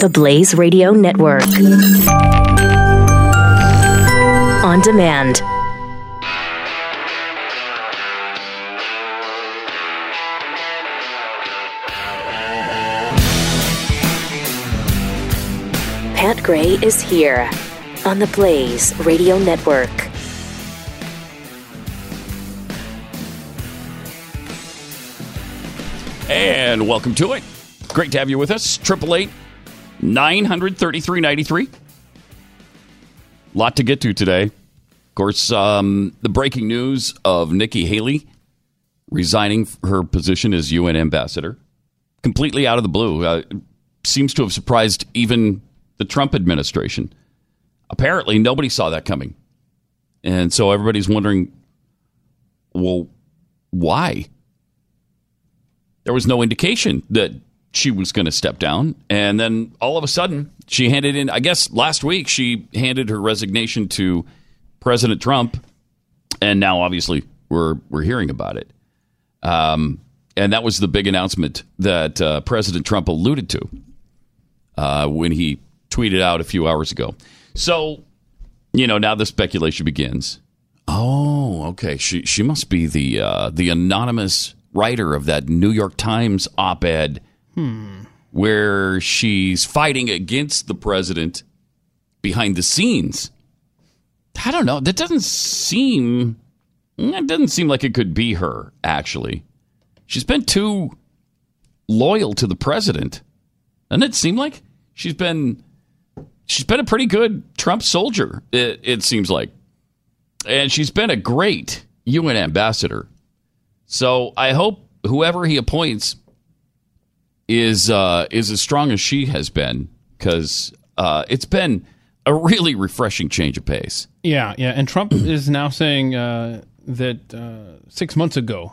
the Blaze Radio Network. On demand. Pat Gray is here on the Blaze Radio Network. And welcome to it. Great to have you with us. Triple eight nine hundred thirty three ninety three. Lot to get to today. Of course, um, the breaking news of Nikki Haley resigning her position as UN ambassador, completely out of the blue, uh, seems to have surprised even the Trump administration. Apparently, nobody saw that coming, and so everybody's wondering, well, why? there was no indication that she was going to step down. And then all of a sudden, she handed in, I guess last week, she handed her resignation to President Trump. And now, obviously, we're, we're hearing about it. Um, and that was the big announcement that uh, President Trump alluded to uh, when he tweeted out a few hours ago. So, you know, now the speculation begins. Oh, okay. She she must be the uh, the anonymous writer of that New York Times op ed where she's fighting against the president behind the scenes. I don't know. That doesn't seem. It doesn't seem like it could be her, actually. She's been too loyal to the president. Doesn't it seem like she's been she's been a pretty good Trump soldier, it, it seems like. And she's been a great UN ambassador. So I hope whoever he appoints is uh, is as strong as she has been, because uh, it's been a really refreshing change of pace. Yeah, yeah. And Trump is now saying uh, that uh, six months ago,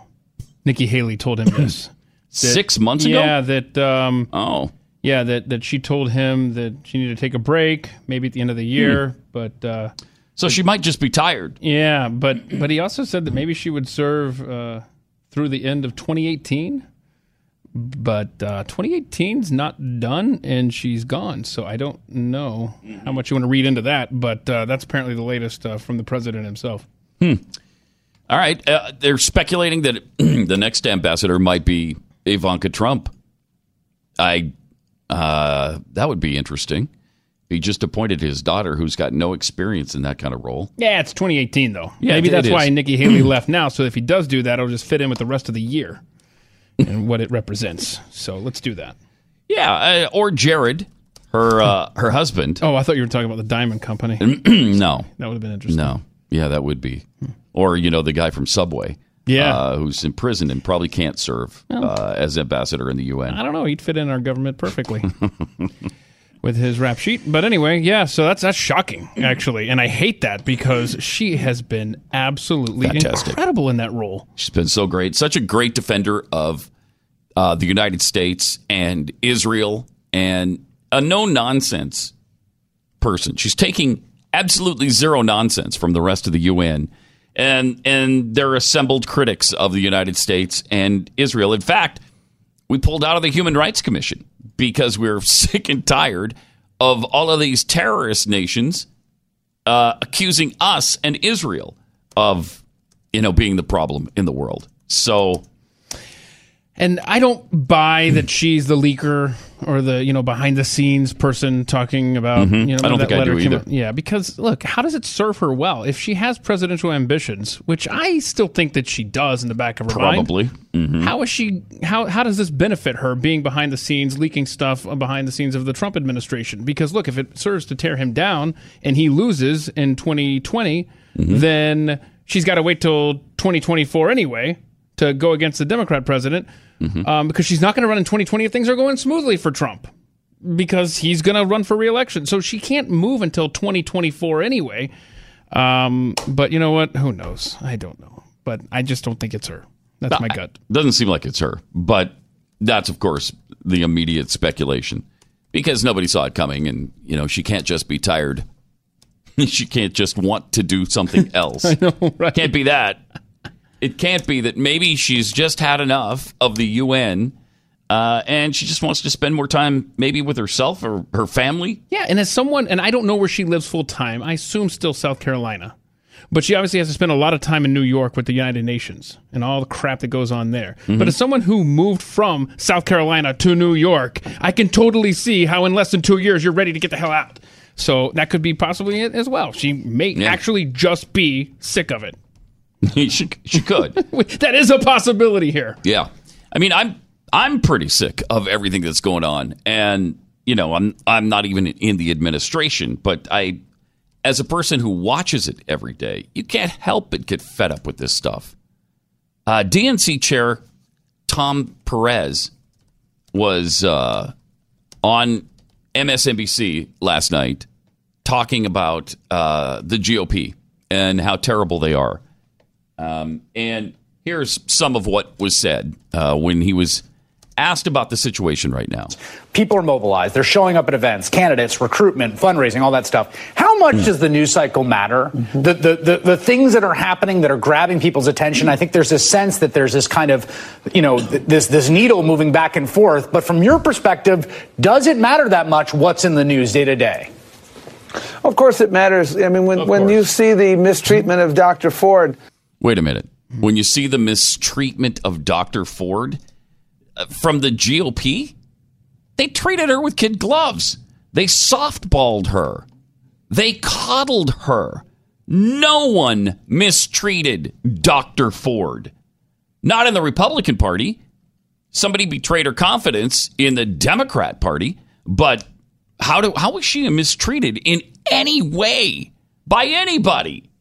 Nikki Haley told him this. That- Six months ago? Yeah, that. Um, oh. Yeah, that that she told him that she needed to take a break, maybe at the end of the year. But uh, so she might just be tired. Yeah, but but he also said that maybe she would serve uh, through the end of 2018. But uh, 2018's not done, and she's gone. So I don't know how much you want to read into that. But uh, that's apparently the latest uh, from the president himself. Hmm. All right. Uh, they're speculating that the next ambassador might be Ivanka Trump. I uh, that would be interesting. He just appointed his daughter, who's got no experience in that kind of role. Yeah, it's 2018 though. Yeah, maybe that's why. Nikki Haley left now. So if he does do that, it'll just fit in with the rest of the year and what it represents. So let's do that. Yeah, uh, or Jared, her uh, her husband. Oh, I thought you were talking about the Diamond Company. no, That would have been interesting. no, yeah, that would be, or you know, the guy from Subway. Yeah. uh, who's in prison and probably can't serve uh, as ambassador in the UN. I don't know. He'd fit in our government perfectly with his rap sheet. But anyway, yeah. So that's that's shocking, actually, and I hate that because she has been absolutely Fantastic. incredible in that role. She's been so great, such a great defender of uh, the United States and Israel, and a no nonsense person. She's taking absolutely zero nonsense from the rest of the UN and and their assembled critics of the United States and Israel. In fact, we pulled out of the Human Rights Commission because we're sick and tired of all of these terrorist nations uh, accusing us and Israel of you know being the problem in the world. So And I don't buy that she's the leaker or the you know behind the scenes person talking about Mhm. you know I don't that think I letter do came either. out- Yeah, because look, how does it serve her well if she has presidential ambitions, which I still think that she does in the back of her mind? probably. Mhm. How is she? How how does this benefit her being behind the scenes, leaking stuff behind the scenes of the Trump administration? Because look, if it serves to tear him down and he loses in 2020, then she's got to wait till 2024 anyway to go against the Democrat president um, because she's not going to run in 2020 if things are going smoothly for Trump because he's going to run for reelection. So she can't move until 2024 anyway. Um, but you know what? Who knows? I don't know. But I just don't think it's her. That's my gut. Doesn't seem like it's her, but that's of course the immediate speculation because nobody saw it coming, and you know she can't just be tired. she can't just want to do something else. I know, right? Can't be that. It can't be that maybe she's just had enough of the UN Uh, and she just wants to spend more time maybe with herself or her family. Yeah, and as someone, and I don't know where she lives full time. I assume still South Carolina. But she obviously has to spend a lot of time in New York with the United Nations and all the crap that goes on there. Mm-hmm. But as someone who moved from South Carolina to New York, I can totally see how in less than two years you're ready to get the hell out. So that could be possibly it as well. She may Yeah. actually just be sick of it. she, she could. that is a possibility here. Yeah. I mean, I'm I'm pretty sick of everything that's going on, and you know, I'm I'm not even in the administration, but I, as a person who watches it every day, you can't help but get fed up with this stuff. Uh, DNC chair Tom Perez was uh, on MSNBC last night talking about uh, the GOP and how terrible they are. Um, and here's some of what was said uh, when he was asked about the situation right now. People are mobilized. They're showing up at events, candidates, recruitment, fundraising, all that stuff. How much does the news cycle matter? The, the, the, the things that are happening that are grabbing people's attention, I think there's this sense that there's this kind of, you know, th- this, this needle moving back and forth. But from your perspective, does it matter that much what's in the news day to day? Of course, it matters. I mean, when, when you see the mistreatment of Dr. Ford, Wait a minute. When you see the mistreatment of Dr. Ford uh, from the GOP, they treated her with kid gloves. They softballed her. They coddled her. No one mistreated Dr. Ford. Not in the Republican Party. Somebody betrayed her confidence in the Democrat Party, but how do how was she mistreated in any way by anybody?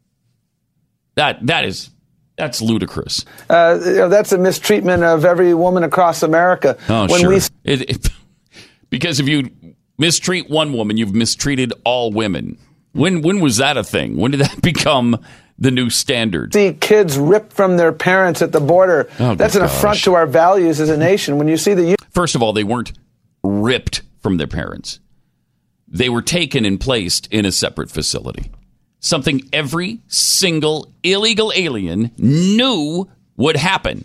That that is that's ludicrous. uh, you know, that's a mistreatment of every woman across America. Oh, when sure. we It- it- because if you mistreat one woman, you've mistreated all women. When when was that a thing? When did that become the new standard? see kids ripped from their parents at the border, Oh, that's an gosh. affront to our values as a nation. When you see the First of all, they weren't ripped from their parents. They were taken and placed in a separate facility. Something every single illegal alien knew would happen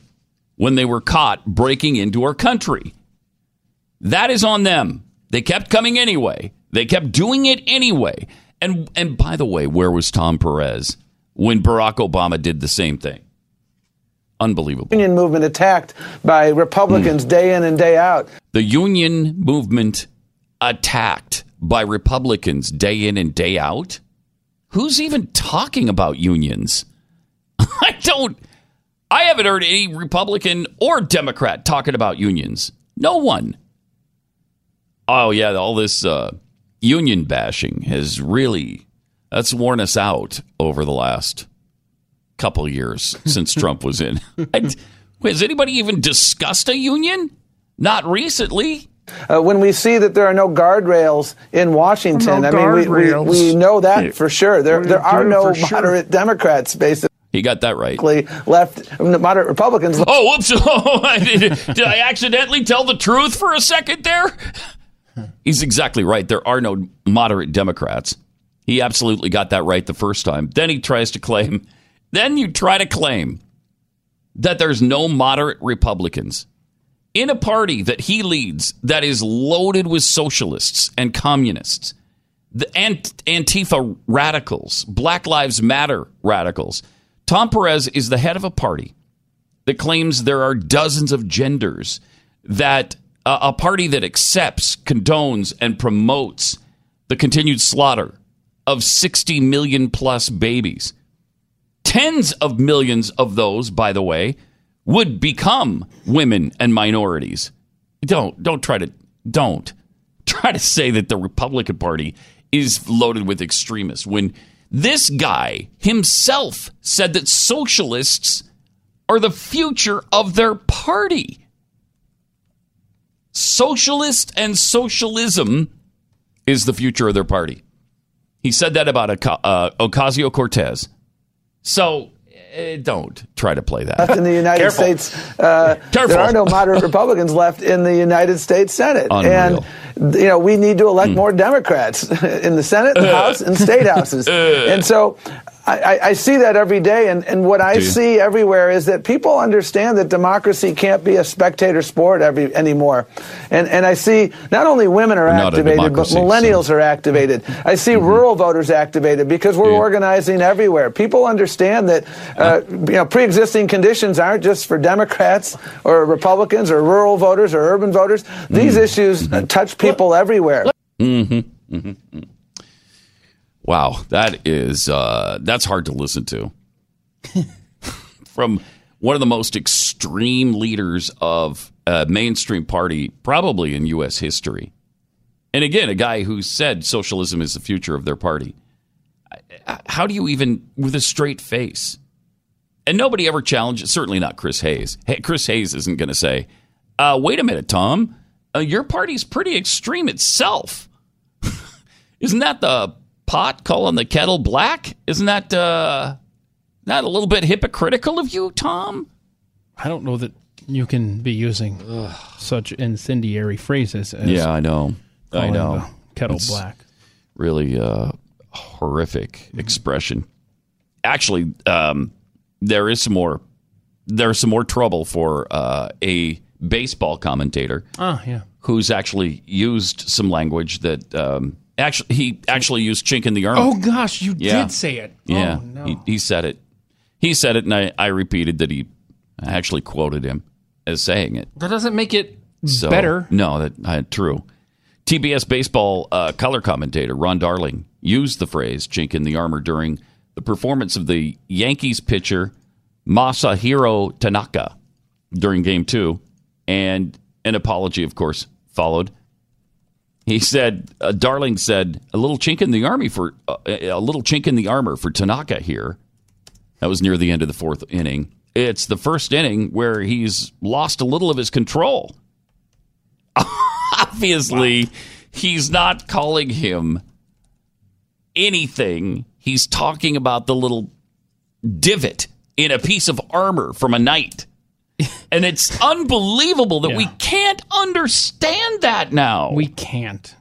when they were caught breaking into our country. That is on them. They kept coming anyway. They kept doing it anyway. And and by the way, where was Tom Perez when Barack Obama did the same thing? Unbelievable. union movement attacked by Republicans hmm. day in and day out, the union movement attacked by Republicans day in and day out? Who's even talking about unions? I don't. I haven't heard any Republican or Democrat talking about unions. No one. Oh yeah, all this uh, union bashing has really that's worn us out over the last couple years since Trump was in. I, has anybody even discussed a union? Not recently. Uh, when we see that there are no guardrails in Washington, No I mean, we, we, we know that for sure. There, there are no for sure. moderate Democrats, basically He got that right. left, moderate Republicans Oh, whoops. Oh, I did, did I accidentally tell the truth for a second there? He's exactly right. There are no moderate Democrats. He absolutely got that right the first time. Then he tries to claim, then you try to claim that there's no moderate Republicans in a party that he leads that is loaded with socialists and communists, the Ant- Antifa radicals, Black Lives Matter radicals. Tom Perez is the head of a party that claims there are dozens of genders, that uh, a party that accepts, condones, and promotes the continued slaughter of 60 million plus babies. Tens of millions of those, by the way, would become women and minorities. Don't don't try to don't try to say that the Republican Party is loaded with extremists when this guy himself said that socialists are the future of their party. Socialist and socialism is the future of their party. He said that about uh, Ocasio Cortez. So don't try to play that. left in the United Careful. States. Uh. There are no moderate Republicans left in the United States Senate, Unreal. and you know we need to elect more Democrats in the Senate, the House, and state houses. and so, I, I, see that every day, and, and what I see everywhere is that people understand that democracy can't be a spectator sport every, anymore. And, and I see not only women are Not activated, but millennials so- are activated. I see rural voters activated because we're Yeah. organizing everywhere. People understand that uh, uh, you know pre-existing conditions aren't just for Democrats or Republicans or rural voters or urban voters. These issues uh, touch people everywhere. Wow, that is uh, that's hard to listen to. From one of the most extreme leaders of a mainstream party, probably in U.S. history, and again, a guy who said socialism is the future of their party. How do you even, with a straight face? And nobody ever challenged. Certainly not Chris Hayes. Hey, Chris Hayes isn't going to say, uh, "Wait a minute, Tom, uh, your party's pretty extreme itself." Isn't that the pot calling the kettle black? Isn't that uh, not a little bit hypocritical of you, Tom? I don't know that you can be using such incendiary phrases as Yeah, I know. I know. kettle It's black. Really uh, horrific expression. Actually, um, there is some more. There's some more trouble for uh, a baseball commentator Ah, yeah. who's actually used some language that um, actually he actually used chink in the armor. Oh gosh, you Yeah. did say it. Yeah, Oh, no. he, he said it. He said it, and I, I repeated that he I actually quoted him as saying it. that doesn't make it So, better. No, that uh, true. TBS baseball uh, color commentator Ron Darling used the phrase "chink in the armor" during the performance of the Yankees pitcher Masahiro Tanaka during Game Two, and an apology, of course, followed. He said, uh, "Darling said a little chink in the army for uh, a little chink in the armor for Tanaka here." That was near the end of the fourth inning. It's the first inning where he's lost a little of his control. Obviously, he's not calling him anything. He's talking about the little divot in a piece of armor from a knight. And it's unbelievable that we can't understand that now. We can't.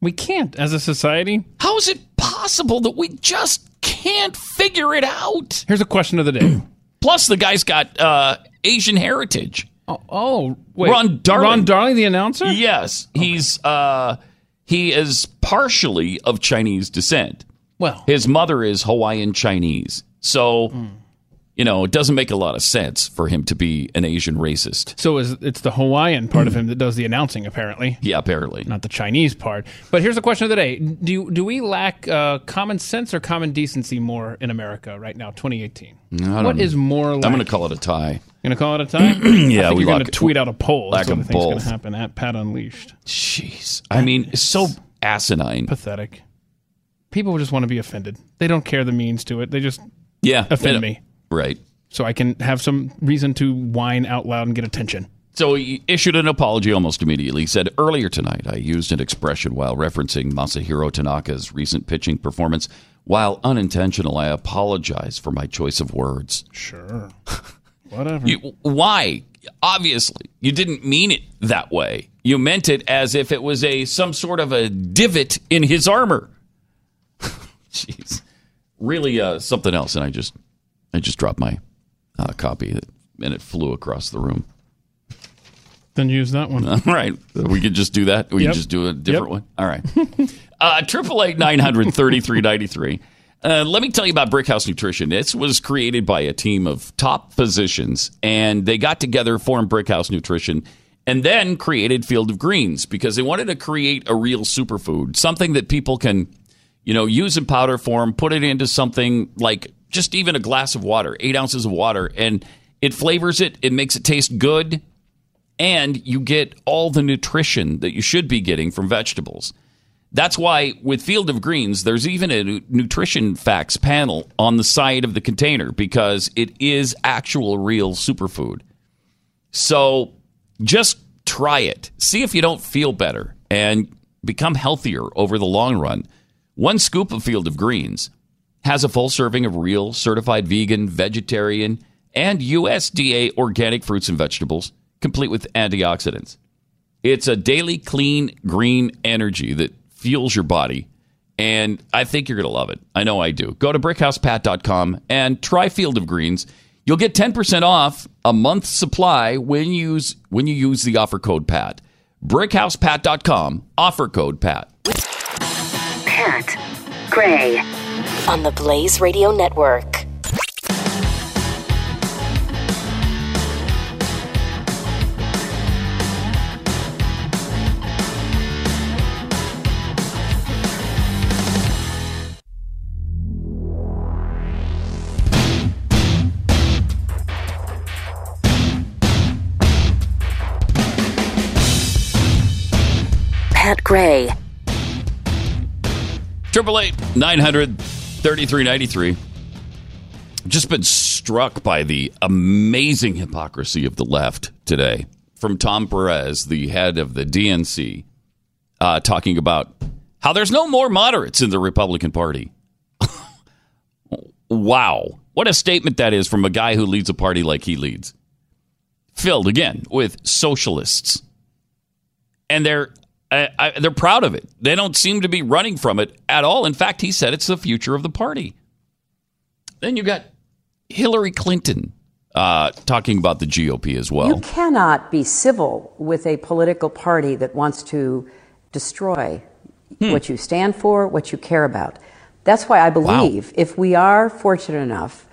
We can't as a society. How is it possible that we just can't figure it out? Here's a question of the day. Plus, the guy's got uh, Asian heritage. oh, oh, wait. Ron Darling. Ron Darling, the announcer? Yes, he's uh, he is partially of Chinese descent. Well, His mother is Hawaiian Chinese, so you know it doesn't make a lot of sense for him to be an Asian racist. so is it's the Hawaiian part of him that does the announcing, apparently. Yeah, apparently. Not the Chinese part. But here's the question of the day: Do do we lack uh, common sense or common decency more in America right now, 2018? don't What know. is more? Like? I'm going to call it a tie. Going to call it a tie? Yeah, we you're going to tweet out a poll. lack That's what of I think going to happen at Pat Unleashed. Jeez, I mean, it's so asinine. Pathetic. People just want to be offended. They don't care the means to it. They just Yeah, offend me Right. so I can have some reason to whine out loud and get attention. So he issued an apology almost immediately. He said, Earlier tonight, I used an expression while referencing Masahiro Tanaka's recent pitching performance. While unintentional, I apologize for my choice of words. Sure. Whatever. You, why? Obviously, you didn't mean it that way. You meant it as if it was a some sort of a divot in his armor. Jeez, really uh, something else. And I just, I just dropped my uh, copy, and it flew across the room. then use that one. All right, we could just do that. We Yep. can just do a different Yep. one. All right. Uh, Triple eight nine hundred thirty three ninety three. Uh, let me tell you about Brickhouse Nutrition. This was created by a team of top physicians, and they got together, formed Brickhouse Nutrition, and then created Field of Greens because they wanted to create a real superfood, something that people can, you know, use in powder form, put it into something like just even a glass of water, eight ounces of water, and it flavors it. It makes it taste good and you get all the nutrition that you should be getting from vegetables. That's why with Field of Greens, there's even a nutrition facts panel on the side of the container because it is actual real superfood. So just try it. See if you don't feel better and become healthier over the long run. One scoop of Field of Greens has a full serving of real certified vegan, vegetarian, and USDA organic fruits and vegetables, complete with antioxidants. It's a daily clean green energy that fuels your body and I think you're going to love it. I know I do. Go to brickhousepat.com and try Field of Greens. You'll get 10% off a month's supply when you use when you use the offer code PAT. brickhousepat.com offer code PAT. Pat Gray on the Blaze Radio Network. Pat Gray Triple eight nine hundred thirty three ninety three. Just been struck by the amazing hypocrisy of the left today. From Tom Perez, the head of the DNC, uh, talking about how there's no more moderates in the Republican Party. wow, what a statement that is from a guy who leads a party like he leads, filled again with socialists, and they're I, I, they're proud of it. They don't seem to be running from it at all. In fact, he said it's the future of the party. Then you got Hillary Clinton uh, talking about the GOP as well. You cannot be civil with a political party that wants to destroy Hmm. what you stand for, what you care about. That's why I believe if we are fortunate enough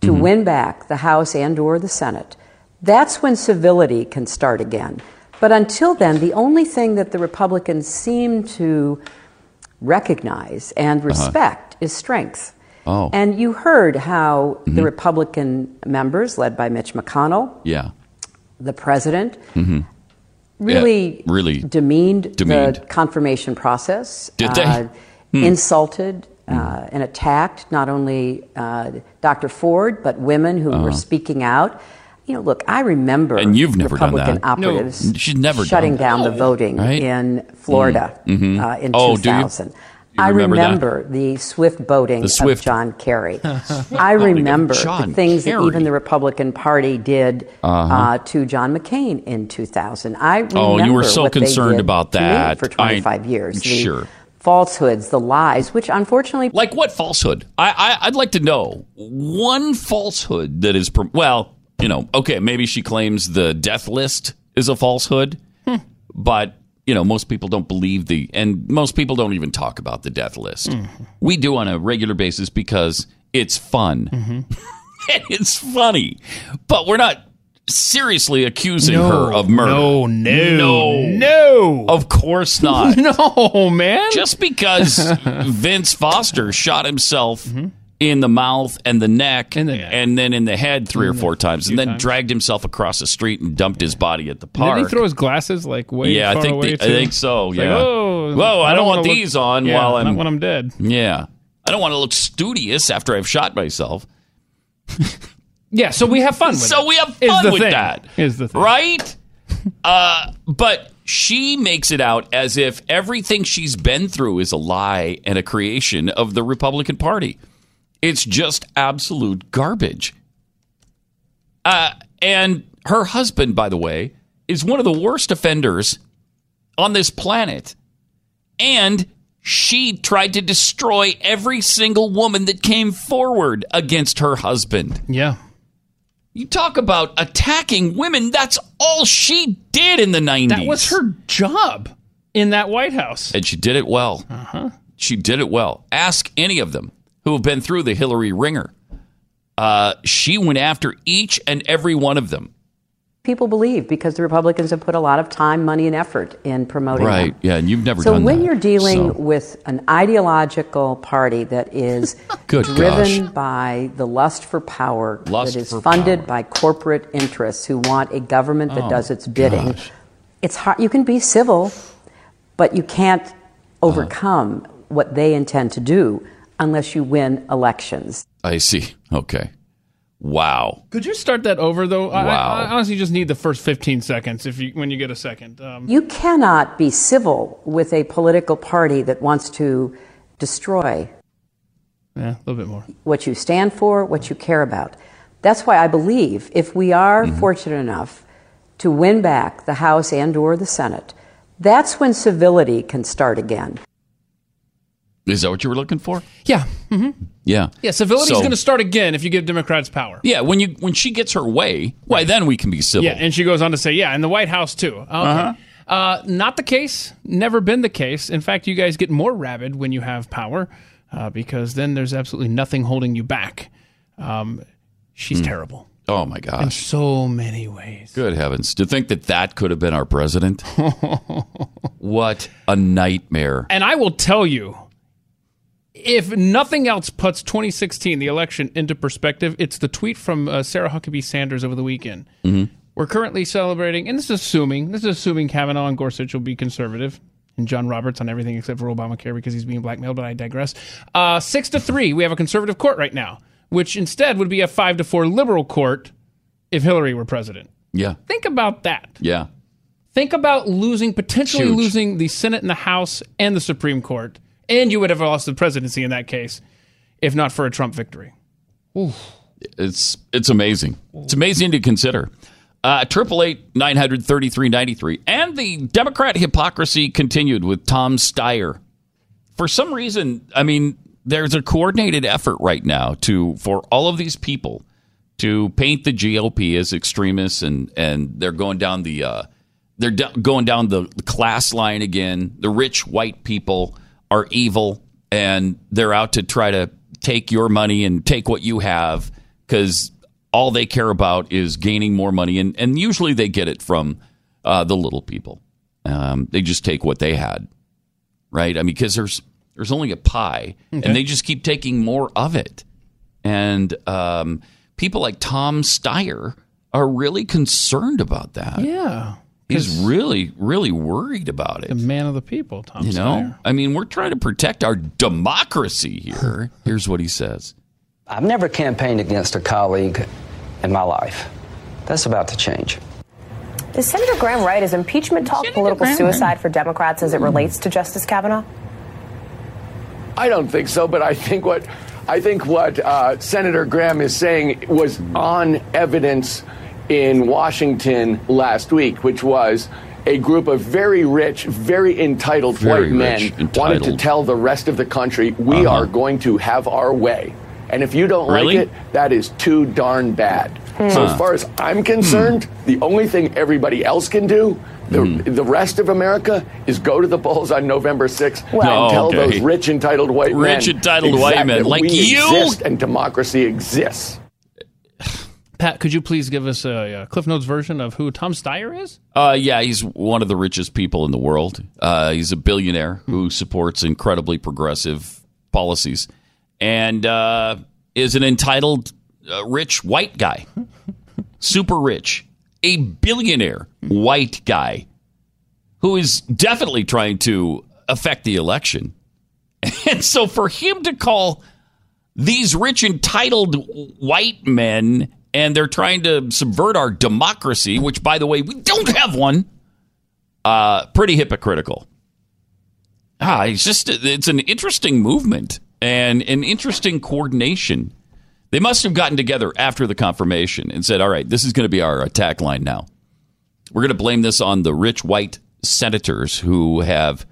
to Mm-hmm. win back the House and or the Senate, that's when civility can start again. But until then, the only thing that the Republicans seem to recognize and respect is strength. Uh-huh. Oh. And you heard how Mm-hmm. the Republican members, led by Mitch McConnell, yeah. the president really, Mm-hmm. really demeaned, demeaned. the confirmation process. Did they? uh, Hmm. Insulted uh, and attacked not only uh, Dr. Ford but women who were speaking out. You know, look, I remember Uh-huh. And you've never done Republican that. No. operatives She's never shutting done that. down the voting Right? in Florida uh, in Oh, do you? 2000. You I remember remember the swift boating The swift- of John Kerry. I remember the things Kerry. that even the Republican Party did uh to John McCain in 2000. I remember Uh-huh. Oh, you were so what they concerned did about that. for I- 25 years. The sure. falsehoods, the lies, which unfortunately Like what falsehood? I, I I'd like to know one falsehood that is prom- well, you know, okay, maybe she claims the death list is a falsehood, but you know, most people don't believe the and most people don't even talk about the death list. We do on a regular basis because it's fun. and it's funny. But we're not seriously accusing her of murder. No, no, No. no, Of course not. no, man. just because Vince Foster shot himself in the mouth and the neck In the neck. and then in the head three or four times and then times. dragged himself across the street and dumped his body at the Did park. he throw his glasses like way yeah, I think away the, I think so. It's like, Yeah. oh, Whoa, I, don't, want wanna look- these on yeah, while I'm. not when I'm dead. yeah, I don't want to look studious after I've shot myself. Yeah, so we have fun. With So it, we have fun with thing. that, Is the thing right? uh, but she makes it out as if everything she's been through is a lie and a creation of the Republican Party. It's just absolute garbage. Uh, and her husband, by the way, is one of the worst offenders on this planet. And she tried to destroy every single woman that came forward against her husband. Yeah. You talk about attacking women. That's all she did in the 90s. That was her job in that White House. And she did it well. Uh-huh. She did it well. Ask any of them who have been through the Hillary ringer. Uh, she went after each and every one of them. people believe because the Republicans have put a lot of time, money, and effort in promoting Right. them. Yeah. And you've never So when that. you're dealing So- with an ideological party that is driven gosh. by the lust for power, Lust that is funded power. by corporate interests who want a government that Oh, does its bidding, gosh. it's hard. You can be civil, but you can't Uh-huh. overcome what they intend to do unless you win elections. I see. Okay. Wow. Could you start that over though? I- Wow. I, I honestly just need the first 15 seconds if you when you get a second. Um, You cannot be civil with a political party that wants to destroy yeah, a little bit more. what you stand for, what you care about. That's why I believe if we are Mm-hmm. fortunate enough to win back the House and or the Senate, that's when civility can start again. Is that what you were looking for? Yeah. hmm Yeah. Yeah, civility's So- going to start again if you give Democrats power. Yeah, when you when she gets her way, why then we can be civil. Yeah, and she goes on to say, yeah, and the White House too. Okay. Uh-huh. Uh, not the case. Never been the case. In fact, you guys get more rabid when you have power uh, because then there's absolutely nothing holding you back. Um, she's terrible oh my in gosh. so many ways. Good heavens. To think that that could have been our president. what a nightmare. And I will tell you, if nothing else puts 2016, the election, into perspective, it's the tweet from uh, Sarah Huckabee Sanders over the weekend. Mm-hmm. We're currently celebrating, and this is assuming, this is assuming Kavanaugh and Gorsuch will be conservative, and John Roberts on everything except for Obamacare because he's being blackmailed. But I digress. Uh, six to three, we have a conservative court right now, which instead would be a five to four liberal court if Hillary were president. Yeah. Think about that. Yeah. Think about losing, potentially Huge. losing the Senate and the House and the Supreme Court. And you would have lost the presidency in that case if not for a Trump victory. It's it's amazing. It's amazing to consider. Uh, Triple eight nine hundred thirty three ninety three, and the Democrat hypocrisy continued with Tom Steyer. For some reason, I mean, there's a coordinated effort right now to for all of these people to paint the GOP as extremists, and and they're going down the uh, they're d- going down the class line again. The rich white people are evil, and they're out to try to take your money and take what you have because all they care about is gaining more money, and and usually they get it from uh, the little people. Um, they just take what they had, right? I mean, because there's there's only a pie, and they just keep taking more of it. And um, people like Tom Steyer are really concerned about that. Yeah. He's really, really worried about it. The man of the people, Tom You know, Steyer. I mean, we're trying to protect our democracy here. Here's what he says. I've never campaigned against a colleague in my life. That's about to change. Is Senator Graham right? Is impeachment talk political Graham suicide for Democrats as it relates to Justice Kavanaugh? I don't think so, but I think what I think what uh, Senator Graham is saying was on evidence in Washington last week, which was a group of very rich, very entitled Very white men rich, wanted to tell the rest of the country, "We Uh-huh. are going to have our way." And if you don't Really? like it, that is too darn bad. So as far as I'm concerned, the only thing everybody else can do, the, Hmm. the rest of America, is go to the polls on November 6th Oh, and tell okay. those rich entitled white men, Rich, entitled white men like we you? exist and democracy exists. Pat, could you please give us a, uh Cliff Notes version of who Tom Steyer is? Uh, yeah, he's one of the richest people in the world. Uh, he's a billionaire who supports incredibly progressive policies and uh, is an entitled, uh, rich white guy. Super rich. A billionaire white guy who is definitely trying to affect the election. And so for him to call these rich, entitled white men, and they're trying to subvert our democracy, which, by the way, we don't have one. Uh, pretty hypocritical. Ah, it's just it's an interesting movement and an interesting coordination. They must have gotten together after the confirmation and said, "All right, this is going to be our attack line now. We're going to blame this on the rich white senators who have."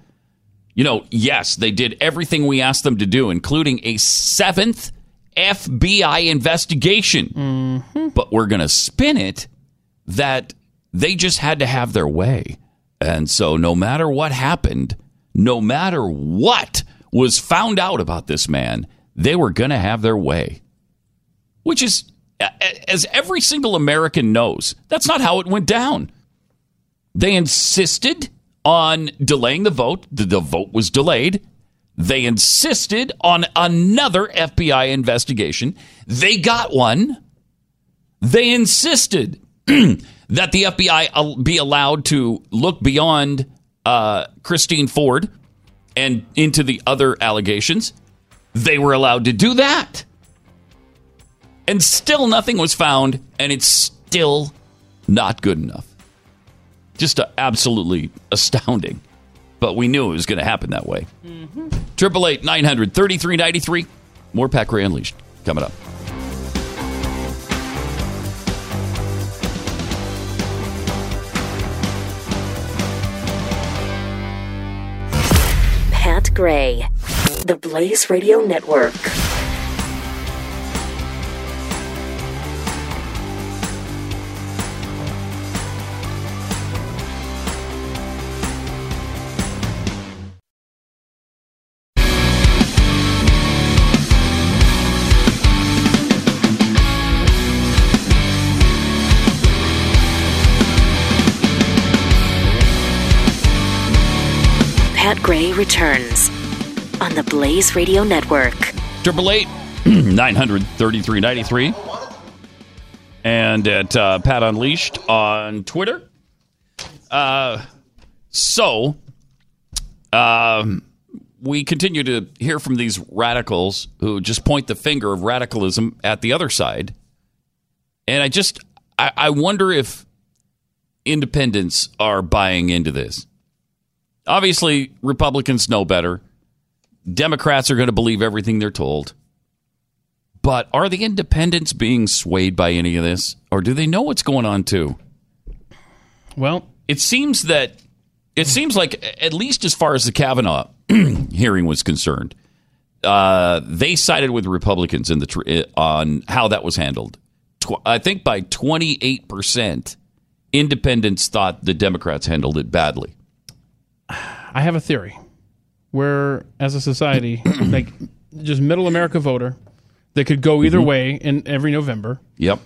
You know, yes, they did everything we asked them to do, including a seventh FBI investigation. Mm-hmm. But we're going to spin it that they just had to have their way. And so, no matter what happened, no matter what was found out about this man, they were going to have their way. Which is, as every single American knows, that's not how it went down. They insisted on delaying the vote. The, the vote was delayed. They insisted on another FBI investigation. They got one. They insisted that the FBI be allowed to look beyond uh, Christine Ford and into the other allegations. They were allowed to do that. And still nothing was found, and it's still not good enough. Just uh, absolutely astounding. But we knew it was going to happen that way. Triple eight nine hundred thirty three ninety three. More Pat Gray Unleashed coming up. Pat Gray, The Blaze Radio Network. Gray returns on the Blaze Radio Network. Triple eight nine hundred thirty three ninety three, and at uh, Pat Unleashed on Twitter. Uh, so, um, we continue to hear from these radicals who just point the finger of radicalism at the other side, and I just I, I wonder if independents are buying into this. Obviously, Republicans know better. Democrats are going to believe everything they're told. But are the independents being swayed by any of this? Or do they know what's going on too? Well, it seems that it seems like at least as far as the Kavanaugh hearing was concerned, uh, they sided with Republicans in the tr- on how that was handled. Tw- I think by twenty eight percent, independents thought the Democrats handled it badly. I have a theory where, as a society, like just middle America voter that could go either Mhm. way in every November, Yep.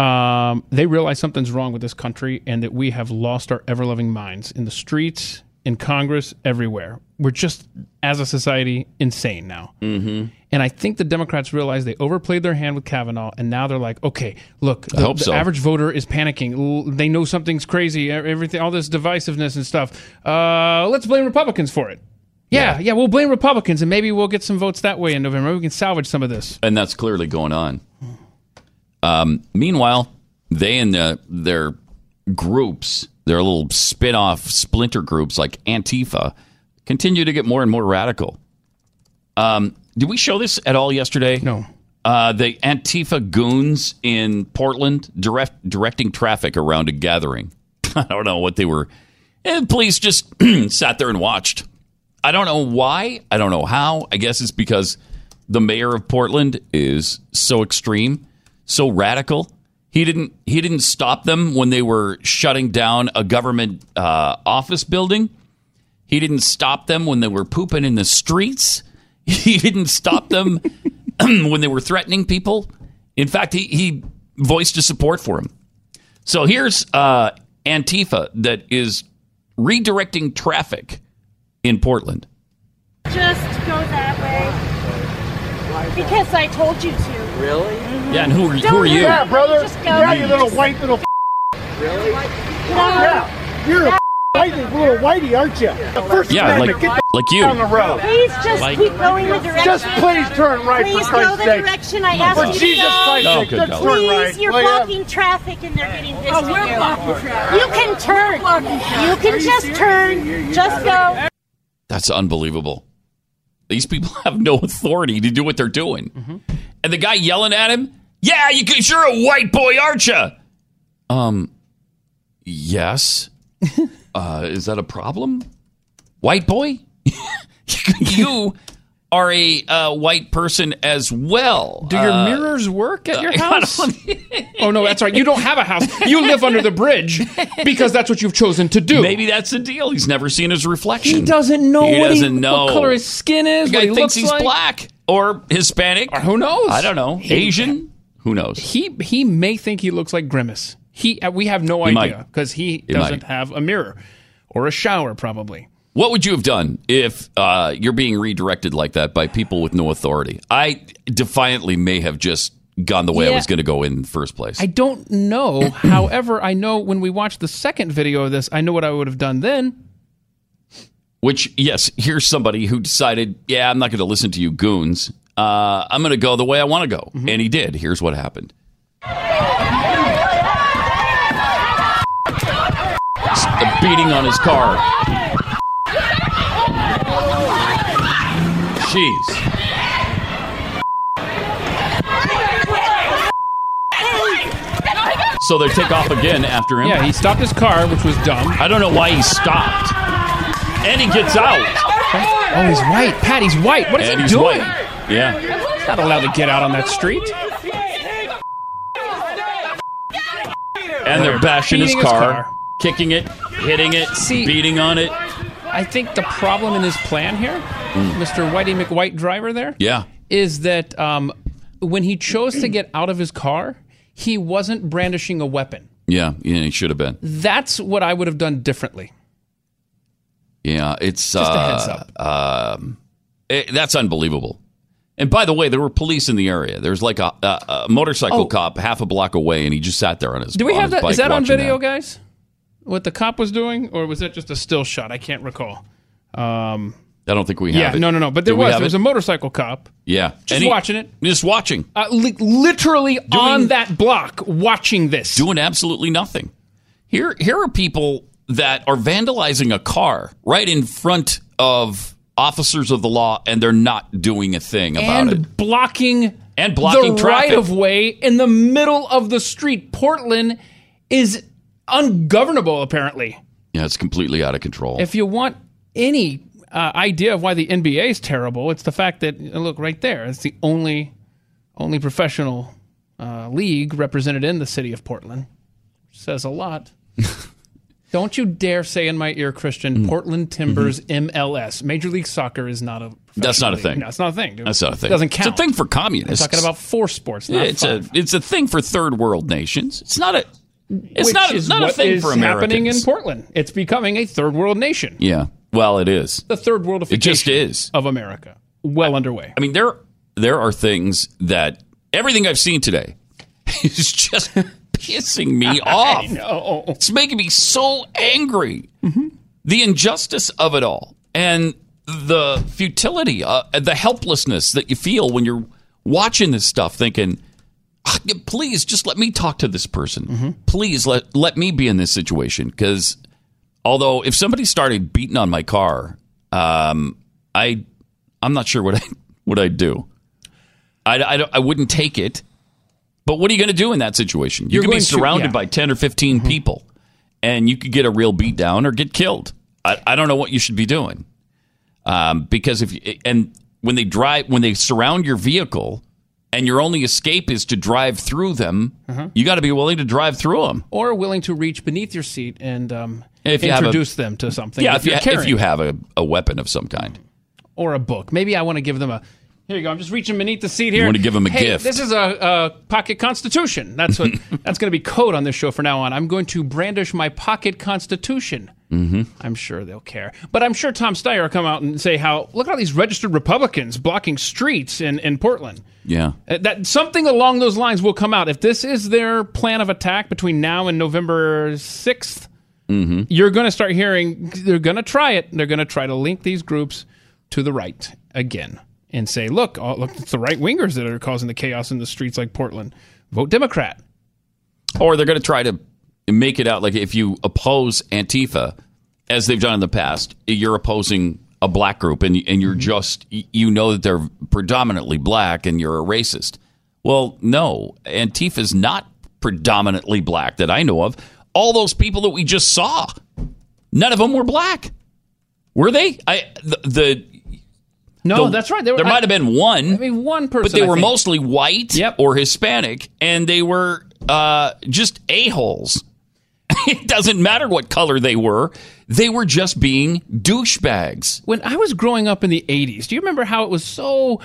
um, they realize something's wrong with this country and that we have lost our ever loving minds in the streets, in Congress, everywhere. We're just, as a society, insane now. Mm-hmm. And I think the Democrats realize they overplayed their hand with Kavanaugh, and now they're like, okay, look, the, so. average voter is panicking. They know something's crazy, everything, all this divisiveness and stuff. Uh, let's blame Republicans for it. Yeah, yeah, we'll blame Republicans, and maybe we'll get some votes that way in November. We can salvage some of this. and that's clearly going on. Um, meanwhile, they and the, their groups, their little spin-off splinter groups like Antifa, continue to get more and more radical. Um, did we show this at all yesterday? No. Uh, the Antifa goons in Portland direct, directing traffic around a gathering. I don't know what they were. And police just sat there and watched. I don't know why. I don't know how. I guess it's because the mayor of Portland is so extreme, so radical. He didn't. He didn't stop them when they were shutting down a government uh, office building. He didn't stop them when they were pooping in the streets. He didn't stop them when they were threatening people. In fact, he, he voiced his support for him. So here's uh, Antifa that is redirecting traffic in Portland. Just go that way. Because I told you to. Really? Yeah, and who are, who are you? that, brother. Just go. Yeah, you little white little. Really? Yeah, you're a white little whitey, aren't you? The first Yeah, like Amendment, get like you. on the road. Please just Like- keep going the direction. Just please turn right Please for go Christ's the direction I asked you to Jesus go. Christ's Oh, sake, just God. turn Please, you're Well, yeah. blocking traffic and they're getting this Oh, we're you. blocking traffic. You can turn. You can just turn. Just go. That's unbelievable. These people have no authority to do what they're doing. Mm-hmm. And the guy yelling at him, "Yeah, you, could- you're a white boy, aren't you?" Um, yes. uh, is that a problem? White boy, you are a uh, white person as well. Do your Uh, mirrors work at your I house? oh no, that's right. You don't have a house. You live under the bridge because that's what you've chosen to do. Maybe that's the deal. He's never seen his reflection. He doesn't know He what, doesn't he, know what color his skin is. The guy he thinks he's like. black or Hispanic. Or who knows? I don't know. Asian. Who knows? He he may think he looks like Grimace. He uh, we have no He idea because he He doesn't might. have a mirror or a shower probably. What would you have done if uh, you're being redirected like that by people with no authority? I defiantly may have just gone the way I was going to go in the first place. I don't know. However, I know when we watched the second video of this, I know what I would have done then. Which, yes, here's somebody who decided, yeah, I'm not going to listen to you goons. Uh, I'm going to go the way I want to go. Mm-hmm. And he did. Here's what happened. Beating on his car. Jeez. So they take off again after him. Yeah, he stopped his car, which was dumb. I don't know why he stopped. And he gets out. Oh, he's white. Pat, he's white. What is and he he's doing? white. Yeah. He's not allowed to get out on that street. And they're bashing his beating his car, car. Kicking it, hitting it, See- beating on it. I think the problem in his plan here, Mr. Whitey McWhite driver there, Yeah. is that um, when he chose to get out of his car, he wasn't brandishing a weapon. Yeah, yeah, he should have been. That's what I would have done differently. Yeah, it's Just a uh, heads up. Um, it- that's unbelievable. And by the way, there were police in the area. There's like a, a, a motorcycle Oh. cop half a block away, and he just sat there on his. Do we have that? Is that? bike Is that on video, that. guys? What the cop was doing, or was that just a still shot? I can't recall. Um, I don't think we yeah, have it. no, no, no. But Do there we was. have There was it? a motorcycle cop Yeah, just And he- watching it. just watching, uh, li- literally on that block, watching this. doing absolutely nothing. Here, here are people that are vandalizing a car right in front of officers of the law, and they're not doing a thing about and it. blocking And blocking the traffic. right of way in the middle of the street. Portland is ungovernable, apparently. Yeah, it's completely out of control. If you want any uh, idea of why the NBA is terrible, it's the fact that uh, look right there. It's the only only professional uh, league represented in the city of Portland. Says a lot. Don't you dare say in my ear, Christian, Mm. Portland Timbers MLS. Major League Soccer is not a. Mm-hmm. That's not a league. thing. No, it's not a thing. Dude. That's not a thing. Doesn't count. It's a thing for I'm communists. talking about four sports. Not it's five. a it's a thing for third world nations. It's not a it's not is not a thing for Americans. happening in Portland. It's becoming a third world nation. Yeah, well, it is. The third worldification It just is. of America. Well underway. I mean, there there are things that everything I've seen today is just pissing me off. I know. It's making me so angry. The injustice of it all and the futility, uh, the helplessness that you feel when you're watching this stuff, thinking, "Ah, please just let me talk to this person. Please let, let me be in this situation. Because although if somebody started beating on my car, um, I, I'm not sure what I, what I'd do. I, I, don't- I wouldn't take it. But what are you going to do in that situation? You You're could be going to- surrounded yeah. Mm-hmm. by 10 or 15 people and you could get a real beat down or get killed. I, I don't know what you should be doing. Um, because if you, and when they drive, when they surround your vehicle and your only escape is to drive through them, Uh-huh. you got to be willing to drive through them. Or willing to reach beneath your seat and um, If you have a- introduce them to something. Yeah, if you, if you have a, a weapon of some kind. or a book. Maybe I want to give them a. Here you go. I'm just reaching beneath the seat here. want to give them a Hey, gift. This is a, a pocket constitution. That's what. that's going to be code on this show from now on. I'm going to brandish my pocket constitution. Mm-hmm. I'm sure they'll care. But I'm sure Tom Steyer will come out and say how look at all these registered Republicans blocking streets in, in Portland. Yeah. Uh, That something along those lines will come out. If this is their plan of attack between now and November 6th, Mm-hmm. you're going to start hearing they're going to try it. They're going to try to link these groups to the right again and say, look, oh, look, it's the right wingers that are causing the chaos in the streets like Portland. Vote Democrat. Or they're going to try to make it out like if you oppose Antifa, as they've done in the past, you're opposing a black group and, and you're just, you know that they're predominantly black and you're a racist. Well, no, Antifa is not predominantly black that I know of. All those people that we just saw, none of them were black. Were they? I the, the No, the- that's right. Were- there I- might have been one. I mean, one person. but they I were think. mostly white yep. or Hispanic, and they were uh, just a holes. it doesn't matter what color they were; they were just being douchebags. when I was growing up in the 80s, do you remember how it was so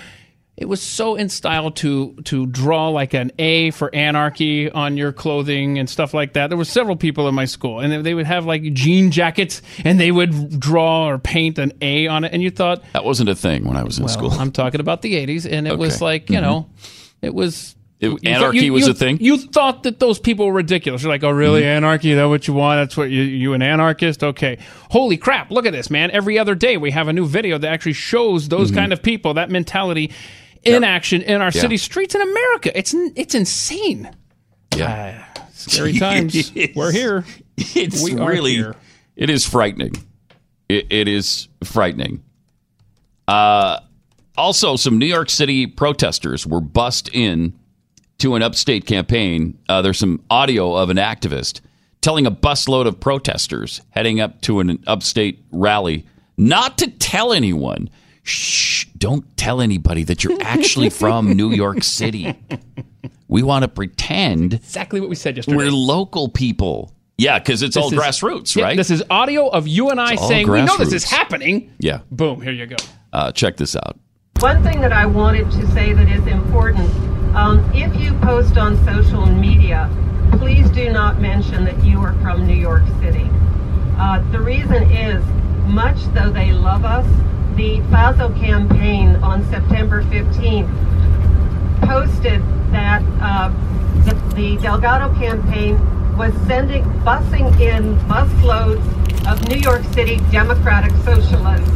it was so in style to to draw like an A for anarchy on your clothing and stuff like that. There were several people in my school and they- would have like jean jackets and they would draw or paint an A on it and you thought That wasn't a thing when I was in well, school. I'm talking about the 80s and it was like, you Mhm. know, it was It- anarchy you- was a thing. You thought that those people were ridiculous. You're like, oh, really? Mm-hmm. Anarchy? Is that what you want? That's what you, you an anarchist? Okay. Holy crap. Look at this, man. Every other day we have a new video that actually shows those Mhm. kind of people, that mentality in action in our Yeah. city streets in America. It's, it's insane. Yeah. Ah, scary times. We're here. It's We really, here. it is frightening. It, it is frightening. Uh, also, some New York City protesters were bussed in to an upstate campaign. Uh, there's some audio of an activist telling a busload of protesters heading up to an upstate rally not to tell anyone. Shh, don't tell anybody that you're actually from New York City. We want to pretend Exactly what we said yesterday. we're local people. Yeah, because it's This all is- grassroots, Yeah, right? This is audio of you and I It's all saying we know this is happening. yeah. Boom, here you go. Uh, check this out. One thing that I wanted to say that is important um, if you post on social media, please do not mention that you are from New York City. Uh, the reason is, much though they love us, the FASO campaign on September 15th posted that uh, the, the Delgado campaign was sending, busing in busloads of New York City Democratic Socialists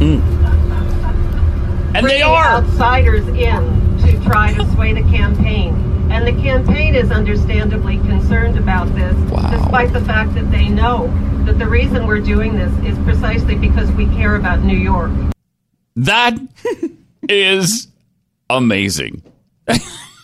And they are. outsiders in to try to sway the campaign. And the campaign is understandably concerned about this, despite the fact that they know that the reason we're doing this is precisely because we care about New York. That is amazing.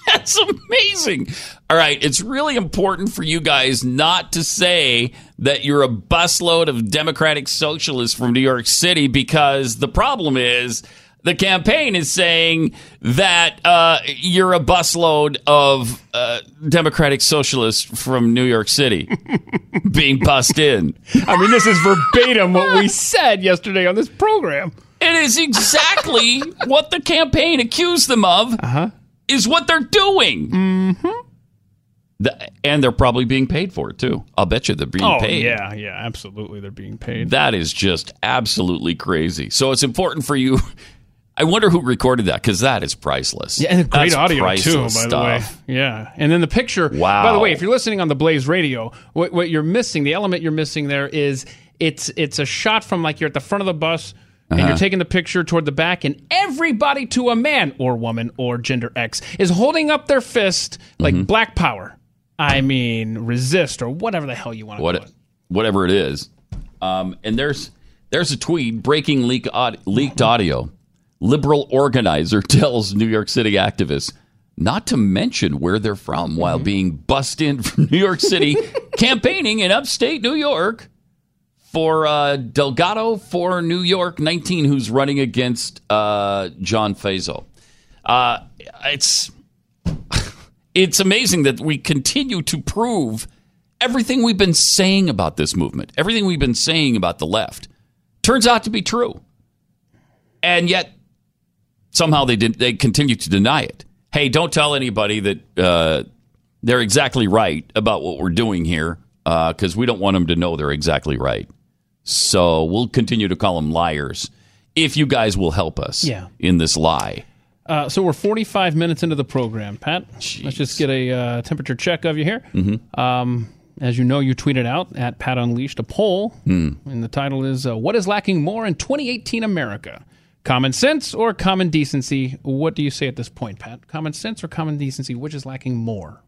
That's amazing. All right, it's really important for you guys not to say that you're a busload of Democratic socialists from New York City because the problem is the campaign is saying that uh, you're a busload of uh, Democratic socialists from New York City being bussed in. I mean, this is verbatim what we said yesterday on this program. It is exactly what the campaign accused them of. Uh-huh. Is what they're doing. Mm-hmm. and they're probably being paid for it too. I'll bet you they're being oh, paid. yeah, yeah, absolutely. They're being paid. That is just absolutely crazy. So it's important for you. I wonder who recorded that because that is priceless. Yeah, and great That's audio too, by priceless the way. Yeah, and then the picture. Wow. By the way, if you're listening on the Blaze Radio, what, what you're missing, the element you're missing there is it's it's a shot from like you're at the front of the bus and Uh-huh. you're taking the picture toward the back, and everybody to a man or woman or gender X is holding up their fist like Mm-hmm. Black Power. I mean, resist or whatever the hell you want to what call it. whatever it is. Um, and there's there's a tweet breaking leak leaked audio. Liberal organizer tells New York City activists not to mention where they're from while being bussed in from New York City campaigning in upstate New York for uh, Delgado for New York 19, who's running against uh, John Faso. Uh, it's it's amazing that we continue to prove everything we've been saying about this movement, everything we've been saying about the left, turns out to be true, and yet somehow they did, they continue to deny it. Hey, don't tell anybody that uh, they're exactly right about what we're doing here, because we don't want them to know they're exactly right. So we'll continue to call them liars if you guys will help us Yeah. in this lie. Uh, so we're 45 minutes into the program, Pat. Let's just get a uh, temperature check of you here. Mhm. Um, as you know, you tweeted out at Pat Unleashed a poll, Hmm. and the title is uh, "What is lacking more in 2018 America? Common sense or common decency?" What do you say at this point, Pat? Common sense or common decency? Which is lacking more?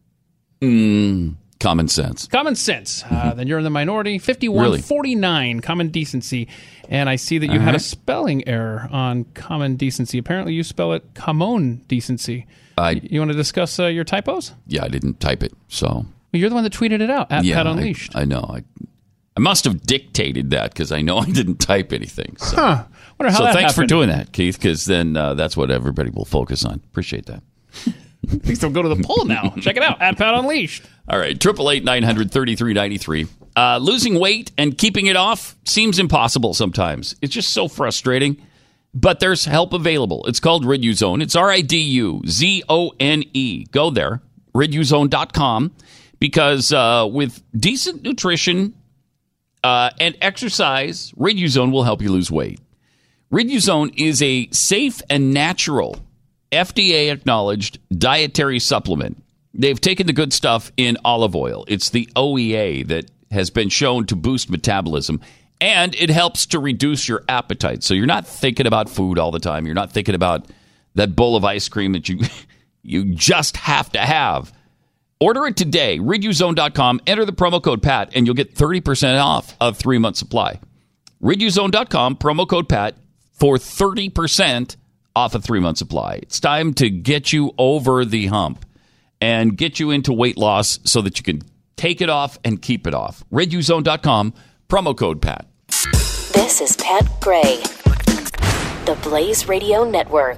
Mm, common sense. Common sense. Uh, then you're in the minority. 51 Really? 49, common decency. And I see that you had Uh-huh. a spelling error on common decency. Apparently, you spell it common decency. I You want to discuss uh, your typos? yeah, I didn't type it, so Well, you're the one that tweeted it out at yeah, Pat I- Unleashed. I, know. I, I must have dictated that because I know I didn't type anything. So, Huh. So thanks for doing that, Keith, because then uh, that's what everybody will focus on. Appreciate that. At least they'll go to the poll now. Check it out at Pat Unleashed. All right, triple eight nine hundred thirty three ninety three. Uh, losing weight and keeping it off seems impossible sometimes. It's just so frustrating. But there's help available. It's called Riduzone. It's R I D U Z O N E. Go there, riduzone.com, because uh, with decent nutrition uh, and exercise, Riduzone will help you lose weight. Riduzone is a safe and natural FDA acknowledged dietary supplement. They've taken the good stuff in olive oil. It's the OEA that has been shown to boost metabolism and it helps to reduce your appetite. So you're not thinking about food all the time. You're not thinking about that bowl of ice cream that you you just have to have. Order it today, riduzone.com, enter the promo code PAT and you'll get 30% off of 3 month supply. riduzone.com promo code PAT for 30% off a 3 month supply. It's time to get you over the hump and get you into weight loss so that you can take it off and keep it off. riduzone.com promo code PAT. This is Pat Gray the Blaze Radio Network.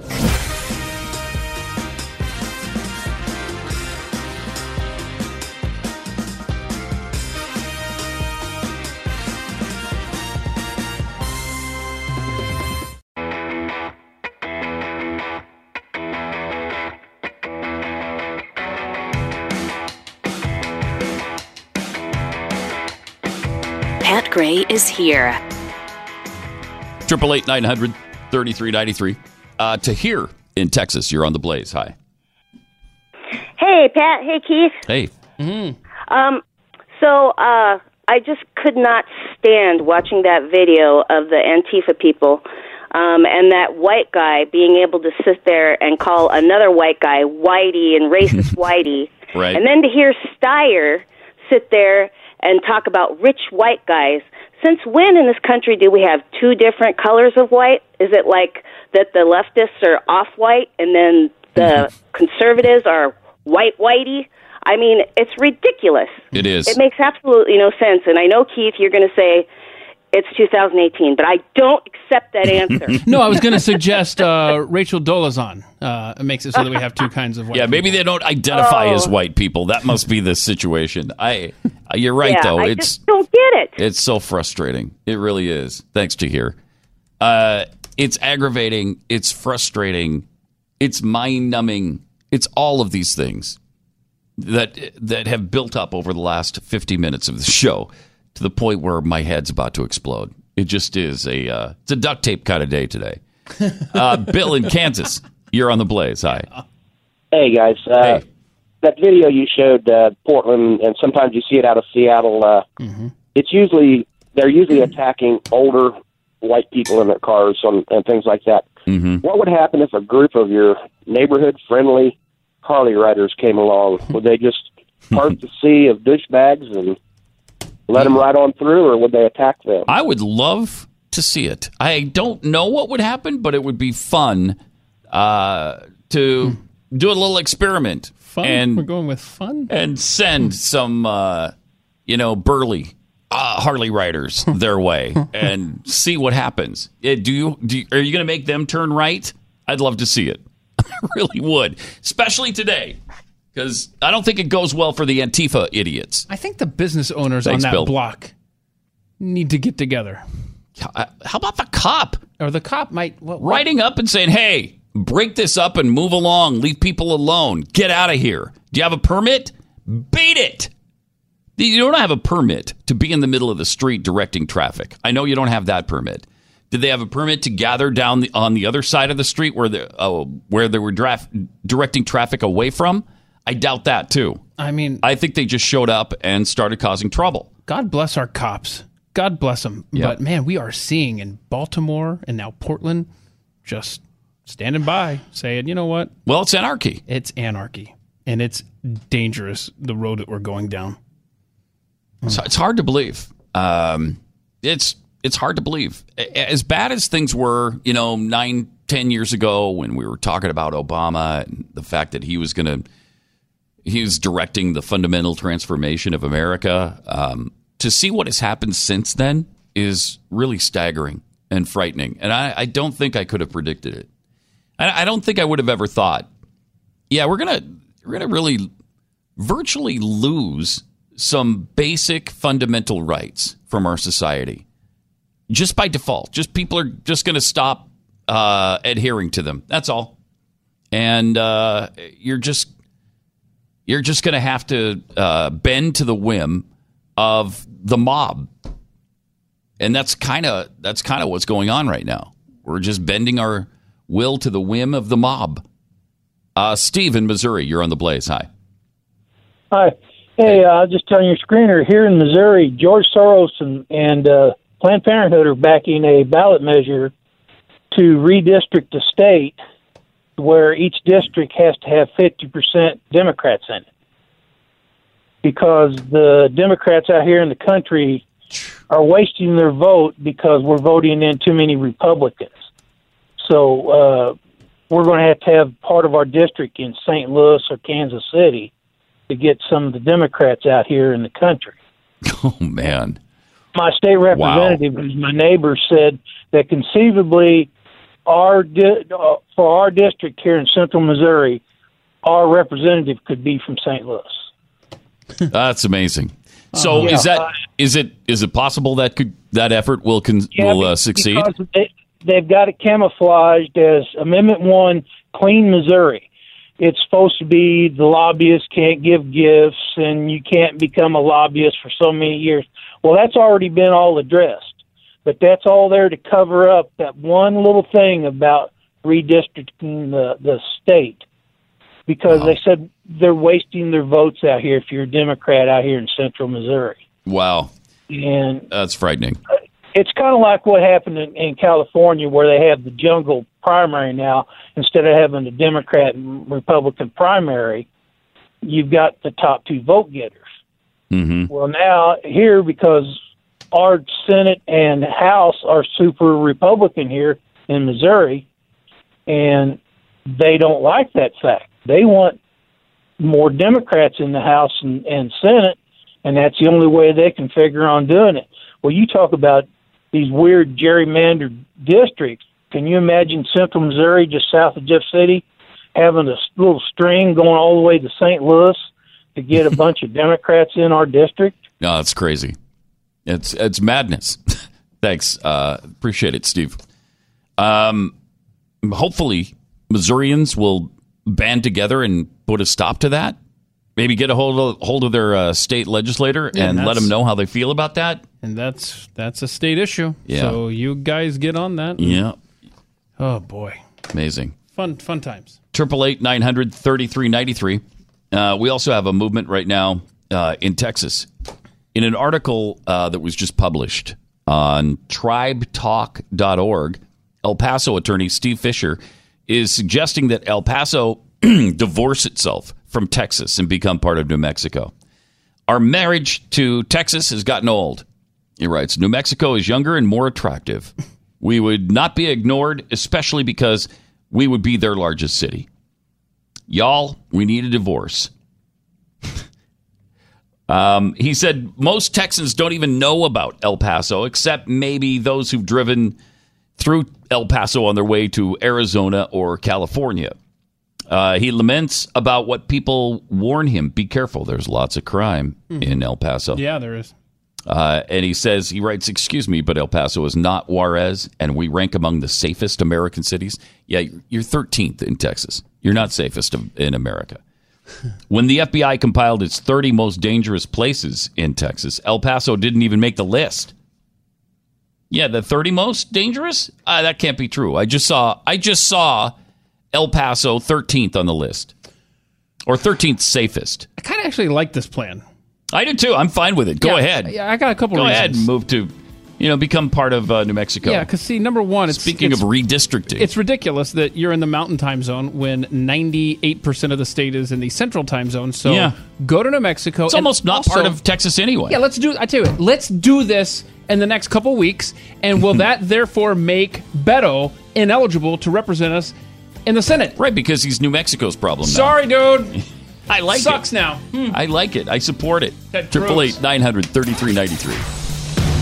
Gray is here. Triple eight nine hundred thirty three ninety three. Uh, to here in Texas, you're on the Blaze. Hi. Hey, Pat. Hey, Keith. Hey. Um, so uh, I just could not stand watching that video of the Antifa people. Um, and that white guy being able to sit there and call another white guy whitey and racist whitey. Right. And then to hear Steyer sit there and talk about rich white guys. Since when in this country do we have two different colors of white? Is it like that the leftists are off white and then the mm-hmm. conservatives are white whitey? I mean, it's ridiculous. It is. It makes absolutely no sense. And I know, Keith, you're going to say it's 2018, but I don't accept that answer. no, I was going to suggest uh, Rachel Dolezal. Uh, makes it so that we have two kinds of white. Yeah, maybe they don't identify Oh. as white people. That must be the situation. I, uh, you're right yeah, though. I it's just don't get it. it's so frustrating. It really is. Thanks to here. Uh, it's aggravating. It's frustrating. It's mind numbing. It's all of these things that that have built up over the last 50 minutes of the show to the point where my head's about to explode. It just is a uh, it's a duct tape kind of day today. Uh, Bill in Kansas, you're on the blaze. Hi. Hey guys, uh, that video you showed uh, Portland, and sometimes you see it out of Seattle. Uh, It's usually they're usually attacking older white people in their cars and, and things like that. Mm-hmm. What would happen if a group of your neighborhood friendly Harley riders came along? Would they just part the sea of douchebags and let them ride on through, or would they attack them? I would love to see it. I don't know what would happen, but it would be fun uh, to do a little experiment. Fun? And, We're going with fun? And send some, uh, you know, burly uh, Harley riders their way and see what happens. Uh, do you, do you, are you going to make them turn right? I'd love to see it. I really would, especially today. Because I don't think it goes well for the Antifa idiots. I think the business owners Thanks, on that Bill. block need to get together. How about the cop? Or the cop might what, what- writing up and saying, "Hey, break this up and move along. Leave people alone. Get out of here. Do you have a permit? Beat it. You don't have a permit to be in the middle of the street directing traffic. I know you don't have that permit. Did they have a permit to gather down the, on the other side of the street where they uh, where they were draft, directing traffic away from? I doubt that too. I mean, I think they just showed up and started causing trouble. God bless our cops. God bless them. Yeah. But man, we are seeing in Baltimore and now Portland just standing by saying, you know what? Well, it's anarchy. It's anarchy. And it's dangerous, the road that we're going down. So it's hard to believe. Um, it's it's hard to believe. As bad as things were, you know, nine, ten years ago when we were talking about Obama and the fact that he was going to, he was directing the fundamental transformation of America. Um, to see what has happened since then is really staggering and frightening. And I, I don't think I could have predicted it. I, I don't think I would have ever thought, yeah, we're gonna we're gonna really virtually lose some basic fundamental rights from our society just by default. Just people are just going to stop uh, adhering to them. That's all. And uh, you're just you're just going to have to uh, bend to the whim of the mob, and that's kind of that's kind of what's going on right now. We're just bending our will to the whim of the mob. Uh, Steve in Missouri, you're on the Blaze. Hi. Hi. Hey, uh, I was just telling your screener here in Missouri, George Soros and, and uh, Planned Parenthood are backing a ballot measure to redistrict the state where each district has to have 50% Democrats in it. Because the Democrats out here in the country are wasting their vote because we're voting in too many Republicans. So uh, we're going to have to have part of our district in St. Louis or Kansas City to get some of the Democrats out here in the country. Oh man. My state representative, who's my neighbor, said that conceivably our di- uh, for our district here in Central Missouri, our representative could be from St. Louis. That's amazing. So Yeah. is that is it is it possible that could that effort will con, will uh, succeed? They, they've got it camouflaged as Amendment One, Clean Missouri. It's supposed to be the lobbyists can't give gifts and you can't become a lobbyist for so many years. Well, that's already been all addressed, but that's all there to cover up that one little thing about redistricting the the state because they said they're wasting their votes out here if you're a Democrat out here in Central Missouri. Wow, And that's frightening. it's kind of like what happened in, in California, where they have the jungle primary now instead of having the Democrat and Republican primary. You've got the top two vote getters. Mm-hmm. Well, now here because our Senate and House are super Republican here in Missouri, and they don't like that fact. They want more Democrats in the House and, and Senate, and that's the only way they can figure on doing it. Well, you talk about these weird gerrymandered districts. Can you imagine Central Missouri, just south of Jeff City, having a little string going all the way to St. Louis to get a bunch of Democrats in our district? No, that's crazy. It's it's madness. Thanks, uh, appreciate it, Steve. Um, hopefully, Missourians will band together and put a stop to that. Maybe get a hold of hold of their uh, state legislator Yeah, and let them know how they feel about that. And that's that's a state issue. Yeah. So you guys get on that. Yeah, Oh boy. amazing. Fun fun times. Triple eight nine hundred thirty three ninety three. Uh, we also have a movement right now uh, in Texas. In an article uh, that was just published on tribtalk.org, El Paso attorney Steve Fisher is suggesting that El Paso divorce itself from Texas and become part of New Mexico. Our marriage to Texas has gotten old. He writes New Mexico is younger and more attractive. We would not be ignored, especially because we would be their largest city. Y'all, we need a divorce. um, he said most Texans don't even know about El Paso, except maybe those who've driven through El Paso on their way to Arizona or California. Uh, he laments about what people warn him be careful, there's lots of crime Mhm. in El Paso. Yeah, there is. Uh, and he says, he writes, Excuse me, but El Paso is not Juarez, and we rank among the safest American cities. Yeah, you're 13th in Texas. You're not safest in America. When the FBI compiled its 30 most dangerous places in Texas, El Paso didn't even make the list. Yeah, the 30 most dangerous? Uh, that can't be true. I just saw I just saw El Paso 13th on the list. Or 13th safest. I kind of actually like this plan. I do too. I'm fine with it. Go Yeah, ahead. Yeah, I got a couple Go reasons. ahead and move to, you know, become part of uh, New Mexico. Yeah, because see, number one, it's Speaking it's, of redistricting, it's ridiculous that you're in the mountain time zone when 98% of the state is in the central time zone. So Yeah. go to New Mexico. it's almost not also- part of Texas anyway. Yeah, let's do. I tell you, what, let's do this in the next couple weeks, and will that therefore make Beto ineligible to represent us in the Senate? Right, because he's New Mexico's problem now. Sorry, dude. I like Sucks it. Sucks now. Hmm. I like it. I support it. Triple eight nine hundred thirty three ninety three.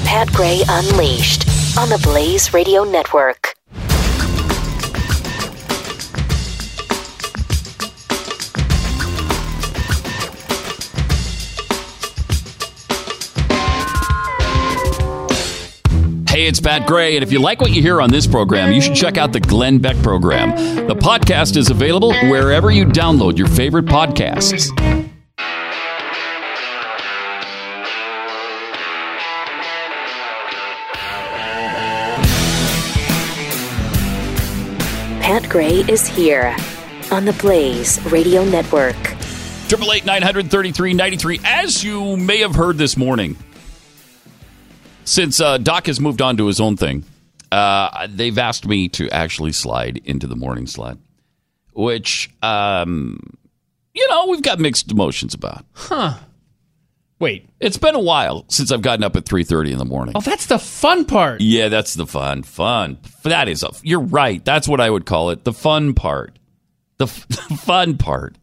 Pat Gray Unleashed on the Blaze Radio Network. Hey, it's Pat Gray, and if you like what you hear on this program, you should check out the Glenn Beck program. The podcast is available wherever you download your favorite podcasts. Pat Gray is here on the Blaze Radio Network. Triple eight nine hundred thirty three ninety three. As you may have heard this morning, since uh, Doc has moved on to his own thing, uh, they've asked me to actually slide into the morning slot, which um, you know we've got mixed emotions about. Huh. Wait. It's been a while since I've gotten up at three thirty in the morning. Oh, that's the fun part. Yeah, that's the fun. Fun. That is a. You're right. That's what I would call it. The fun part. The, f- the fun part.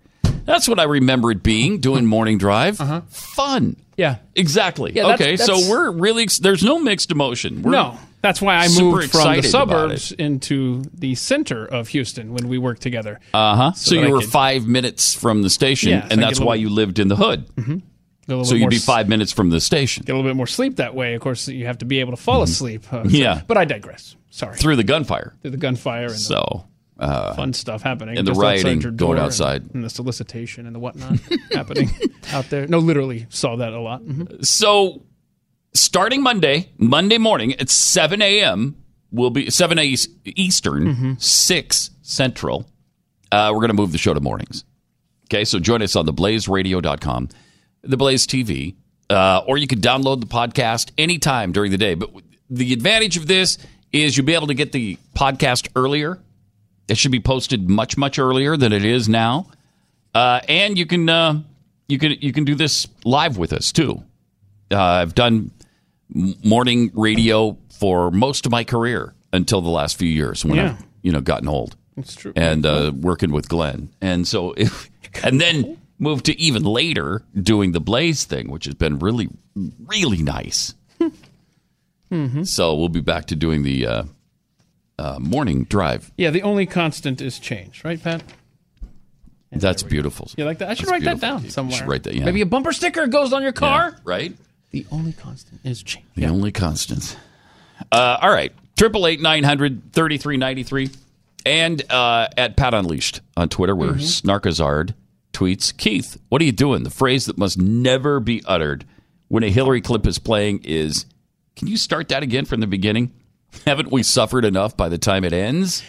That's what I remember it being doing morning drive. Fun. Yeah. Exactly. Yeah, that's- okay, that's- so we're really there's no mixed emotion. We're, No, That's why I moved from the suburbs into the center of Houston when we worked together. Uh huh. So, I you were could- five minutes from the station, Yeah, so and that's a why little- you lived in the hood. Little So you'd be s- five minutes from the station Get a little bit more sleep that way. Of course, you have to be able to fall asleep. uh, so- Yeah. but I digress. Sorry. through the gunfire. Through the gunfire and So, the uh, fun stuff happening, and the just outside rioting going door outside. and, and the solicitation and the whatnot happening out there. No, literally saw that a lot. Mhm. So, starting Monday, Monday morning at 7 a.m., will be 7 a.m. Eastern, Mm-hmm. 6 Central. Uh, we're going to move the show to mornings. Okay, so join us on theblazeradio.com, the Blaze TV, uh, or you can download the podcast anytime during the day. But the advantage of this is you'll be able to get the podcast earlier. It should be posted much, much earlier than it is now. Uh, and you can uh, you can you can do this live with us too. Uh, I've done morning radio for most of my career until the last few years when Yeah. I've you know gotten old. It's true. And uh, working with Glenn, and so if, and then moved to even later doing the Blaze thing, which has been really really nice. Mm-hmm. So we'll be back to doing the uh, uh, morning drive. Yeah, the only constant is change, right, Pat? That's beautiful. You like that? I should That's write that beautiful. down You somewhere. should write that, yeah. Maybe a bumper sticker goes on your car. Right? The only constant is change. The only constant. Uh, all right. Triple eight nine hundred thirty three ninety three, and uh, at Pat Unleashed on Twitter, where Mm-hmm. Snarkazard tweets, Keith, what are you doing? The phrase that must never be uttered when a Hillary clip is playing is, "Can you start that again from the beginning? Haven't we suffered enough by the time it ends?"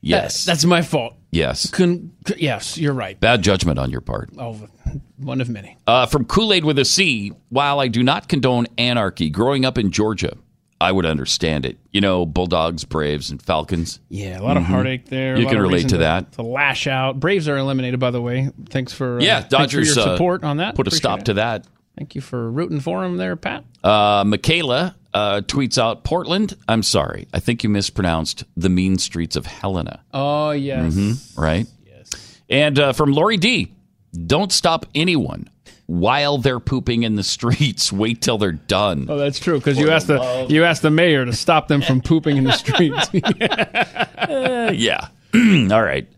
Yes. That's my fault. yes. Con- yes, you're right. Bad judgment on your part. Oh, one of many. Uh, from Kool Aid with a C, while I do not condone anarchy, growing up in Georgia, I would understand it. You know, Bulldogs, Braves, and Falcons. Yeah, a lot of Mhm. heartache there. a You lot can of relate reason to that. To lash out. Braves are eliminated, by the way. Thanks for uh, Yeah, thanks for Dodgers your uh, support on that. Put a Appreciate stop it. to that. Thank you for rooting for them there, Pat. Uh, Michaela uh, tweets out Portland. I'm sorry. I think you mispronounced the mean streets of Helena. Oh yes. Mhm, right? Yes. And uh, from Lori D. Don't stop anyone while they're pooping in the streets. Wait till they're done. Oh, that's true because you asked the you asked the mayor to stop them from pooping in the streets. Uh, yeah. All right.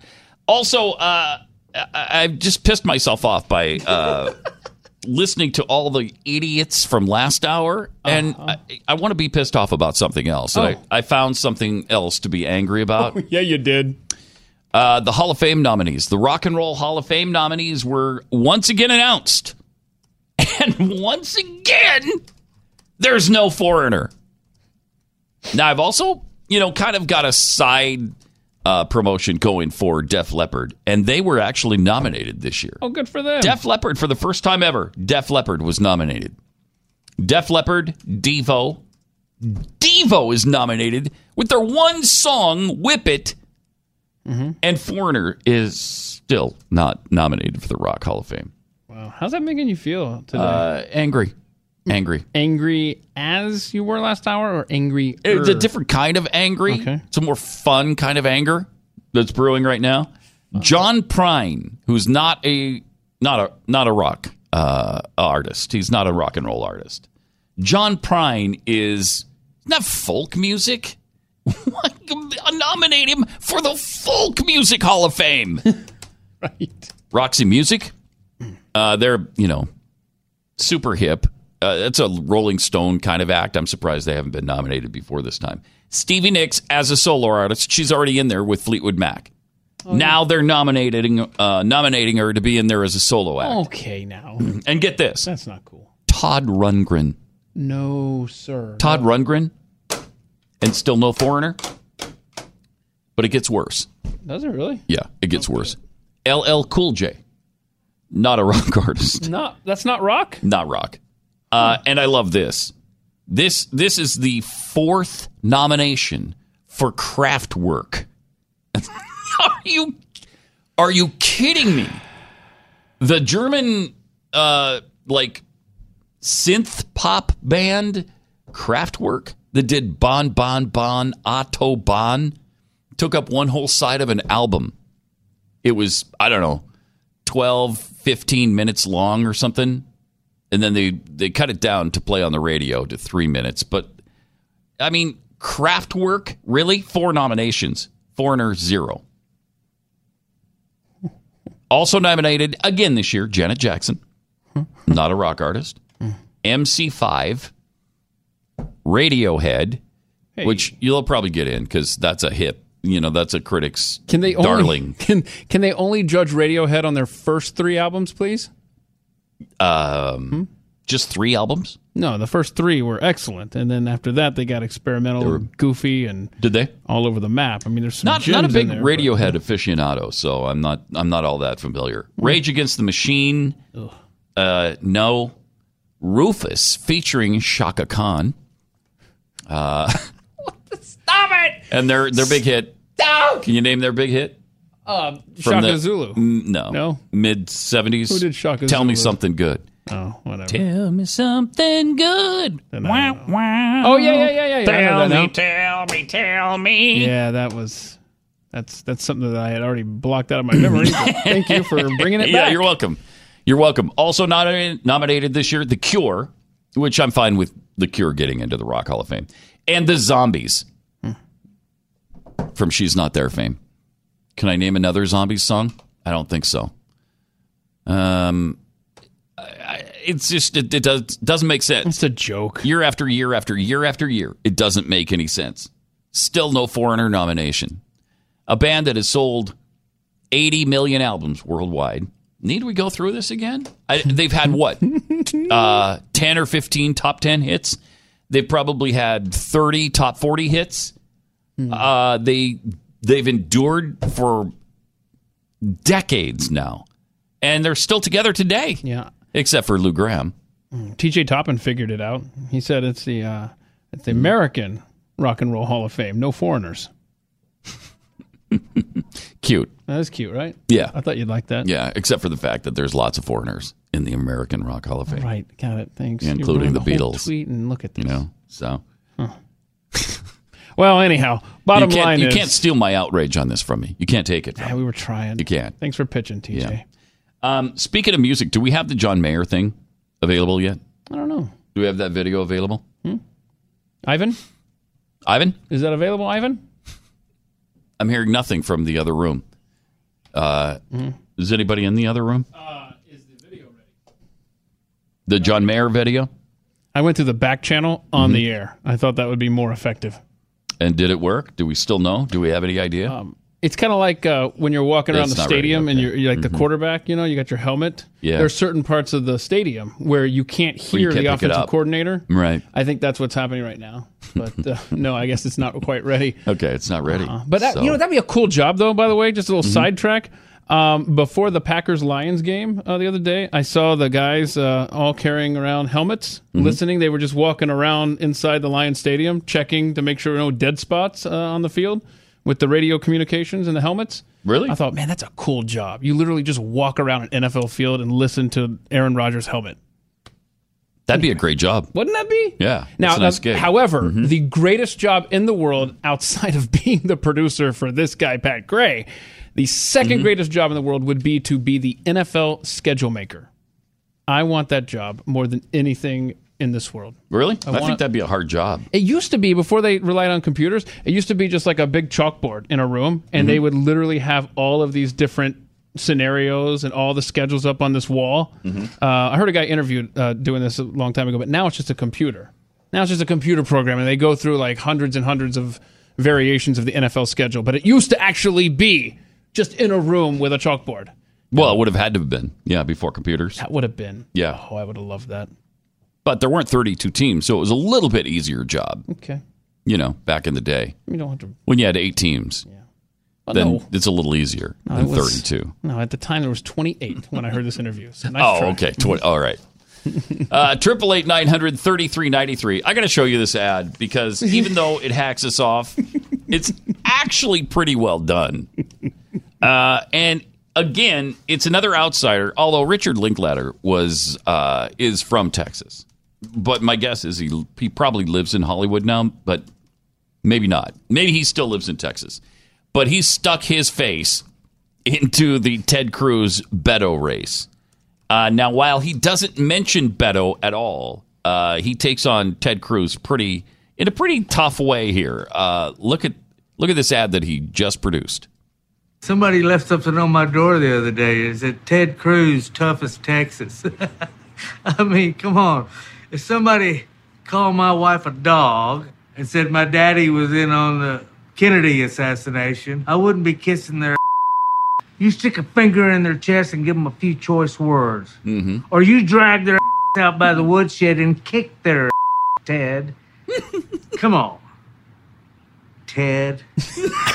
Also, uh, I- I've just pissed myself off by uh, listening to all the idiots from last hour, and I, I want to be pissed off about something else. Uh-huh. Oh. I, I found something else to be angry about. yeah, you did. Uh, the Hall of Fame nominees, the Rock and Roll Hall of Fame nominees, were once again announced, and once again, there's no foreigner. Now, I've also, you know, kind of got a side uh, promotion going for Def Leppard, and they were actually nominated this year. Oh, good for them. Def Leppard, for the first time ever, Def Leppard was nominated. Def Leppard, Devo. Devo is nominated with their one song, Whip It. And Foreigner is still not nominated for the Rock Hall of Fame. Wow, how's that making you feel today? Uh, angry. Angry. angry as you were last hour, or angry? It's a different kind of angry. Okay. It's a more fun kind of anger that's brewing right now. John Prine, who's not a not a not a rock uh, artist. He's not a rock and roll artist. John Prine is not folk music. Nominate him for the Folk Music Hall of Fame. right. Roxy Music, uh, they're you know super hip. Uh, it's a Rolling Stone kind of act. I'm surprised they haven't been nominated before this time. Stevie Nicks as a solo artist, she's already in there with Fleetwood Mac. Now they're nominating uh, nominating her to be in there as a solo act. Okay, now And get this, that's not cool. Todd Rundgren. No, sir. Todd Rundgren, and still no foreigner. But it gets worse. Does it really? Yeah, it gets worse. LL Cool J, not a rock artist. Not that's not rock. not rock. Uh, and I love this. This this is the fourth nomination for Kraftwerk. are you are you kidding me? The German uh, like synth pop band Kraftwerk that did Bon Bon Bon Autobahn took up one whole side of an album. It was I don't know 12 15 minutes long or something and then they they cut it down to play on the radio to three minutes. But I mean, Kraftwerk, really? Four nominations. Foreigner, zero. Also nominated again this year, Janet Jackson, not a rock artist. MC5, Radiohead, which you'll probably get in because that's a hip. You know, that's a critic's Can they only, darling. Can can they only judge Radiohead on their first three albums, please? Um, Just three albums? No, the first three were excellent, and then after that they got experimental, and goofy, and did they all over the map? I mean, there's some not not a gems big in there, Radiohead aficionado, so I'm not I'm not all that familiar. Rage Against the Machine, uh, no. Rufus featuring Chaka Khan. Uh, Stop it! and their their big hit. No! Can you name their big hit? Uh, From Shaka the- Zulu. Mm, No, No? mid seventies. Who did Shaka Tell me something good. Oh, whatever. Tell me something good. Wah, wah. Oh yeah, yeah, yeah, yeah. yeah. Tell that me, tell me, tell me. Yeah, that was that's that's something that I had already blocked out of my memory. thank you for bringing it yeah, back. you're welcome. You're welcome. Also nominated, nominated this year, The Cure, which I'm fine with The Cure getting into the Rock Hall of Fame, and The Zombies from She's Not There fame. Can I name another Zombies song? I don't think so. Um, I- it's just it, it does doesn't make sense. It's a joke. Year after year after year after year, it doesn't make any sense. Still no foreigner nomination. A band that has sold 80 million albums worldwide. Need we go through this again? I, they've had what? uh, 10 or 15 top 10 hits. They've probably had 30 top 40 hits. Uh, they they've endured for decades now, and they're still together today. Yeah. except for Lou Gramm. T.J. Toppin figured it out. He said it's the uh, it's Hmm. the American Rock and Roll Hall of Fame, no foreigners. Cute. That is cute, right? Yeah. I thought you'd like that. Yeah, except for the fact that there's lots of foreigners in the American Rock Hall of Fame. Right. Got it. Thanks. Including the Beatles. Tweet and look at this. You know, so Well, anyhow, bottom you can't, line you is can't steal my outrage on this from me. You can't take it. Yeah, we were trying. You can't. Thanks for pitching, TJ. Yeah. Um, speaking of music, do we have the John Mayer thing available yet? I don't know. Do we have that video available? Ivan, Ivan, is that available, Ivan? I'm hearing nothing from the other room. Uh, Mm-hmm. Is anybody in the other room? Uh, is the video ready? The John Mayer video, I went to the back channel on Mm-hmm. the air. I thought that would be more effective. And did it work? Do we still know? Do we have any idea? Um, It's kind of like uh, when you're walking around It's the stadium and you're, you're like Mhm. the quarterback. You know, you got your helmet. Yeah. There's certain parts of the stadium where you can't Where you hear can't the offensive coordinator. right. I think that's what's happening right now. But uh, no, I guess it's not quite ready. Okay, it's not ready. Uh, but that, So- you know that'd be a cool job, though. By the way, just a little Mhm. sidetrack. Um, before the Packers Lions game uh, the other day, I saw the guys uh, all carrying around helmets, Mhm. listening. They were just walking around inside the Lions Stadium, checking to make sure no dead spots uh, on the field with the radio communications and the helmets. Really? I thought, man, that's a cool job. You literally just walk around an NFL field and listen to Aaron Rodgers' helmet. That'd be a great job. Wouldn't that be? Yeah. Now, nice now, however, the greatest job in the world outside of being the producer for this guy, Pat Gray, the 2nd Mm-hmm. greatest job in the world would be to be the NFL schedule maker. I want that job more than anything in this world. really? I, I think that'd be a hard job. It used to be before they relied on computers. It used to be just like a big chalkboard in a room, and Mhm. they would literally have all of these different scenarios and all the schedules up on this wall. Mm-hmm. Uh, I heard a guy interviewed uh, doing this a long time ago, but now it's just a computer. Now it's just a computer program, and they go through like hundreds and hundreds of variations of the NFL schedule. But it used to actually be just in a room with a chalkboard. Well, it would have had to have been. Yeah, before computers. That would have been. Yeah. Oh, I would have loved that. But there weren't 32 teams, so it was a little bit easier job, Okay. you know, back in the day. You don't have to. When you had eight teams, Well, then no. it's a little easier No, than was- 32. No, at the time there was 28 when I heard this interview. So nice oh, try. okay. Tw- all right. Uh, Triple eight nine hundred thirty three ninety three. I got to show you this ad because even though it hacks us off, it's actually pretty well done. Uh, and again, it's another outsider. Although Richard Linklater was uh, is from Texas, but my guess is he he probably lives in Hollywood now, but maybe not. Maybe he still lives in Texas, but he stuck his face into the Ted Cruz Beto race. Uh, now, while he doesn't mention Beto at all, uh, he takes on Ted Cruz pretty in a pretty tough way here. Uh, look at look at this ad that he just produced. Somebody left something on my door the other day. It said Ted Cruz, toughest Texas. I mean, come on. If somebody called my wife a dog and said my daddy was in on the Kennedy assassination, I wouldn't be kissing their. You stick a finger in their chest and give them a few choice words. Mm-hmm. Or you drag their out by the woodshed and kick their Ted. Come on. Ted.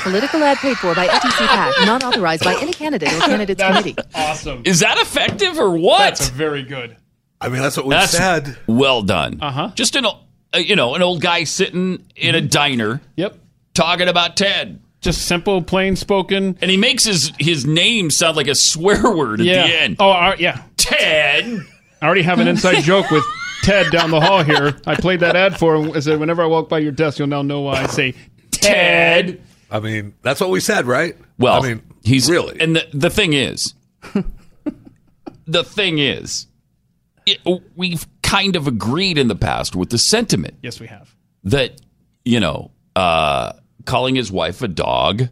Political ad paid for by FTC PAC, not authorized by any candidate or candidates committee. Awesome. Is that effective or what? That's very good. I mean, that's what we That's said. Well done. Uh huh. Just an, uh, you know, an old guy sitting in a diner. Yep. Talking about Ted. Just simple, plain spoken. And he makes his his name sound like a swear word at yeah. the end. Oh, uh, yeah. Ted. I already have an inside joke with Ted down the hall here. I played that ad for him. I said, whenever I walk by your desk, you'll now know why I say Ted. I mean, that's what we said, right? Well, I mean, he's really. And the the thing is, the thing is, it, we've kind of agreed in the past with the sentiment Yes, we have. that you know, uh, calling his wife a dog,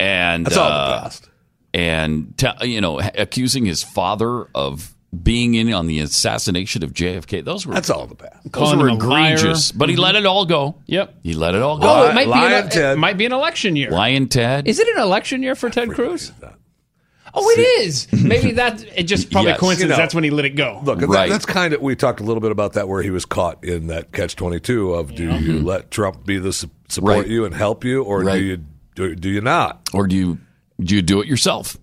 and That's all in the uh, past. and te- you know, accusing his father of being in on the assassination of JFK. Those were That's all the past. those Calling were him a liar. egregious, but he mm-hmm. let it all go. Yep. He let it all go. Oh, it might be an, Ted. it might be an election year. Lion Ted. Is it an election year for Ted Cruz? Oh, it is. Maybe that it just probably Yes. coincidence. You know, that's when he let it go. Look, that- that's kind of we talked a little bit about that where he was caught in that catch twenty two of do you mm-hmm. let Trump be the support Right. you and help you, or Right. do you do, do you not? or do you do you do it yourself?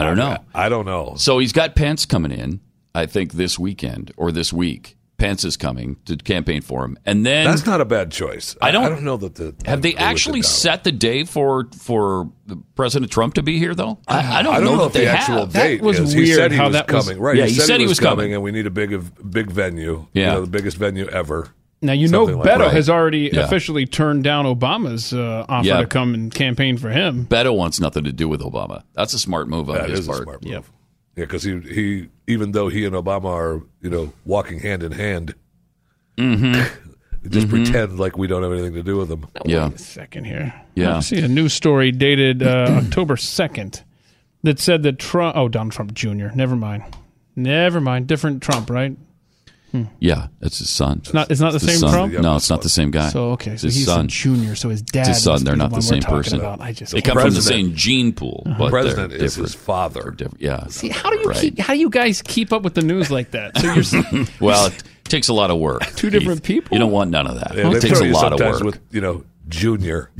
I don't know. I don't know. So he's got Pence coming in. I think this weekend or this week. Pence is coming to campaign for him, and then That's not a bad choice. I don't- I don't know that the have they actually it, set the day for for President Trump to be here? Though I, I don't, I don't know, know, that if they the actual have. date That was is. he weird said he how was that was- coming. Right? Yeah, he, he said, said he he was was coming, coming. and we need a big big venue. Yeah. you know, the biggest venue ever. Now you know Something like Beto that. has already Yeah. officially turned down Obama's uh, offer Yeah. to come and campaign for him. Beto wants nothing to do with Obama. That's a smart move on That his is a part. smart move. Yep. Yeah, because he he even though he and Obama are you know walking hand in hand, Mm-hmm. just pretend like we don't have anything to do with them. Yeah, Wait a second here. Yeah. I see a news story dated uh, October 2nd that said that Trump, oh, Donald Trump Jr., never mind. Never mind. Different Trump, right? Hmm. yeah, it's his son. It's not- it's not the his same son. No, it's not the same guy. So, okay. It's So his he's son. a junior, so his dad. It's his son. They're be not the, the same person. About. I just They can't- come from the same gene pool, The but president they're is different. his father. Different. Yeah. See, how do you Right. keep, how do you guys keep up with the news like that? So you're Well, it takes a lot of work. Two different people? You don't want none of that. Yeah, it takes a lot of work. with you know junior,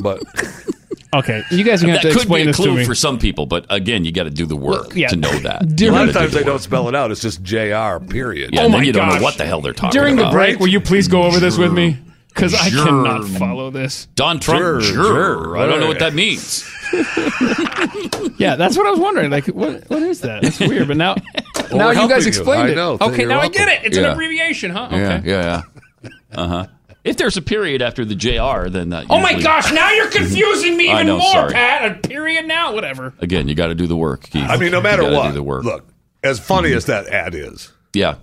but okay. You guys are gonna have that to could explain be a this to clue me. for some people, but again, you got to do the work Well, yeah. to know that. a lot of times do they don't spell it out. It's just Jr. Period. Yeah, Oh and then my you don't know what the hell they're talking During the break, will you please go over this with me? Because I cannot follow this. Don Trump, Sure, juror. sure. I don't know what that means. Yeah, that's what I was wondering. Like, what what is that? That's weird. But now, now you helping guys you. explained I it. know. Okay, You're now I get it. It's an abbreviation, huh? Yeah, Okay. yeah, yeah. Uh huh. If there's a period after the JR, then that. Oh my gosh! Now you're mhm. confusing me I even know, more, sorry. Pat. A period now, whatever. Again, you got to do the work, Keith. I mean, no You matter gotta what, do the work. look, as funny mm-hmm. as that ad is, Yeah.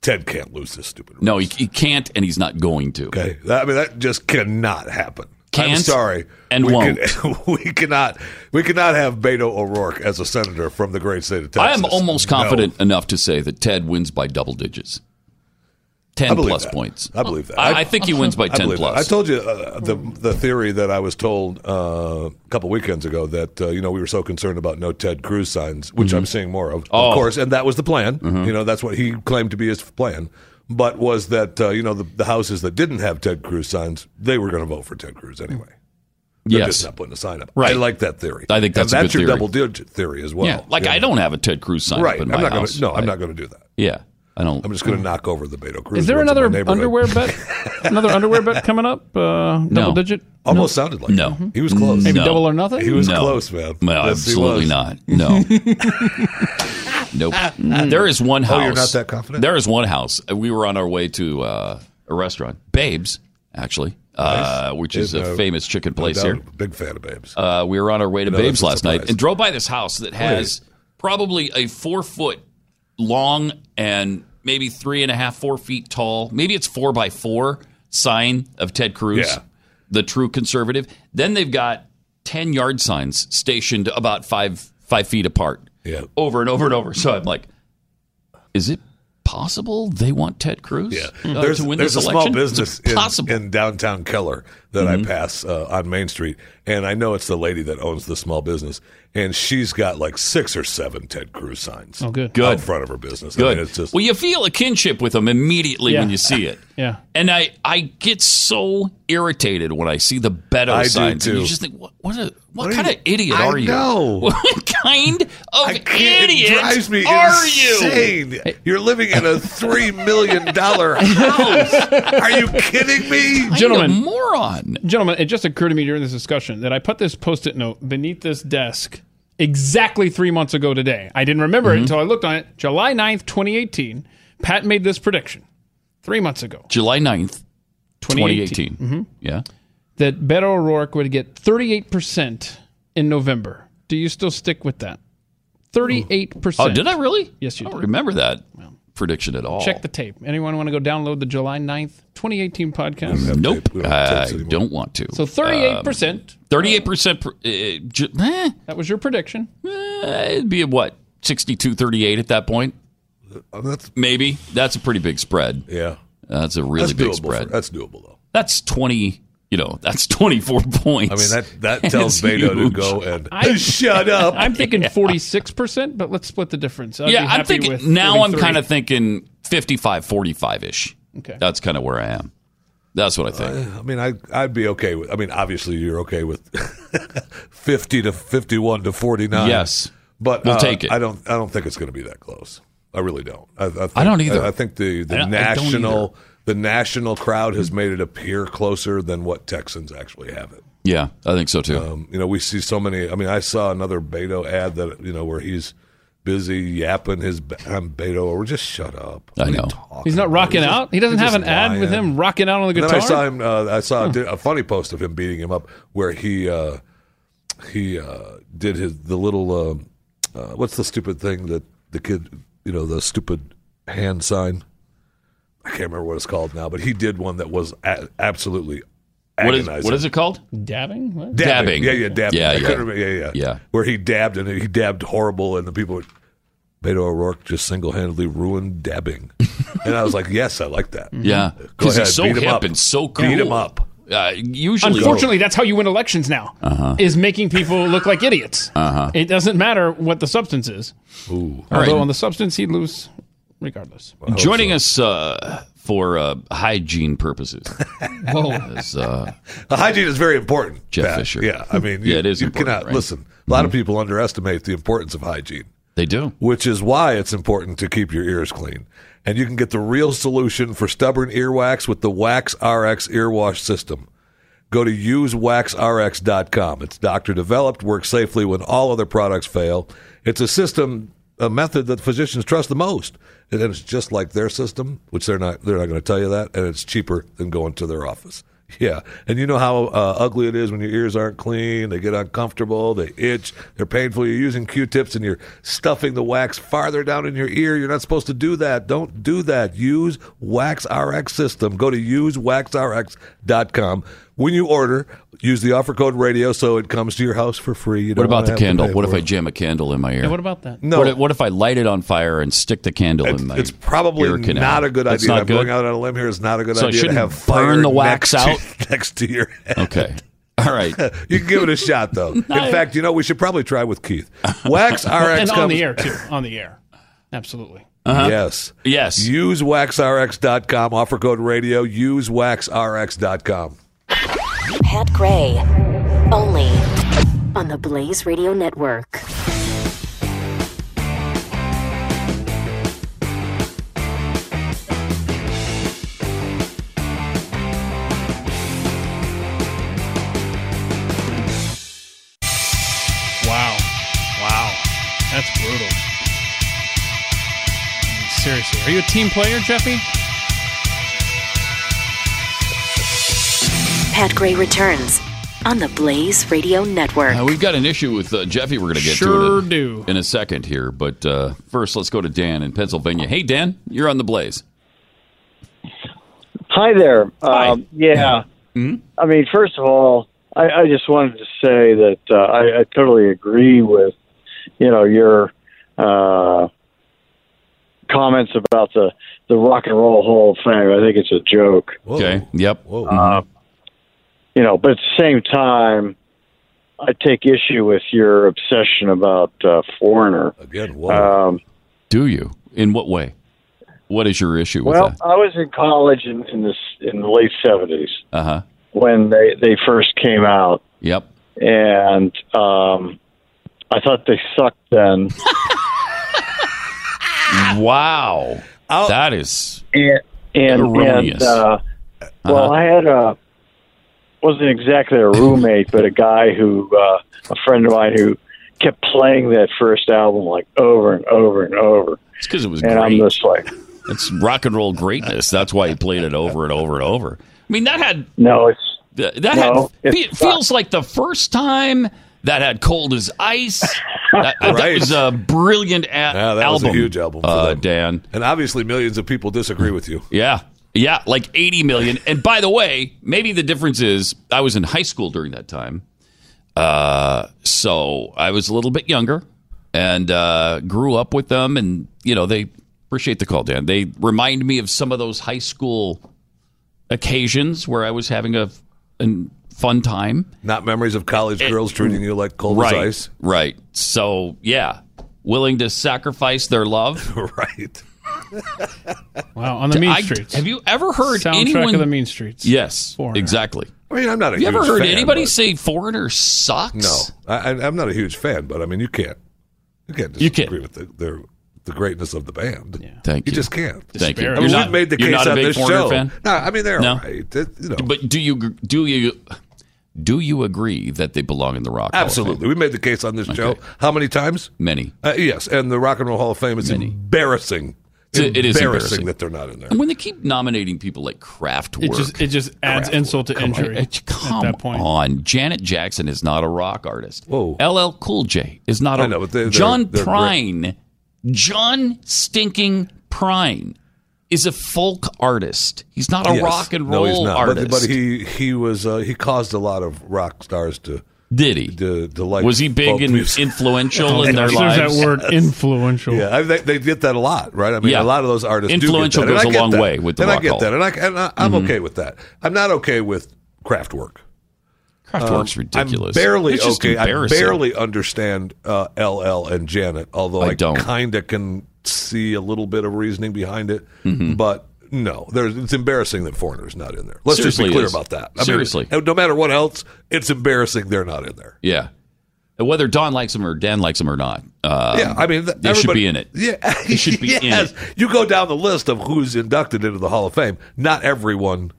Ted can't lose this stupid. No, he, he can't, and he's not going to. Okay, that, I mean that just cannot happen. I'm Can't sorry, and we won't. Can, we cannot. We cannot have Beto O'Rourke as a senator from the great state of Texas. I am almost No. confident enough to say that Ted wins by double digits. I 10 believe plus that. points. I believe that. I, I think he wins by I 10 believe that. plus. I told you uh, the the theory that I was told uh, a couple weekends ago that uh, you know we were so concerned about no Ted Cruz signs, which I'm seeing more of, Oh. of course, and that was the plan. You know, that's what he claimed to be his plan. But was that uh, you know the, the houses that didn't have Ted Cruz signs, they were going to vote for Ted Cruz anyway. They're Yes. just not putting a sign up. Right. I like that theory. I think that's and that's your theory. double digit theory as well. yeah, like I don't have a Ted Cruz sign right. up in I'm my not house. Gonna, no, I'm not going to do that. Yeah, I don't. I'm just going to knock over the Beto Cruz. Is there ones in my another underwear bet? another underwear bet coming up? Uh, double No. digit? Almost sounded like No. it. He was close. Maybe No. double or nothing? He was No. close, man. No, Yes, absolutely not. No. nope. There is one house. Oh, you're not that confident? There is one house. We were on our way to uh, a restaurant, Babes, actually, uh, which is Babes, a uh, famous chicken place doubt, here. Big fan of Babes. Uh, we were on our way to No, Babes last night and drove by this house that has probably a four foot long and maybe three and a half, four feet tall. Maybe it's four by four. sign of Ted Cruz, Yeah. the true conservative. Then they've got ten yard signs stationed about five five feet apart, Yeah. over and over and over. So I'm like, is it possible they want Ted Cruz? Yeah, uh, there's, there's a small business in, in downtown Keller that I pass uh, on Main Street, and I know it's the lady that owns the small business, and she's got like six or seven Ted Cruz signs. Oh, good. Good. out front of her business. I Good. mean, it's just well, you feel a kinship with them immediately Yeah. when you see it. Yeah. And I, I get so irritated when I see the Beto I do, signs. And you too. just think, what, what, a, what, What kind you- of idiot I are you? know. What kind of idiot it drives me are you? insane. You're living in a three million dollar house. Are you kidding me? Gentlemen. Are moron. Gentlemen, it just occurred to me during this discussion that I put this post it note beneath this desk exactly three months ago today. I didn't remember Mm-hmm. it until I looked on it. July 9th, 2018. Pat made this prediction three months ago July 9th, 2018. 2018. Mhm. Yeah. that Beto O'Rourke would get 38% in November. Do you still stick with that? 38%. Oh, did I really? Yes, you I don't did. remember that prediction at all. Check the tape. Anyone want to go download the July 9th, 2018 podcast? Nope. Don't I don't want to. So 38%. Thirty-eight percent. Uh, ju- eh, that was your prediction. eh, it'd be a what? 62-38 at that point. Uh, That's Maybe that's a pretty big spread. yeah. That's a really That's big doable. spread. For, that's doable though. That's twenty. You know, that's twenty-four points. I mean that that And tells it's Beto to go and I- shut up. I'm thinking 46%, but let's split the difference. I'd yeah, I'm thinking now. I'm kind of thinking 55, 45 ish. Okay. That's kind of where I am. That's what I think. I mean, I I'd be okay with. I mean, obviously you're okay with fifty to fifty-one to forty-nine. Yes. but We'll uh, take it. I don't. I don't think it's going to be that close. I really don't. I, I, think, I don't either. I, I think the the I don't- I national either. The national crowd has made it appear closer than what Texans actually have it. yeah, I think so too. Um, you know, we see so many. I mean, I saw another Beto ad that you know where he's busy yapping his I'm Beto or just shut up. I What are know. He's not rocking He's out. just- He doesn't have an just ad with him rocking out on the And guitar. then I saw him. Uh, I saw a, a funny post of him beating him up, where he uh, he uh, did his the little uh, uh, what's the stupid thing that the kid you know the stupid hand sign. I can't remember what it's called now, but he did one that was a- absolutely what is agonizing. what is it called? Dabbing? What? Dabbing. Dabbing. Yeah, yeah, dabbing. Yeah, yeah. couldn't remember- yeah, yeah, Yeah. Where he dabbed and he dabbed horrible, and the people would. Beto O'Rourke just single-handedly ruined dabbing, and I was like, "Yes, I like that." Yeah, because ahead, he's so beat hip and so cool. Beat him up. Uh, usually, Unfortunately, that's how you win elections now. Uh-huh. Is making people look like idiots. Uh-huh. It doesn't matter what the substance is. Ooh. All right. Although on the substance he'd lose regardless. joining us uh, for uh, hygiene purposes Whoa. is uh, The hygiene is very important. Jeff Pat. Fisher. Yeah, I mean, Yeah, it is You important, cannot right? listen. A lot of people underestimate the importance of hygiene, they do. which is why it's important to keep your ears clean. And you can get the real solution for stubborn earwax with the Wax RX ear wash system. Go to usewaxrx.com. It's doctor developed, works safely when all other products fail. It's a system, a method that physicians trust the most. And it's just like their system, which they're not they're not going to tell you that, and it's cheaper than going to their office. Yeah, and you know how uh, ugly it is when your ears aren't clean. They get uncomfortable. They itch. They're painful. You're using Q-tips and you're stuffing the wax farther down in your ear. You're not supposed to do that. Don't do that. Use Wax RX system. Go to usewaxrx.com. When you order, use the offer code radio so it comes to your house for free. You What about the candle? What if for I jam a candle in my ear? Yeah, what about that? No. What if, what if I light it on fire and stick the candle It's, in my it's probably ear canal? not a good That's idea. not I'm good? going out on a limb here. It's not a good So I idea to shouldn't have burn the wax next to- out? next to your head. Okay. All right. You can give it a shot, though. In fact, you know, we should probably try with Keith. Wax RX and on comes- the air, too. On the air. Absolutely. Uh-huh. Yes. Yes. Use waxrx.com. Offer code radio. Use waxrx.com. Pat Gray. Only on the Blaze Radio Network. Wow. Wow. That's brutal. Seriously. Are you a team player, Jeffy? Pat Gray returns on the Blaze Radio Network. Uh, we've got an issue with uh, Jeffy. We're going to get Sure to it in, do. in a second here, but uh, first, let's go to Dan in Pennsylvania. Hey, Dan, you're on the Blaze. Hi there. Um, yeah. I mean, first of all, I, I just wanted to say that uh, I, I totally agree with, you know, your uh, comments about the the Rock and Roll Hall of Fame. I think it's a joke. Okay. Yep. Uh, you know, but at the same time, I take issue with your obsession about uh, Foreigner. Again, what? Um, Do you? In what way? What is your issue with well, that? I was in college in, in this in the late seventies Uh huh. when they they first came out, Yep. and um, I thought they sucked then. Wow. That is and and, erroneous. and uh, well, Uh-huh. I had a wasn't exactly a roommate, but a guy who uh, a friend of mine who kept playing that first album like over and over and over. It's because it was and great. I'm just like, It's rock and roll greatness. That's why he played it over and over and over. I mean, that had no, it's that that No, had it fe- feels like the first time that had cold as ice. That, that was a brilliant a- Yeah, that album. was a huge album for uh, them. Dan. And obviously, millions of people disagree with you. Yeah. Yeah, like 80 million. And by the way, maybe the difference is I was in high school during that time. Uh, so I was a little bit younger and uh, grew up with them. And, you know, they appreciate the call, Dan. They remind me of some of those high school occasions where I was having a, a fun time. Not memories of college girls treating you like cold right, as ice. Right. So, yeah, willing to sacrifice their love. right. Wow, on the mean I- streets. Have you ever heard Soundtrack anyone of the mean streets? Yes, Foreigner. exactly. I mean, I'm not a Have you ever heard fan, anybody but- say Foreigner sucks? No, I, I- I'm not a huge fan, but I mean, you can't, you can't You disagree with the, the the greatness of the band. Thank you. you. just can't. Thank you. I You're mean, not- we've made the case not a on big this show. fan? No, I mean they're No? all right. It- you know, But do you do you do you agree that they belong in the Rock? Hall of Fame? absolutely, we made the case on this show. How many times? Many. Uh, yes, and the Rock and Roll Hall of Fame is embarrassing. It- it is embarrassing. that they're not in there. And when they keep nominating people like Kraftwerk, It just it just adds Kraftwerk, insult to come injury. it- come at that point. on. Janet Jackson is not a rock artist. Whoa. LL Cool J is not a I know, but they- they're- John they're Prine. John Stinking Prine is a folk artist. He's not a Yes. rock and no, roll he's not. artist. But, but he he was uh, he caused a lot of rock stars to did he to, to like. was he big and music. influential Oh, in their lives? There's that word influential. Yeah, I, they, they get that a lot, right? I mean, Yeah. a lot of those artists Influential do get that. goes And I a get long that. way with the and Rock I get Hall. that, and I and I, I'm Mhm. okay with that. I'm not okay with Kraftwerk. Kraftwerk's Um, ridiculous. I'm barely It's just okay. I barely understand uh, LL and Janet, although I I, don't. kind of can see a little bit of reasoning behind it. Mhm. But no, there's, it's embarrassing that Foreigner's not in there. Let's Seriously, just be clear about that. I mean, Seriously. no matter what else, it's embarrassing they're not in there. Yeah. Whether Don likes him or Dan likes him or not. Um, yeah, I mean, th- they should be in it. Yeah, They should be in yes. it. You go down the list of who's inducted into the Hall of Fame. Not everyone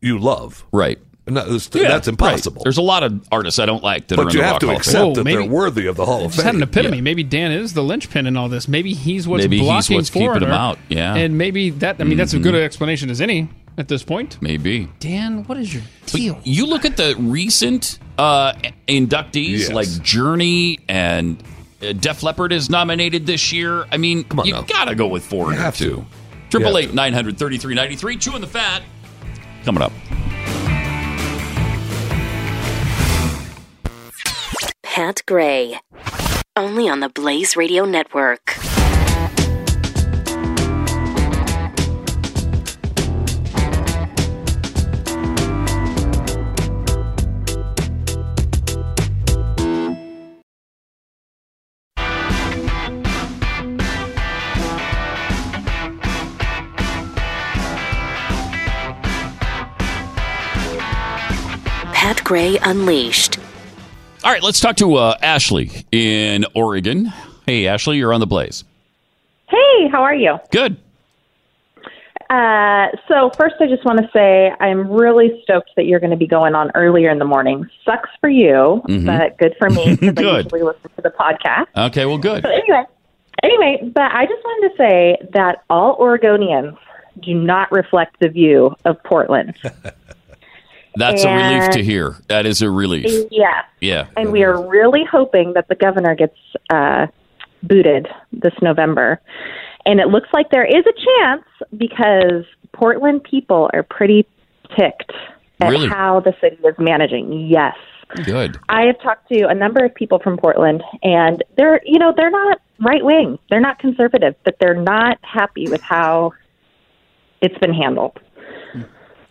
you love. Right. No, that's, Yeah, that's impossible. right. There's a lot of artists I don't like that are But in you the Rock to Hall of accept Fame. Whoa, that maybe- they're worthy of the Hall of just had an Fame. epiphany. Maybe Dan is the linchpin in all this. Maybe he's what's Maybe he's blocking what's keeping him out, yeah. And maybe that. I mean, that's a Mhm. good explanation as any at this point. Maybe. Dan, what is your But deal? you look at the recent uh, inductees Yes. like Journey and uh, Def Leppard is nominated this year. I mean, Come on you now. gotta go with Foreigner You have to. too. Triple eight nine hundred thirty three ninety three. Chewing the fat. Coming up. Pat Gray. Only on the Blaze Radio Network. Pat Gray Unleashed. All right, let's talk to uh, Ashley in Oregon. Hey, Ashley, you're on the Blaze. Hey, how are you? Good. Uh, so first, I just want to say I'm really stoked that you're going to be going on earlier in the morning. Sucks for you, Mhm. but good for me because I usually listen to the podcast. Okay, well, good. So anyway, anyway, but I just wanted to say that all Oregonians do not reflect the view of Portland. That's a relief to hear. That is a relief. yeah, Yeah. and we are really hoping that the governor gets uh, booted this November. And it looks like there is a chance because Portland people are pretty ticked at Really? how the city is managing. Yes. Good. I have talked to a number of people from Portland, and they're, you know, they're not right wing, they're not conservative, but they're not happy with how it's been handled.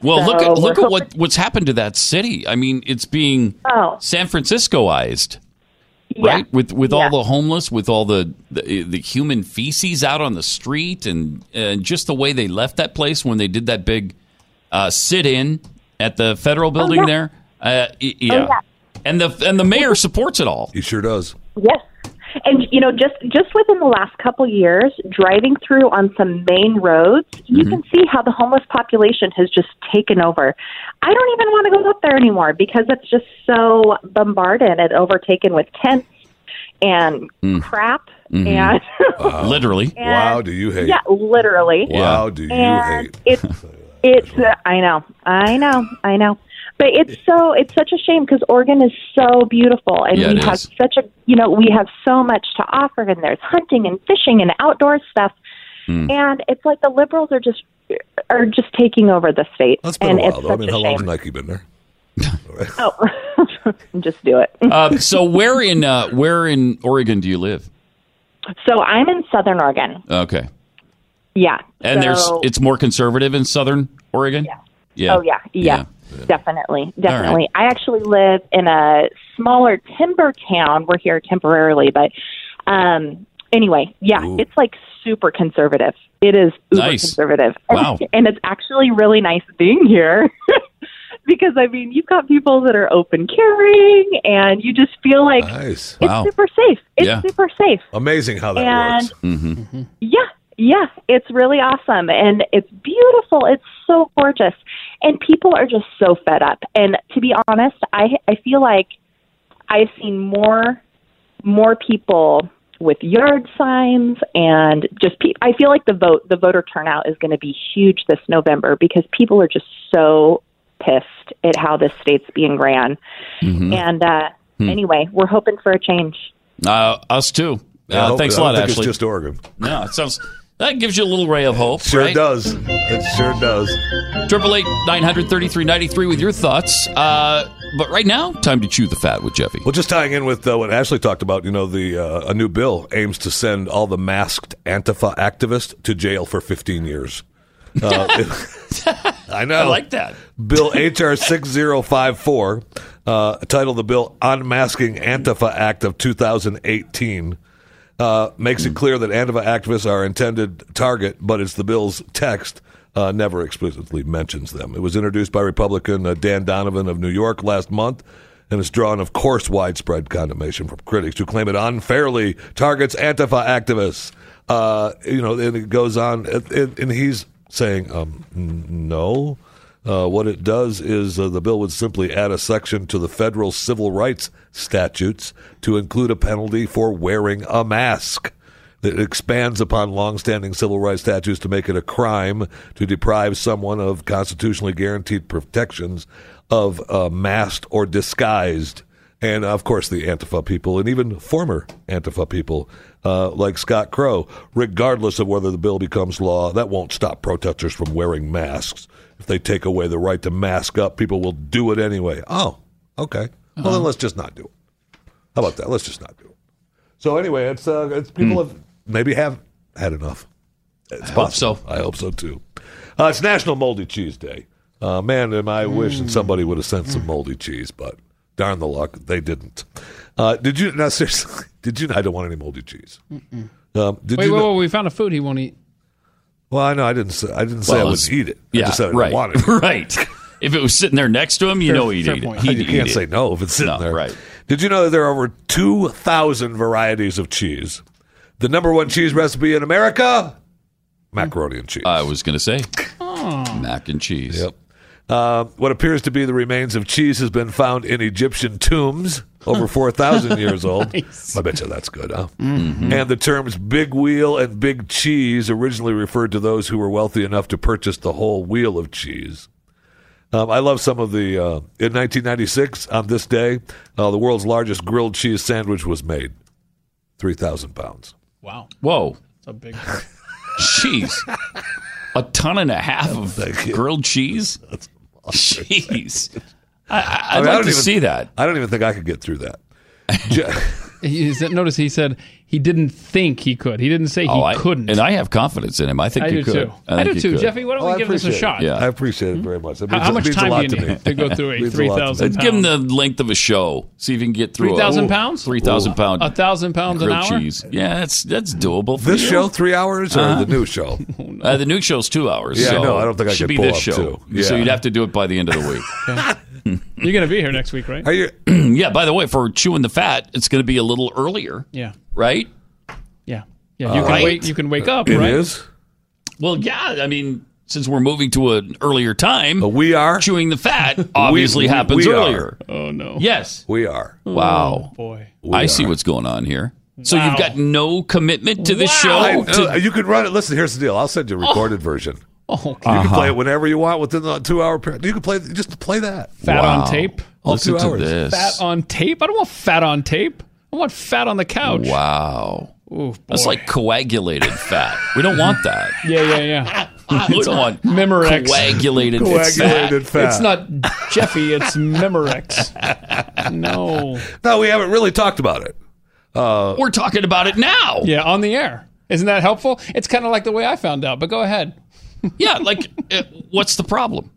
Well, look at look at what what's happened to that city. I mean, it's being Oh. San Franciscoized, Yeah. right? With with Yeah. all the homeless, with all the, the the human feces out on the street, and and just the way they left that place when they did that big uh, sit in at the federal building yeah. there. Uh, yeah. Oh, yeah. and the and the mayor supports it all. He sure does. Yes. And you know, just just within the last couple years, driving through on some main roads, you can see how the homeless population has just taken over. I don't even want to go up there anymore because it's just so bombarded and overtaken with tents and crap Mhm. and Wow. Literally. And- wow, do you hate? yeah, literally. Wow, do you and hate? it's it's uh, I know, I know, I know. But it's so it's such a shame because Oregon is so beautiful and Yeah, we have is. such a you know we have so much to offer and there's hunting and fishing and outdoor stuff Hmm. and it's like the liberals are just are just taking over the state That's been and a while, it's though. I mean, a how long shame. Nike been there? Oh, just do it. Uh, so where in uh, where in Oregon do you live? so I'm in Southern Oregon. Okay, Yeah. and there's it's more conservative in Southern Oregon. Yeah. Oh yeah, yeah, definitely, definitely. I actually live in a smaller timber town. We're here temporarily, but um, anyway, yeah, it's like super conservative. It is uber Nice. conservative. Wow. and it's actually really nice being here. Because I mean, you've got people that are open carrying, and you just feel like Nice. it's Wow. super safe. It's Yeah. super safe. Amazing how that And- works. Mm-hmm. Yeah, yeah, it's really awesome and it's beautiful. It's so gorgeous. And people are just so fed up. And to be honest, I I feel like I've seen more more people with yard signs and just pe- I feel like the vote the voter turnout is going to be huge this November because people are just so pissed at how this state's being ran. Mhm. And uh Hmm. anyway, we're hoping for a change. Uh, us too. Uh, hope- thanks a lot, don't think it's Ashley. just Oregon. No, it sounds that gives you a little ray of hope. Sure right? does. It sure does. Triple eight nine hundred thirty three ninety three with your thoughts. Uh, but right now, time to chew the fat with Jeffy. Well, just tying in with uh, what Ashley talked about, you know, the uh, a new bill aims to send all the masked Antifa activists to jail for 15 years. Uh, I know. I like that. Bill HR 6054, uh, titled the bill Unmasking Antifa Act of 2018, uh, makes it clear that Antifa activists are intended target, but it's the bill's text uh, never explicitly mentions them. It was introduced by Republican uh, Dan Donovan of New York last month. And it's drawn, of course, widespread condemnation from critics who claim it unfairly targets Antifa activists. Uh, you know, and it goes on, and, and he's saying, um, no. Uh, what it does is uh, the bill would simply add a section to the federal civil rights statutes to include a penalty for wearing a mask. It expands upon longstanding civil rights statutes to make it a crime to deprive someone of constitutionally guaranteed protections of uh, masked or disguised. And of course, the Antifa people and even former Antifa people uh, like Scott Crow, regardless of whether the bill becomes law, that won't stop protesters from wearing masks. If they take away the right to mask up, people will do it anyway. Oh, okay. Well, then let's just not do it. How about that? Let's just not do it. So anyway, it's uh, it's people have maybe have had enough. It's I hope possible. I hope so too. Uh, it's National Moldy Cheese Day. Uh, man, am I wishing somebody would have sent some moldy cheese, but darn the luck, they didn't. Uh, did you? Now seriously, did you? I don't want any moldy cheese. Um, did wait, you? wait, know- wait, we found a food he won't eat. Well, I know I didn't say I didn't say I would it's- eat it. Yeah, I just said I right, didn't want it. right. If it was sitting there next to him, you Fair- know he'd fair eat point. it. He'd you eat can't it. say no if it's sitting No, there. right. Did you know that there are over two thousand varieties of cheese? The number one cheese recipe in America: macaroni and cheese. I was going to say mac and cheese. Yep. Uh, what appears to be the remains of cheese has been found in Egyptian tombs, over 4,000 years old. I bet you that's good, huh? Mhm. And the terms big wheel and big cheese originally referred to those who were wealthy enough to purchase the whole wheel of cheese. Um, I love some of the. Uh, in 1996, on this day, uh, the world's largest grilled cheese sandwich was made 3,000 pounds. Wow. Whoa. It's a big. Jeez. A ton and a half of grilled cheese. Jeez, I, I, I I'd mean, like don't to even- see that. I don't even think I could get through that. He said, notice he said he didn't think he could. He didn't say he Oh, I- couldn't. and I have confidence in him. I think I you could. too. I, do think you too. could. Jeffy, why don't Well, we give this a appreciate shot? Yeah. I appreciate it very much. It How, means- how it much means a time lot do you need me. to go through a Means a three lot to me. thousand? Let's give him the length of a show. See if you can get through Three thousand pounds. Three thousand pound. A thousand pounds an hour. cheese. Yeah, that's that's doable. For This you. show three hours or Uh-huh. the new show? Uh, the new show's two hours. Yeah, I so know. I don't think I should be this show. So you'd have to do it by the end of the week. You're going to be here next week, right? Are you? yeah. By the way, for chewing the fat, it's going to be a little earlier, Yeah. right? Yeah. Yeah. You Uh, can right. wake. You can wake up. It right? is. Well, yeah. I mean, since we're moving to an earlier time, but we are chewing the fat. Obviously, we- happens we are. earlier. Oh no. Yes. We are. Wow. Oh, boy. I see what's going on here. So Wow. you've got no commitment to the Wow. show. I- to- uh, you could run it. Listen, here's the deal. I'll send you a recorded version. Oh, okay. You can Uh-huh. play it whenever you want within the two hour period. You can play just play that. Fat Wow. on tape. All Listen two to hours. this. Fat on tape. I don't want fat on tape. I want fat on the couch. Wow. Ooh, That's boy. like coagulated fat. We don't want that. Yeah, yeah, yeah. we don't want Memorex. coagulated, Coagulated fat. fat. It's not Jeffy. It's Memorex. No. No, we haven't really talked about it. Uh, We're talking about it now. Yeah, on the air. Isn't that helpful? It's kind of like the way I found out. But go ahead. Yeah, like, uh, what's the problem?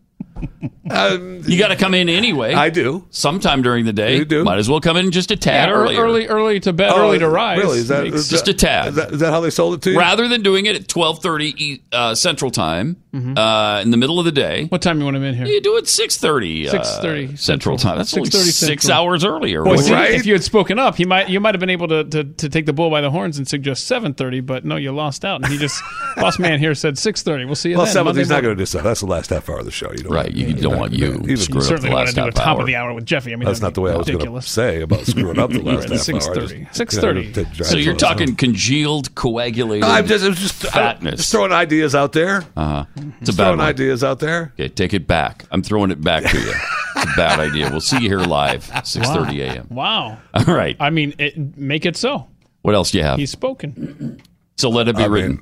Um, You got to come in anyway. I do. Sometime during the day. You do. Might as well come in just a tad Yeah, ear- earlier. early, early to bed, Oh, early to rise. Really? Is that, Just that- a tad. Is that, is that how they sold it to you? Rather than doing it at 1230 uh, Central Time Mm-hmm. uh, in the middle of the day, what time you want him in here? you do it 630 uh, 6:30 Central Time. That's only six Central. hours earlier. Boy, see, right? if you had spoken up, he might you might have been able to, to, to take the bull by the horns and suggest seven thirty, but no, you lost out. And he just boss man here said six thirty. We'll see you Well, then. seventh, Monday he's not going to do so. That's the last half hour of the show. You don't Right, you don't want you even- screw You up certainly the want last to do a top hour. of the hour with Jeffy. I mean, That's not the way be I was going to ridiculous. say about screwing up the last Right, half 6:30. hour. Just, 6:30. you know, to drive So you're us. talking congealed, coagulated No, I'm just, I'm just, fatness. I'm just throwing ideas out there. uh-huh. It's a Just bad throwing one. ideas out there. Okay, take it back. I'm throwing it back to you. It's a bad idea. We'll see you here live, 6:30 a.m. Wow. All right. I mean, it, make it so. What else do you have? He's spoken. So let it be I written. mean-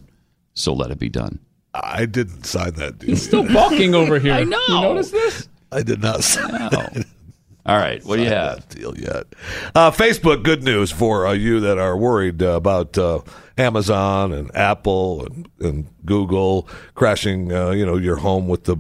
so let it be done. I didn't sign that deal. He's still balking over here. I know. You notice this? I did not sign that. All right. What do you have? that deal yet. Uh, Facebook, good news for uh, you that are worried uh, about uh, Amazon and Apple and, and Google crashing, uh, you know, your home with the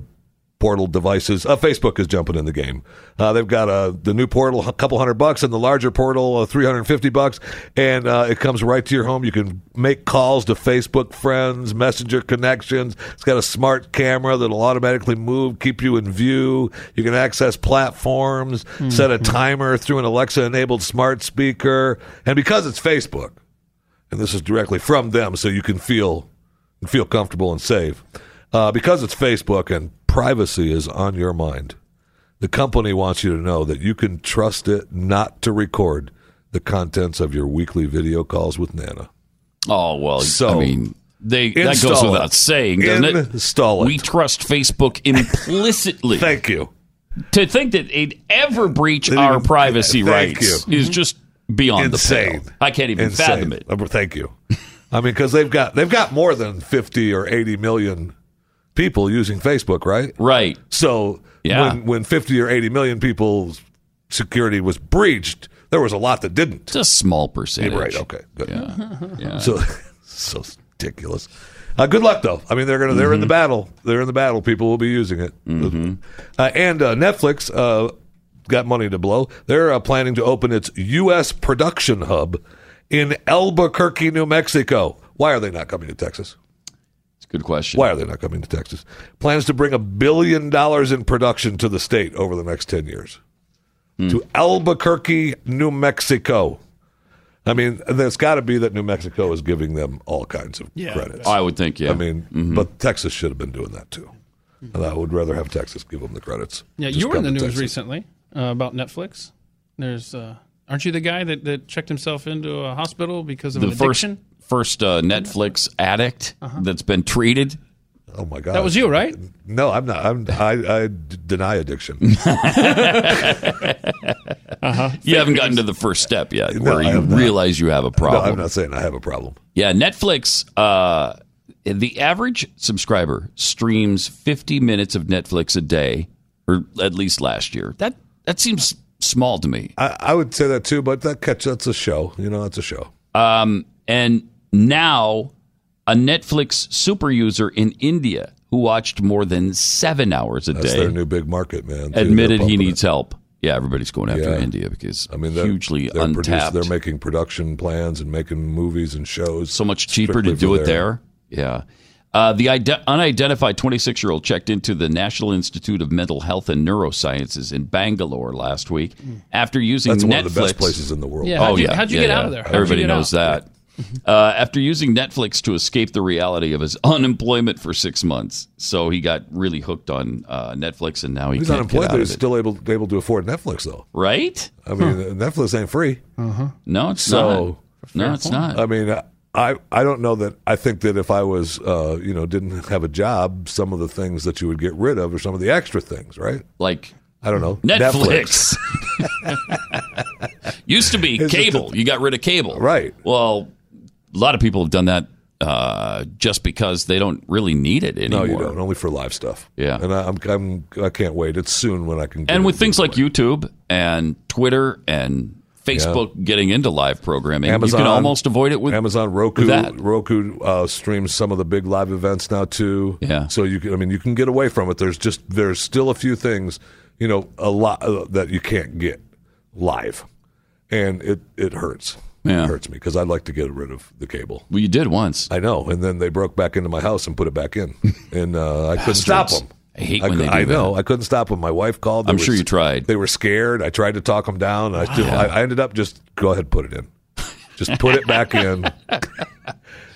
portal devices. Uh, Facebook is jumping in the game. Uh, they've got uh, the new portal, a couple hundred bucks, and the larger portal, uh, 350 bucks, and uh, it comes right to your home. You can make calls to Facebook friends, Messenger connections. It's got a smart camera that'll automatically move, keep you in view. You can access platforms, set a timer through an Alexa-enabled smart speaker, and because it's Facebook, and this is directly from them, so you can feel feel comfortable and safe. Uh, because it's Facebook and privacy is on your mind, the company wants you to know that you can trust it not to record the contents of your weekly video calls with Nana. Oh well. So, I mean, they that goes install it. without saying, doesn't it? Install it. We trust Facebook implicitly. Thank you. to think that they'd ever breach They our even- privacy thank rights you. is just beyond Insane. the pale. I can't even Insane. fathom it. Uh, Thank you. I mean, because they've got they've got more than fifty or eighty million people using Facebook, right? Right. So Yeah. when when fifty or eighty million people's security was breached, there was a lot that didn't. It's a small percentage. Right. Okay. Good. Yeah. yeah. So so ridiculous. Uh, good luck though. I mean, they're gonna they're in Mm-hmm. the battle. They're in the battle. People will be using it. Uh, and uh, Netflix uh, got money to blow. They're uh, planning to open its U.S. production hub in Albuquerque, New Mexico. Why are they not coming to Texas? It's a good question. Why are they not coming to Texas? Plans to bring a billion dollars in production to the state over the next 10 years. Hmm. To Albuquerque, New Mexico. I mean, there's got to be that New Mexico is giving them all kinds of Yeah. credits. I would think, yeah. I mean, but Texas should have been doing that too. And I would rather have Texas give them the credits. Yeah, Just you were in the news Texas. recently uh, about Netflix. There's, uh, aren't you the guy that, that checked himself into a hospital because of the an first addiction? First uh, Netflix addict that's been treated. Oh my God! That was you, right? No, I'm not. I'm, I, I d- deny addiction. Uh-huh. You haven't gotten to the first step yet, No, where you realize you have a problem. no, problem. I'm not saying I have a problem. Yeah, Netflix uh, the average subscriber streams 50 minutes of Netflix a day, or at least last year. That that seems small to me. I, I would say that too, but that catch that's a show. You know, that's a show. Um, and now a Netflix super user in India who watched more than seven hours a That's day their new big market, man. too. admitted They're he pumping needs help. Yeah, everybody's going after Yeah. India because I mean, they're, hugely they're produce- untapped. they're making production plans and making movies and shows. so much cheaper strictly to do for it their- there. Yeah. Uh, the ide- unidentified 26 year old checked into the National Institute of Mental Health and Neurosciences in Bangalore last week after using That's Netflix. one of the best places in the world. Yeah, oh how'd you- yeah, how'd you Yeah, get out yeah. of there? How'd you Everybody get knows out? that. Uh, after using Netflix to escape the reality of his unemployment for six months, so he got really hooked on uh, Netflix, and now he He's can't unemployed, get out but of he's it. still able able to afford Netflix, though. right? I mean, Netflix ain't free. Uh-huh. No, it's So not. No, it's not. I mean, I I don't know that. I think that if I was, uh, you know, didn't have a job, some of the things that you would get rid of are some of the extra things, right? like I don't know. Netflix. Used to be It's just cable. you got rid of cable. Right. Well, a lot of people have done that uh, just because they don't really need it anymore. No, you don't. Only for live stuff. Yeah. And I, I'm, I'm I can't wait. It's soon when I can. Get And it with things like YouTube and Twitter and Facebook getting into live programming, Amazon you can almost avoid it with Amazon Roku. with that. Roku uh, streams some of the big live events now too. Yeah. So you can, I mean, you can get away from it. There's just there's still a few things, you know, a lot uh, that you can't get live, and it it hurts. Yeah. It hurts me because I'd like to get rid of the cable. Well, you did once. I know, and then they broke back into my house and put it back in, and uh, I couldn't stop them. I hate I, when they do I know. that. I couldn't stop them. My wife called. They I'm were sure you tried. They were scared. I tried to talk them down. I still. I, I ended up just go ahead, put it in. Just put it back in.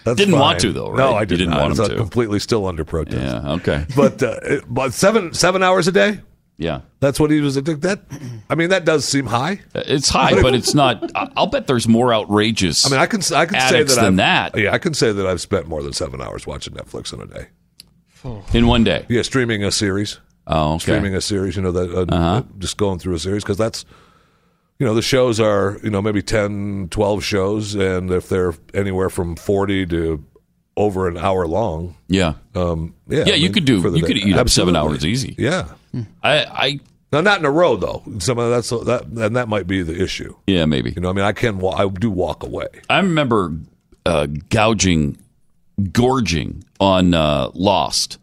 That's Didn't want to, though, No, right? I You did didn't not. want It's, to. Completely still under protest. Yeah. Okay. But uh, but seven seven hours a day. Yeah. That's what he was. addicted. that. I mean, that does seem high. It's high, but it's not. I- I'll bet there's more outrageous. I mean, I can I can say that than I've, that Yeah, I can say that I've spent more than seven hours watching Netflix in a day. in one day. Yeah, streaming a series. Oh, okay. streaming a series. You know that uh, Uh-huh. just going through a series because that's you know the shows are you know maybe 10, 12 shows, and if they're anywhere from forty to over an hour long, Yeah. um, yeah, Yeah, I you mean, could do- you day. could eat up seven hours easy. Yeah. I. I. Now, not in a row though. Some of that's that, and that might be the issue. Yeah. Maybe. You know, I mean, I can, I do walk away. I remember uh, gouging, gorging on uh, Lost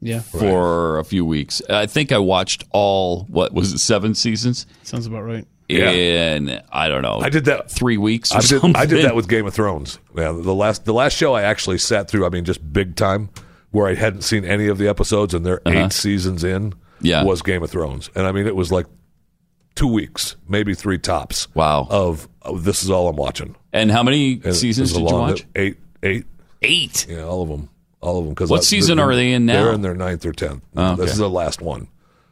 Yeah. for a few weeks. I think I watched all. What was it? Seven seasons. Sounds about right. Yeah. In I don't know. I did that three weeks. Or I did. I did that with Game of Thrones. Yeah, the last the last show I actually sat through. I mean, just big time, where I hadn't seen any of the episodes, and they're Uh-huh. eight seasons in. Yeah. was Game of Thrones, and I mean, it was like two weeks, maybe three tops. Wow. Of, of this is all I'm watching. And how many And seasons did you watch? Eight, eight, Eight. yeah, all of them, all of them. Because What season are they in now? They're in their ninth or tenth. Oh, okay. This is the last one.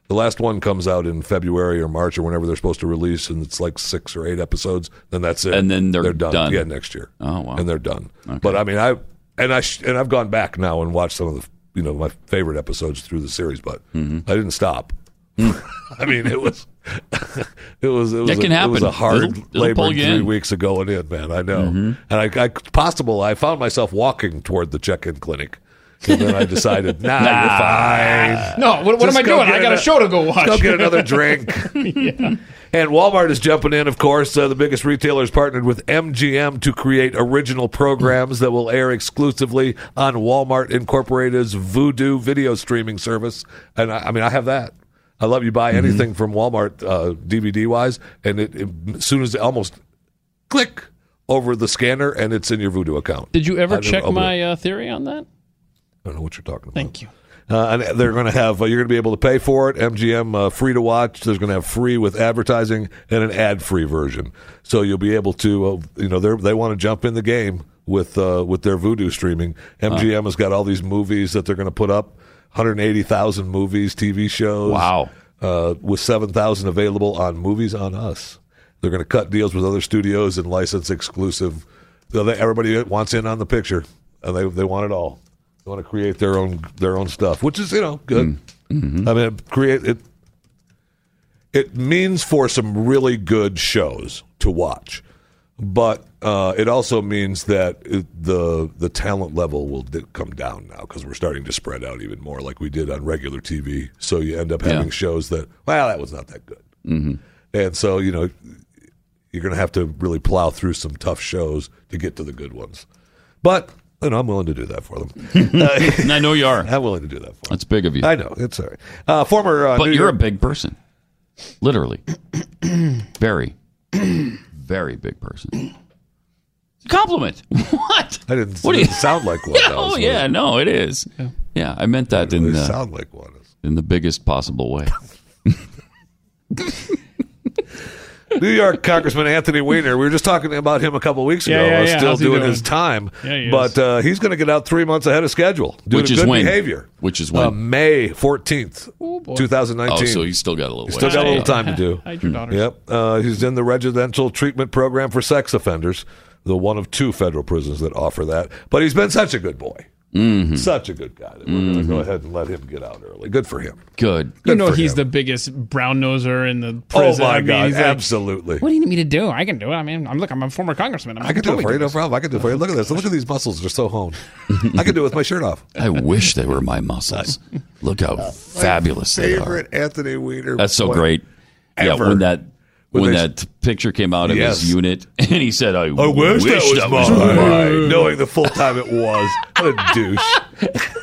The last one comes out in February or March or whenever they're supposed to release, and it's like six or eight episodes. Then that's it. And then they're done. done. Yeah, next year. Oh, wow. And they're done. But I mean, I and I sh- and I've gone back now and watched some of the you know my favorite episodes through the series, but Mm-hmm. I didn't stop. I mean, it was it was it was That a, can it was a hard It'll- it'll labor three in. weeks of going in, man. I know, Mm-hmm. and I, I possible I found myself walking toward the check-in clinic, and then I decided, nah, you're fine. No, what, what am I go doing? I got a ano- show to go watch. Go get another drink. And Walmart is jumping in, of course. Uh, the biggest retailers partnered with MGM to create original programs that will air exclusively on Walmart Incorporated's Vudu video streaming service. And I, I mean, I have that. I love you buy Mm-hmm. anything from Walmart uh, DVD wise, and it, it, as soon as it almost click over the scanner, and it's in your Vudu account. Did you ever check my uh, theory on that? I don't know what you're talking about. Thank you. Uh, and they're going to have uh, you're going to be able to pay for it. MGM uh, free to watch. There's going to have free with advertising and an ad free version. So you'll be able to uh, you know they they want to jump in the game with uh, with their Vudu streaming. MGM has got all these movies that they're going to put up. 180,000 movies, TV shows. Wow. Uh, with 7,000 available on Movies on Us. They're going to cut deals with other studios and license exclusive. So they- Everybody wants in on the picture, and they they want it all. They want to create their own their own stuff, which is you know good. Mm-hmm. I mean, create it. It means for some really good shows to watch, but uh, it also means that it, the the talent level will di- come down now because we're starting to spread out even more, like we did on regular TV. So you end up having Yeah. shows that well, that was not that good, Mhm. and so you know you're going to have to really plow through some tough shows to get to the good ones. But you know, I'm willing to do that for them. And I know you are. I'm willing to do that for them. That's big of you. I know it's all right. Uh, former, uh, but New you're York- a big person, literally, very, very big person. Compliment. What? I didn't, What do didn't you- sound like one. Yeah, oh was yeah, what- no, it is. Yeah, I meant that in really the sound like one. in the biggest possible way. New York Congressman Anthony Weiner. We were just talking about him a couple weeks ago. Yeah, yeah, uh, yeah. Still How's doing doing? his time, Yeah, he but is. uh, he's going to get out three months ahead of schedule. Due Which to is good when? behavior. Which is Uh, when? May fourteenth, two thousand nineteen. two thousand Oh, nineteen. so he's still got a little. He's still got a little go. time to do. Hide your daughters. Yep. Uh, he's in the residential treatment program for sex offenders, the one of two federal prisons that offer that. But he's been such a good boy, Mhm. such a good guy that we're going to go ahead and let him get out early. Good for him. Good. You know he's him. the biggest brown noser in the prison. Oh my I mean, God! he's like, absolutely. what do you need me to do? I can do it. I mean, I'm look, I'm a former congressman. I'm I can do it for you, no problem. I can do it for you. Look at this. Look at these muscles; they're so honed. I can do it with my shirt off. I wish they were my muscles. Look how fabulous they are. Favorite Anthony Weiner. That's so great. ever. Yeah, when that When when, they- that picture came out of Yes. his unit, and he said, "I, I wish, that was mine. Knowing the full time it was. What a douche.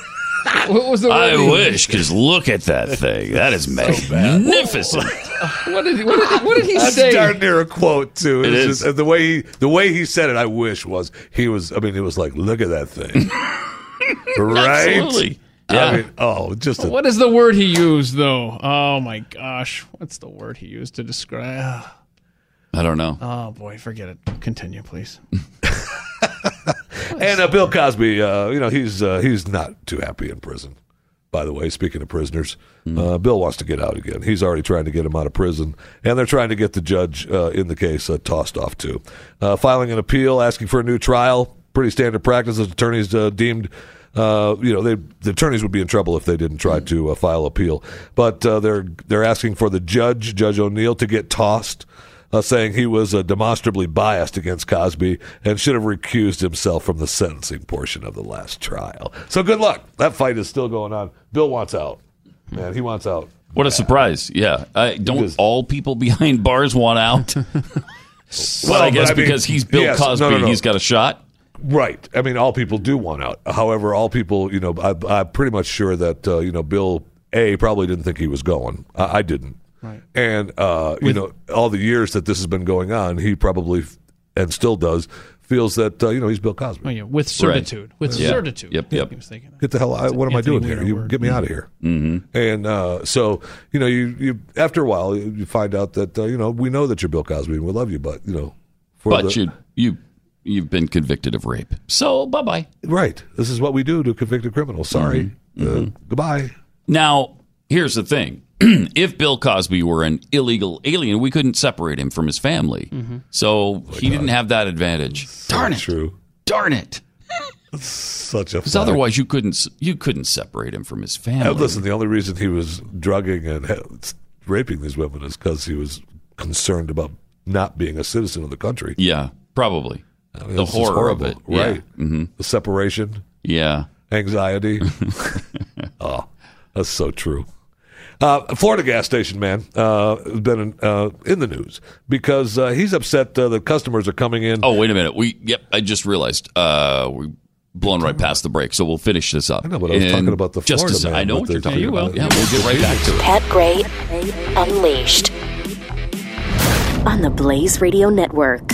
What was the word I he wish, because look at that thing. That is magnificent. What did, what did, what did he That's say? darn near a quote too. It It's just- uh, the way he the way he said it. I wish was he was. I mean, it was like, look at that thing, right? Absolutely. I Yeah. mean, oh, just a, What is the word he used, though? Oh my gosh, what's the word he used to describe? I don't know. Oh boy, forget it. Continue, please. And uh, Bill Cosby, uh, you know, he's uh, he's not too happy in prison. By the way, speaking of prisoners, uh, Bill wants to get out again. He's already trying to get him out of prison, and they're trying to get the judge uh, in the case uh, tossed off too. Uh, filing an appeal, asking for a new trial. Pretty standard practice. As attorneys uh, deemed, uh, you know, they, the attorneys would be in trouble if they didn't try to uh, file appeal. But uh, they're they're asking for the judge, Judge O'Neill, to get tossed uh, saying he was uh, demonstrably biased against Cosby and should have recused himself from the sentencing portion of the last trial. So good luck. That fight is still going on. Bill wants out. Man, he wants out. What a surprise! Yeah, I, don't Because- all people behind bars want out? well, Well, I but guess I mean, because he's Bill yes, no, Cosby, no, no. he's got a shot. Right. I mean, all people do want out. However, all people, you know, I, I'm pretty much sure that, uh, you know, Bill, A, probably didn't think he was going. I, I didn't. Right. And, uh, you know, all the years that this has been going on, he probably, and still does, feels that, uh, you know, he's Bill Cosby. Oh yeah, with certitude. With Yeah. certitude. Yep, yep. He was thinking. Get the hell out! What am I Anthony doing here? Weiner You get me out of here. Mm-hmm. And uh, so, you know, you, you after a while, you you find out that uh, you know we know that you're Bill Cosby and we love you, but you know, for But the, you you you've been convicted of rape, so bye bye. right, this is what we do to convicted criminals. Sorry, Mm-hmm. Uh, goodbye. Now, here's the thing. if Bill Cosby were an illegal alien, we couldn't separate him from his family. Mm-hmm. So he didn't have that advantage. Darn it. True. Darn it. Such a Because otherwise you couldn't you couldn't separate him from his family. Uh, listen, the only reason he was drugging and ha- raping these women is because he was concerned about not being a citizen of the country. Yeah, probably. I mean, the it's horror horrible, of it. Yeah. right? hmm The separation, Yeah. anxiety. oh, that's so true. Uh, Florida gas station man uh, has been in, uh, in the news because uh, he's upset uh, that customers are coming in. Oh, wait a minute. We yep, I just realized uh we blown right past the break, so we'll finish this up. I know, but I was in talking about the just a Florida sec. man I know what you're talking Yeah, about. Yeah, we'll get right back to it. Pat Gray Unleashed on the Blaze Radio Network.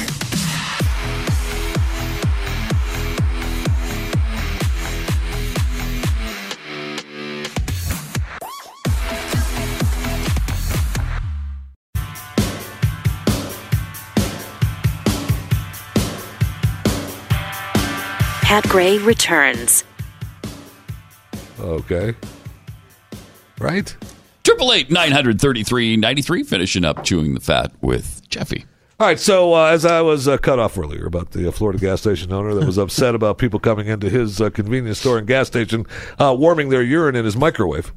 Pat Gray returns. Okay. Right? Triple eight nine hundred thirty three ninety three. Finishing up chewing the fat with Jeffy. All right, so uh, as I was uh, cut off earlier about the uh, Florida gas station owner that was upset about people coming into his uh, convenience store and gas station uh, warming their urine in his microwave,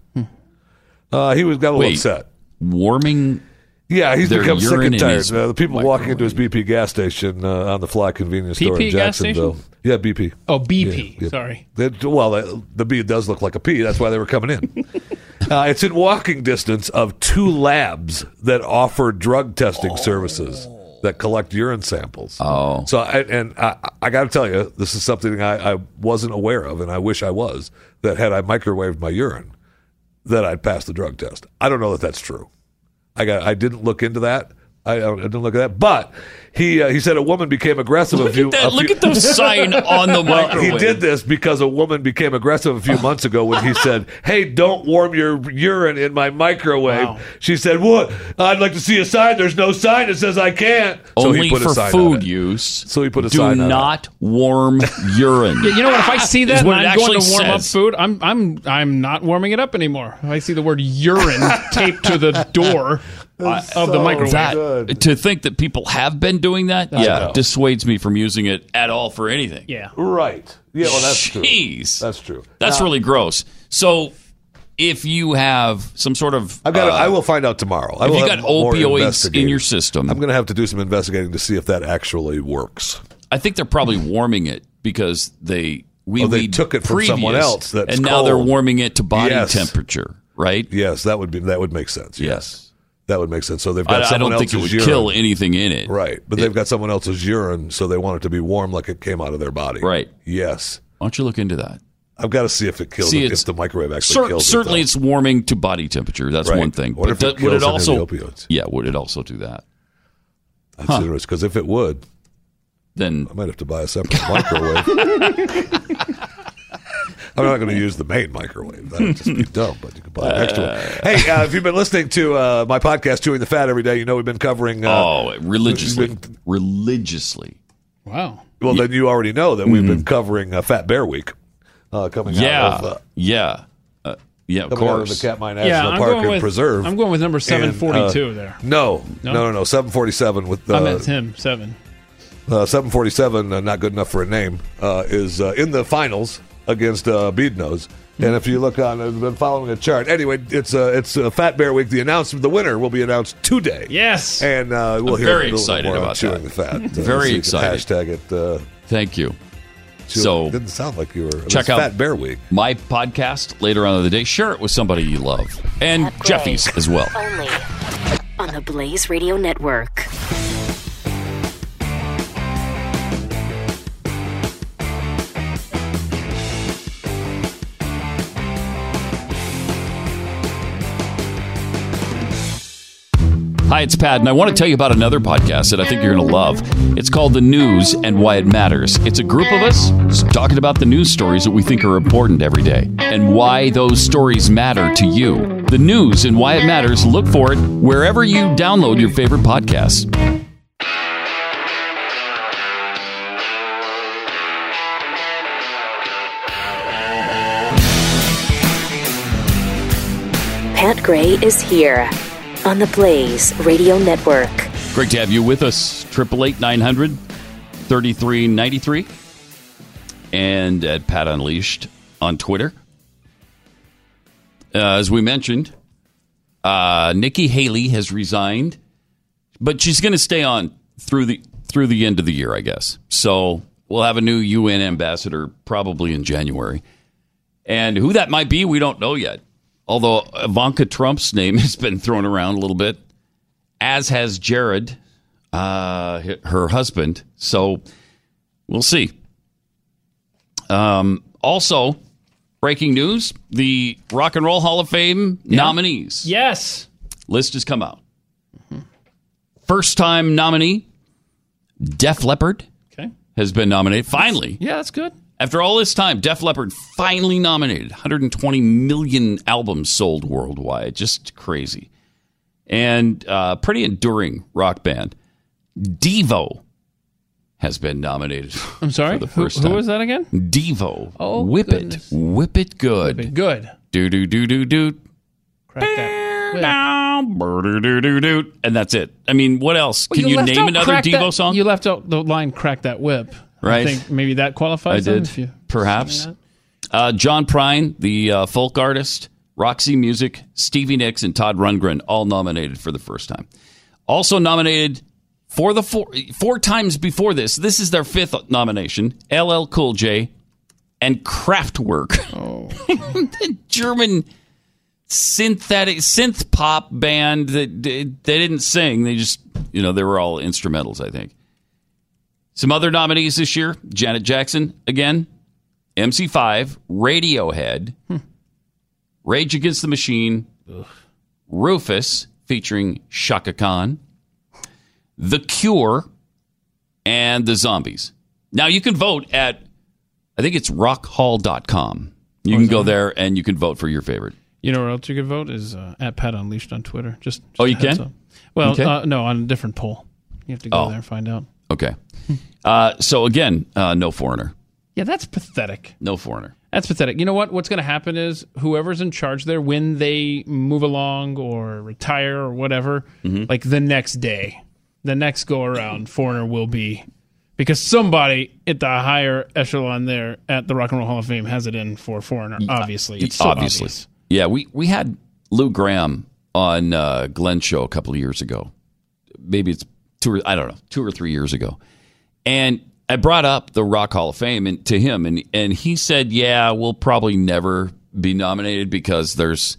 uh, he was got a little Wait. upset. Warming Yeah, he's their become sick and tired. his Uh, the people walking into his BP gas station uh, on the fly convenience store PP in gas Jacksonville. station? Yeah, BP. Oh, BP. Yeah, yeah. Sorry. They- well, uh, the B does look like a P. That's why they were coming in. uh, it's in walking distance of two labs that offer drug testing services that collect urine samples. Oh, so I, and I, I got to tell you, this is something I, I wasn't aware of, and I wish I was. That had I microwaved my urine, that I'd pass the drug test. I don't know that that's true. I got. I didn't look into that. I, I didn't look at that. But he uh, he said a woman became aggressive. Look a few, at that- a look few- at the sign on the Well, microwave. He did this because a woman became aggressive a few months ago when he said, "Hey, don't warm your urine in my microwave." She said, "What? I'd like to see a sign. There's no sign that says I can't." So Only he put a for sign food it. use. So he put a Do sign on it. not warm urine. Yeah, you know what? If I see Is that and I'm going to actually warm up food, I'm I'm I'm not warming it up anymore. If I see the word urine taped to the door uh, of the microwave. That, to think that people have been doing that, That's yeah, right. dissuades me from using it at all for anything. Yeah. Right. Yeah, well, that's true. That's true. That's Now- really gross. So, if you have some sort of, I've got. uh, I will find out tomorrow. I if you got opioids in your system, I'm going to have to do some investigating to see if that actually works. I think they're probably warming it because they we Oh, they took it from someone else that's and now they're warming it to body Yes. temperature, right? Yes, that would be that would make sense. Yes. That would make sense. So they've got I, I don't think it would urine. kill anything in it. Right, but they've got someone else's urine, so they want it to be warm like it came out of their body. Right. Yes. Why don't you look into that? I've got to see if it kills See, it, if the microwave actually Cer- kills certainly, it. it's warming to body temperature. That's Right. one thing. What if it would it also? the opioids? Yeah, would it also do that? That's interesting because if it would, then I might have to buy a separate microwave. I'm not going to use the main microwave. That would just be dumb, but you can buy an extra one. Hey, uh, if you've been listening to uh, my podcast, Chewing the Fat, every day, you know we've been covering. Uh, oh, religiously, been- religiously. Wow. well, then you already know that we've been covering uh, Fat Bear Week uh, coming Yeah, out of. Uh, yeah, uh, yeah. Of coming out of course. the Katmai National Yeah, I'm Park going and with- Preserve. I'm going with number And, 742 uh, there. No, No? no, no, no. 747 with uh, I meant him seven. Uh, 747, uh, not good enough for a name, uh, is uh, in the finals against uh, Beadnose. And if you look on, I've been following a chart. Anyway, it's uh, it's uh, Fat Bear Week. The announcement, the winner will be announced today. Yes, and uh, we'll I'm hear very a little excited more about chewing that. the fat. Uh, Very so excited. Hashtag it. Uh, Thank you. chew- So- didn't sound like you were. it Check out Fat Bear Week. my podcast later on in the day. Share it with somebody you love, and Jeffy's as well. Only on the Blaze Radio Network. Hi, it's Pat, and I want to tell you about another podcast that I think you're going to love. It's called The News and Why It Matters. It's a group of us talking about the news stories that we think are important every day and why those stories matter to you. The News and Why It Matters, look for it wherever you download your favorite podcasts. Pat Gray is here on the Blaze Radio Network. Great to have you with us. 888 900 3393 and at Pat Unleashed on Twitter. Uh, as we mentioned, uh, Nikki Haley has resigned, but she's going to stay on through the through the end of the year, I guess. So we'll have a new UN ambassador probably in January, and who that might be, we don't know yet. Although Ivanka Trump's name has been thrown around a little bit, as has Jared, uh, her husband. So we'll see. Um, also, breaking news: the Rock and Roll Hall of Fame nominees Yes. list has come out. First time nominee, Def Leppard Okay. has been nominated. Finally, Yeah, that's good. After all this time, Def Leppard finally nominated. 120 million albums sold worldwide. Just crazy. And uh, pretty enduring rock band. Devo has been nominated. I'm sorry. For the Who- first who time. was that again? Devo. Oh, Whip goodness. it. Whip it good. Good. Do do do do do. Crack that. whip. And that's it. I mean, what else? Well, Can you, left name another Devo That- song? You left out the line "Crack That Whip." Right. I think maybe that qualifies. then, did. Perhaps. Uh, John Prine, the uh, folk artist, Roxy Music, Stevie Nicks, and Todd Rundgren, all nominated for the first time. Also nominated for the four, four times before this. This is their fifth nomination. LL Cool J and Kraftwerk. Oh. the German synthetic synth pop band that they didn't sing. They just, you know, they were all instrumentals, I think. Some other nominees this year Janet Jackson again, MC5, Radiohead, Rage Against the Machine, Rufus featuring Chaka Khan, The Cure, and The Zombies. Now you can vote at, I think it's rockhall.com. You can go there and you can vote for your favorite. You know where else you could vote is uh, at Pat Unleashed on Twitter. Just, just Oh, you can? up. Well, Okay. uh, no, on a different poll. You have to go Oh. there and find out. Okay. Uh, so again, uh, no foreigner. Yeah, that's pathetic. No foreigner. That's pathetic. You know what? What's going to happen is whoever's in charge there, when they move along or retire or whatever, Mm-hmm. like the next day, the next go around, foreigner will be because somebody at the higher echelon there at the Rock and Roll Hall of Fame has it in for foreigner. Obviously, it's so obviously. obvious. Yeah, we, we had Lou Gramm on uh, Glenn's show a couple of years ago. Maybe it's two or I don't know, two or three years ago. And I brought up the Rock Hall of Fame and, to him, and, and he said, Yeah, we'll probably never be nominated because there's,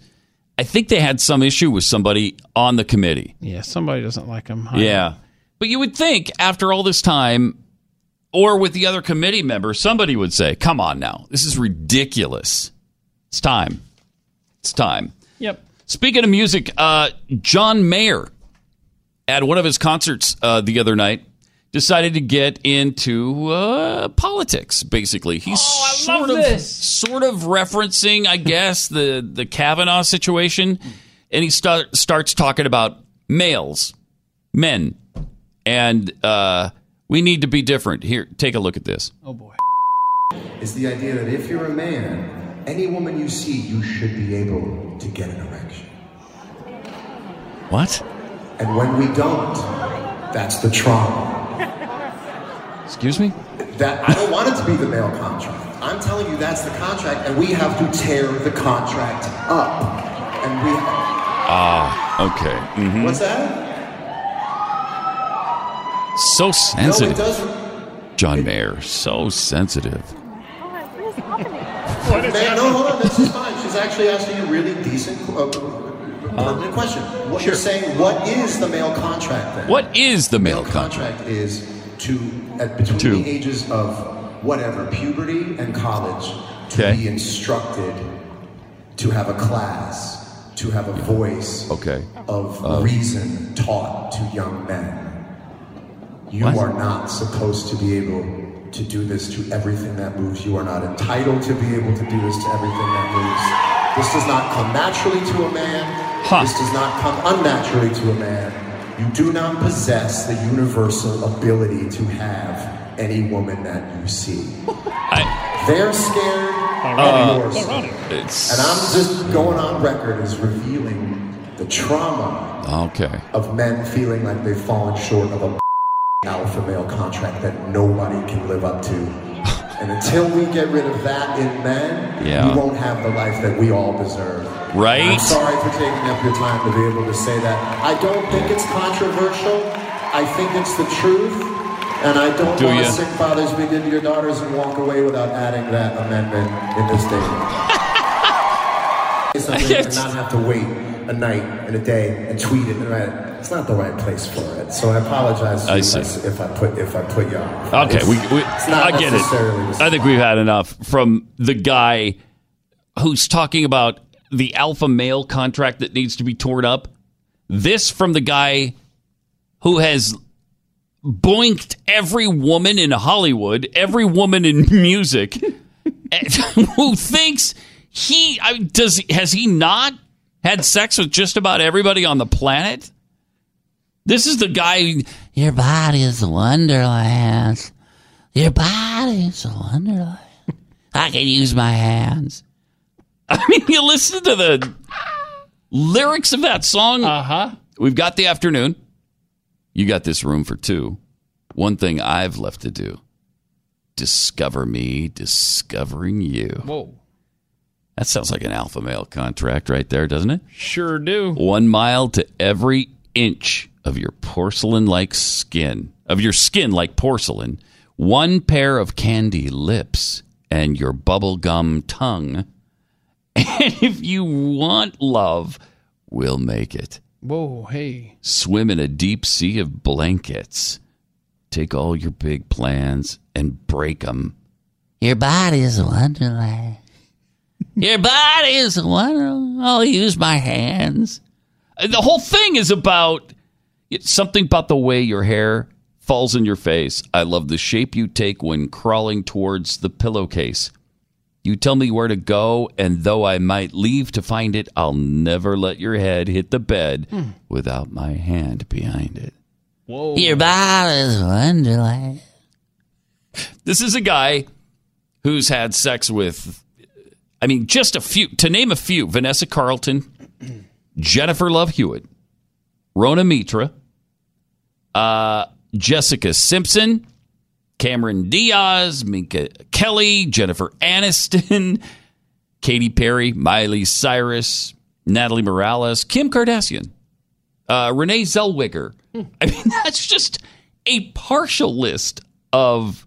I think they had some issue with somebody on the committee. Yeah, somebody doesn't like him. Yeah. But you would think after all this time, or with the other committee members, somebody would say, Come on now, this is ridiculous. It's time. It's time. Yep. Speaking of music, uh, John Mayer at one of his concerts uh, the other night decided to get into uh, politics. Basically, he's sort of sort of referencing, I guess, the the Kavanaugh situation, and he start, starts talking about males, men, and uh, we need to be different. Here, take a look at this. Oh boy. is the idea that if you're a man, any woman you see, you should be able to get an erection. What? And when we don't, that's the trauma. Excuse me. That I don't want it to be the male contract. I'm telling you that's the contract, and we have to tear the contract up. And we Ah, okay. Mm-hmm. what's that? So sensitive. No, it doesn't. John Mayer, so sensitive. Man, happening? no, hold on. This is fine. She's actually asking a really decent, uh, pertinent question. What you're saying? What is the male contract then? What is the male contract? contract is to at between To. the ages of whatever puberty and college to Okay. be instructed to have a class, to have a voice Okay. of Uh, reason taught to young men. You What? are not supposed to be able to do this to everything that moves. You are not entitled to be able to do this to everything that moves. This does not come naturally to a man. This does not come unnaturally to a man. You do not possess the universal ability to have any woman that you see. They're scared. Uh. And I'm just going on record as revealing the trauma okay. of men feeling like they've fallen short of a alpha male contract that nobody can live up to. And until we get rid of that in men, Yeah. we won't have the life that we all deserve. Right. I'm sorry for taking up your time to be able to say that. I don't think it's controversial. I think it's the truth. And I don't Do want ya? to sick fathers be good to your daughters and walk away without adding that amendment in this statement. Something and not have to wait a night and a day and tweet it and write it. It's not the right place for it. So I apologize I you see. if I put if I put you off. Okay, It's- we, we it's not I get it. I think we've had enough from the guy who's talking about the alpha male contract that needs to be torn up. This from the guy who has boinked every woman in Hollywood, every woman in music, who thinks he I does has he not had sex with just about everybody on the planet? This is the guy. Your body is a wonderland. Your body is a wonderland. I can use my hands. I mean, you listen to the lyrics of that song. Uh huh. We've got the afternoon. You got this room for two. One thing I've left to do discover me, discovering you. Whoa. That sounds like an alpha male contract right there, doesn't it? Sure do. One mile to every inch of your porcelain like skin, of your skin like porcelain, one pair of candy lips, and your bubblegum tongue. And if you want love, we'll make it. Whoa, hey. Swim in a deep sea of blankets. Take all your big plans and break break 'em. Your body's a wonderland. Your body's a wonderland. I'll use my hands. Uh, the whole thing is about it's something about the way your hair falls in your face. I love the shape you take when crawling towards the pillowcase. You tell me where to go, and though I might leave to find it, I'll never let your head hit the bed without my hand behind it. Whoa. Your body's a wonderland. This is a guy who's had sex with, I mean, just a few, to name a few Vanessa Carlton, Jennifer Love Hewitt, Rona Mitra, uh, Jessica Simpson, Cameron Diaz, Minka Kelly, Jennifer Aniston, Katy Perry, Miley Cyrus, Natalie Morales, Kim Kardashian, uh, Renee Zellweger. I mean, that's just a partial list of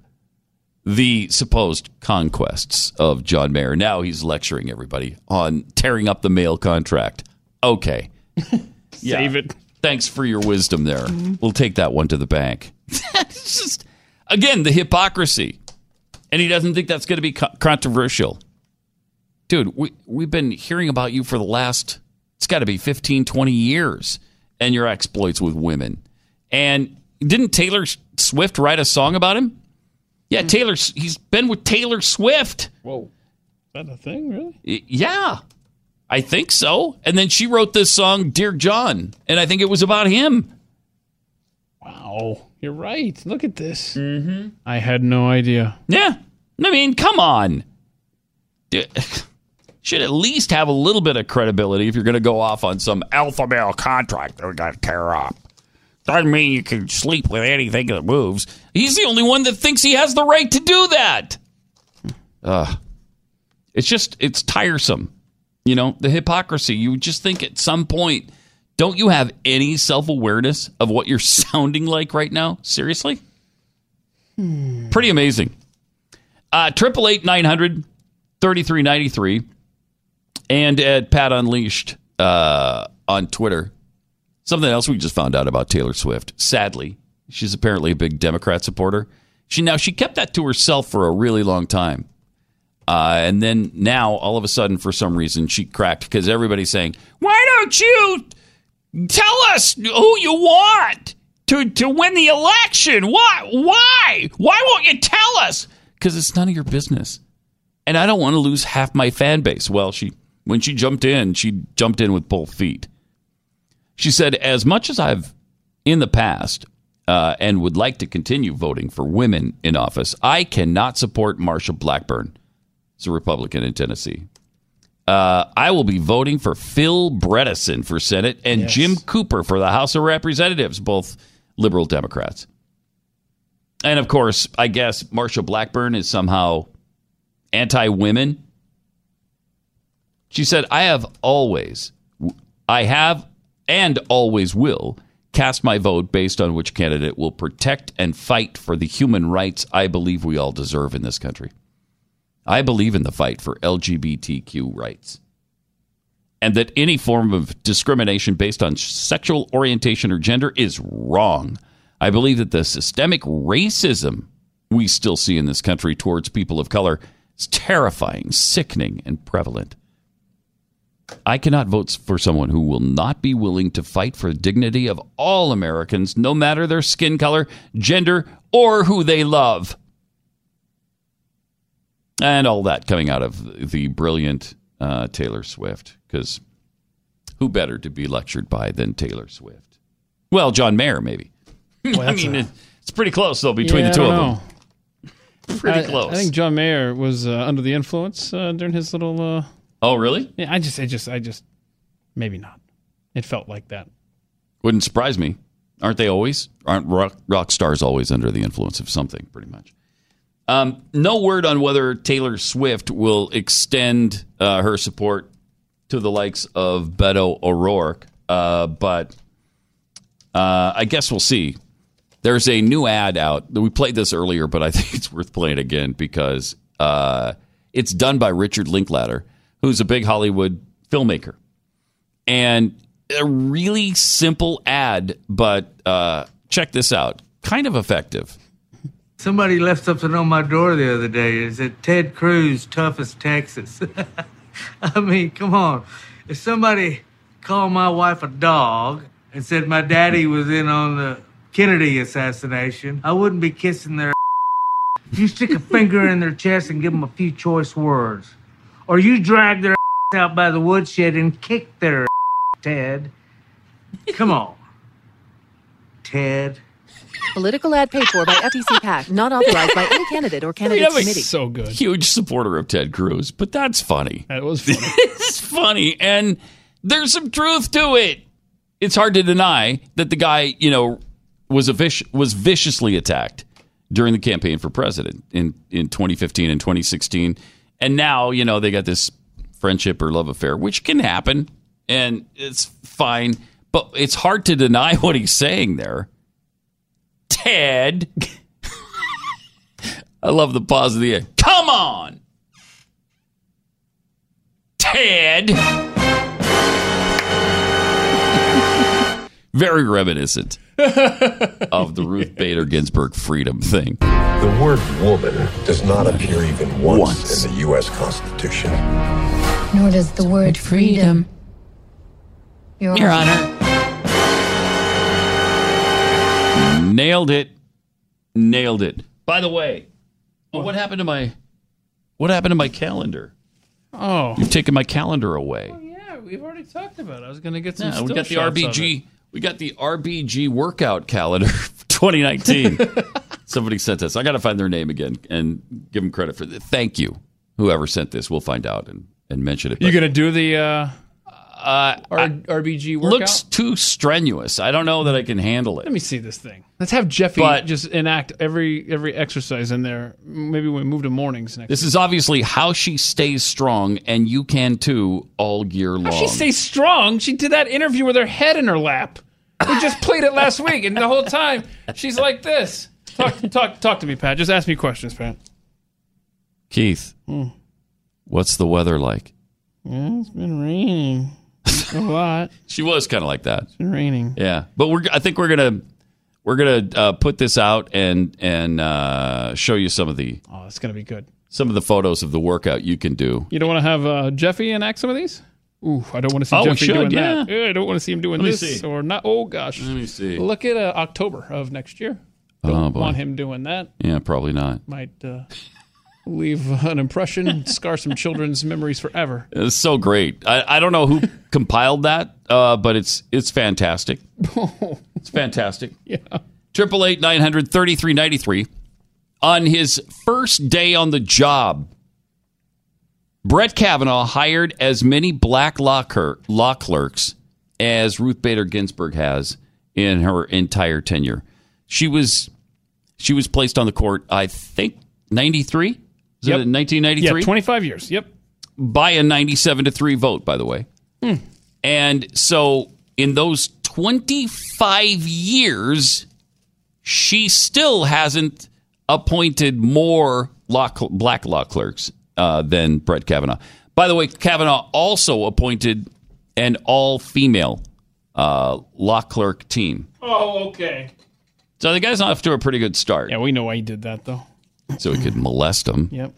the supposed conquests of John Mayer. Now he's lecturing everybody on tearing up the mail contract. Okay. Save it. Thanks for your wisdom there. We'll take that one to the bank. It's just, again, the hypocrisy. And he doesn't think that's going to be co- controversial. Dude, we, we've been hearing about you for the last, it's got to be 15, 20 years and your exploits with women. And didn't Taylor Swift write a song about him? Yeah, hmm. Taylor, he's been with Taylor Swift. Whoa. Is that a thing, really? Yeah, I think so. And then she wrote this song, Dear John, and I think it was about him. Wow. You're right. Look at this. Mm-hmm. I had no idea. Yeah. I mean, come on. Should at least have a little bit of credibility if you're going to go off on some alpha male contract that we got to tear up. Doesn't mean you can sleep with anything that moves. He's the only one that thinks he has the right to do that. Ugh. It's just, it's tiresome. You know, the hypocrisy. You just think at some point, don't you have any self awareness of what you're sounding like right now? Seriously? Pretty amazing. Uh, Triple eight nine hundred thirty three ninety three, and at Pat Unleashed uh, on Twitter. Something else we just found out about Taylor Swift. Sadly, she's apparently a big Democrat supporter. She now she kept that to herself for a really long time, uh, and then now all of a sudden, for some reason, she cracked because everybody's saying, "Why don't you tell us who you want to to win the election? Why? Why? Why won't you tell us? Because it's none of your business, and I don't want to lose half my fan base." Well, she when she jumped in, she jumped in with both feet. She said, "As much as I've in the past." Uh, and would like to continue voting for women in office. I cannot support Marsha Blackburn. He's a Republican in Tennessee. Uh, I will be voting for Phil Bredesen for Senate and Yes. Jim Cooper for the House of Representatives, both liberal Democrats. And of course, I guess Marsha Blackburn is somehow anti women. She said, I have always, I have and always will cast my vote based on which candidate will protect and fight for the human rights I believe we all deserve in this country. I believe in the fight for LGBTQ rights. And that any form of discrimination based on sexual orientation or gender is wrong. I believe that the systemic racism we still see in this country towards people of color is terrifying, sickening, and prevalent. I cannot vote for someone who will not be willing to fight for the dignity of all Americans, no matter their skin color, gender, or who they love. And all that coming out of the brilliant uh, Taylor Swift, because who better to be lectured by than Taylor Swift? Well, John Mayer, maybe. I mean, a- it's pretty close, though, between Yeah, the two of them. Pretty I, close. I think John Mayer was uh, under the influence uh, during his little. Uh, oh, really? Yeah, I just, I just, I just, maybe not. It felt like that. Wouldn't surprise me. Aren't they always? Aren't rock, rock stars always under the influence of something, pretty much? Um, no word on whether Taylor Swift will extend uh, her support to the likes of Beto O'Rourke, uh, but Uh, I guess we'll see. There's a new ad out. We played this earlier, but I think it's worth playing again because uh, it's done by Richard Linklater, who's a big Hollywood filmmaker. And a really simple ad, but uh, check this out. Kind of effective. Somebody left something on my door the other day. It said Ted Cruz, toughest Texas. I mean, come on. If somebody called my wife a dog and said my daddy was in on the Kennedy assassination, I wouldn't be kissing their. You stick a finger in their chest and give them a few choice words, or you drag their out by the woodshed and kick their Ted. Come on, Ted. Political ad paid for by FTC PAC, not authorized by any candidate or candidate I'm committee. So good. Huge supporter of Ted Cruz, but that's funny. That was funny. it's funny, and there's some truth to it. It's hard to deny that the guy, you know, was a vic- was viciously attacked during the campaign for president in in 2015 and 2016, and now you know they got this friendship or love affair, which can happen, and it's fine. But it's hard to deny what he's saying there. Ted. I love the pause of the end. Come on. Ted. Very reminiscent of the Ruth Bader Ginsburg freedom thing. The word woman does not appear even once, in the U.S. Constitution. Nor does the word freedom. Your, Your Honor. Nailed it. Nailed it. By the way, what happened to my what happened to my calendar? Oh. You've taken my calendar away. Yeah, we've already talked about it. I was going to get some Yeah, we got the RBG. We got the RBG workout calendar 2019. Somebody sent us. I got to find their name again and give them credit for this. Thank you, whoever sent this. We'll find out and, and mention it. You But, going to do the uh, uh, R- RBG workout? looks too strenuous. I don't know that I can handle it. Let me see this thing. Let's have Jeffy But- just enact every every exercise in there. Maybe we move to mornings next. This is obviously how she stays strong, and you can too all year long. How she stays strong. She did that interview with her head in her lap. We just played it last week, and the whole time she's like this. Talk, talk, talk to me, Pat. Just ask me questions, Pat. Keith, Hmm. what's the weather like? Yeah, it's been raining a lot. She was kind of like that. It's been raining. Yeah, but we're. I think we're gonna we're gonna uh, put this out and and uh, show you some of the Oh, it's gonna be good. some of the photos of the workout you can do. You don't want to have uh, Jeffy enact some of these? Ooh, I don't want to see Oh, we Jeffy should, doing yeah. that. Yeah, I don't want to see him doing Let me this see. or not. Oh gosh, Let me see. Look at uh, October of next year. Oh Don't boy. want him doing that. Yeah, probably not. Might uh, leave an impression, scar some children's memories forever. It's so great. I, I don't know who compiled that, uh, but it's it's fantastic. It's fantastic. Yeah. Triple eight nine hundred thirty three ninety three. On his first day on the job, Brett Kavanaugh hired as many black law, cler- law clerks as Ruth Bader Ginsburg has in her entire tenure. She was she was placed on the court, I think, ninety three. Is Yep. it nineteen ninety three? Yeah, 25 years. Yep. by a 97 to 3 vote, by the way. Hmm. And so in those 25 years, she still hasn't appointed more law, cl- black law clerks uh, than Brett Kavanaugh. By the way, Kavanaugh also appointed an all female uh, law clerk team. Oh, okay. So the guy's off to a pretty good start. Yeah, we know why he did that, though. So he could molest them. Yep.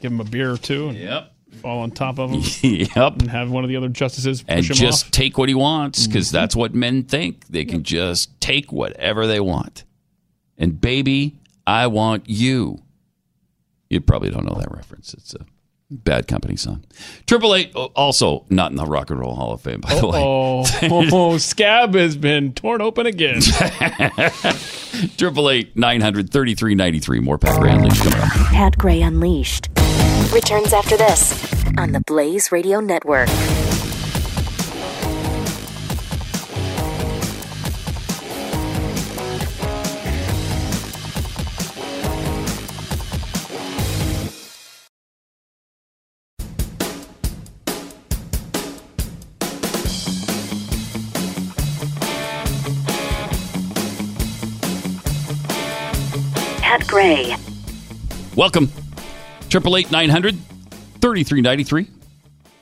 Give him a beer or two. And Yep. Fall on top of him. Yep. And have one of the other justices push and him just off. take what he wants because Mm-hmm. that's what men think. They can just take whatever they want. And baby, I want you. You probably don't know that reference. It's a bad company song. Triple Eight, also not in the Rock and Roll Hall of Fame, by the way. Oh, oh, scab has been torn open again. Triple Eight nine hundred thirty three ninety three. More Pat Gray Unleashed coming up. Pat Gray Unleashed returns after this on the Blaze Radio Network. Pat Gray. Welcome. Triple eight nine hundred thirty three ninety three.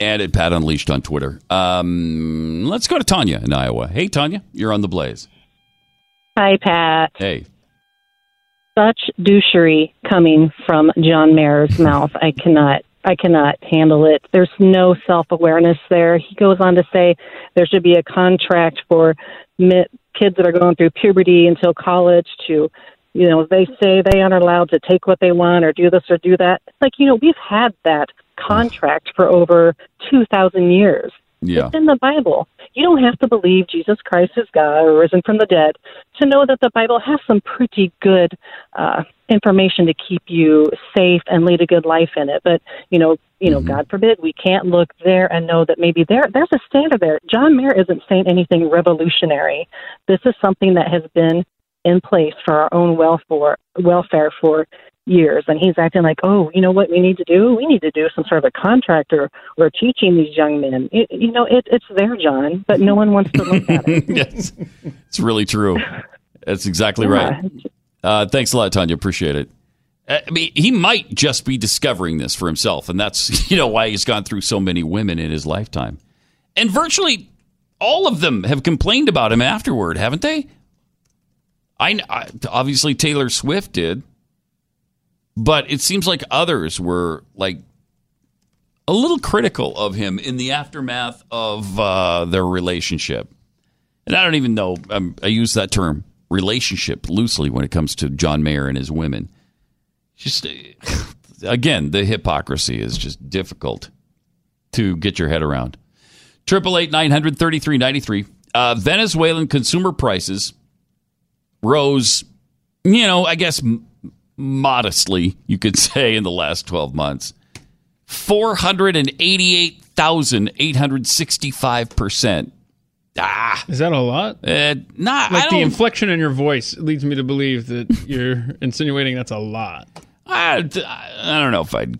And at Pat Unleashed on Twitter. Um, let's go to Tanya in Iowa. Hey, Tanya, you're on the blaze. Hi, Pat. Hey. Such douchery coming from John Mayer's mouth. I cannot. I cannot handle it. There's no self awareness there. He goes on to say there should be a contract for kids that are going through puberty until college to, you know, they say they aren't allowed to take what they want or do this or do that. It's like, you know, we've had that contract for over 2,000 years. Yeah. It's in the Bible. You don't have to believe Jesus Christ is God or risen from the dead to know that the Bible has some pretty good uh, information to keep you safe and lead a good life in it. But you know, you know, God forbid we can't look there and know that maybe there there's a standard there. John Mayer isn't saying anything revolutionary. This is something that has been in place for our own welfare welfare for years and he's acting like oh you know what we need to do we need to do some sort of a contract or or teaching these young men it, you know it, it's there john but no one wants to look at it yes, it's really true. That's exactly Yeah. right. Uh, thanks a lot, Tanya. Appreciate it. Uh, I mean, he might just be discovering this for himself, and that's you know why he's gone through so many women in his lifetime. And virtually all of them have complained about him afterward, haven't they? I, I obviously Taylor Swift did, but it seems like others were like a little critical of him in the aftermath of uh, their relationship. And I don't even know, um, I use that term relationship loosely when it comes to John Mayer and his women. Just, again, the hypocrisy is just difficult to get your head around. Triple eight nine hundred thirty three ninety three. Uh, Venezuelan consumer prices rose, you know, I guess m- modestly, you could say, in the last twelve months. Four hundred and eighty eight thousand eight hundred sixty five percent. Ah, Is that a lot? uh, nah, Like the inflection in your voice leads me to believe that you're insinuating that's a lot. I, I don't know if I'd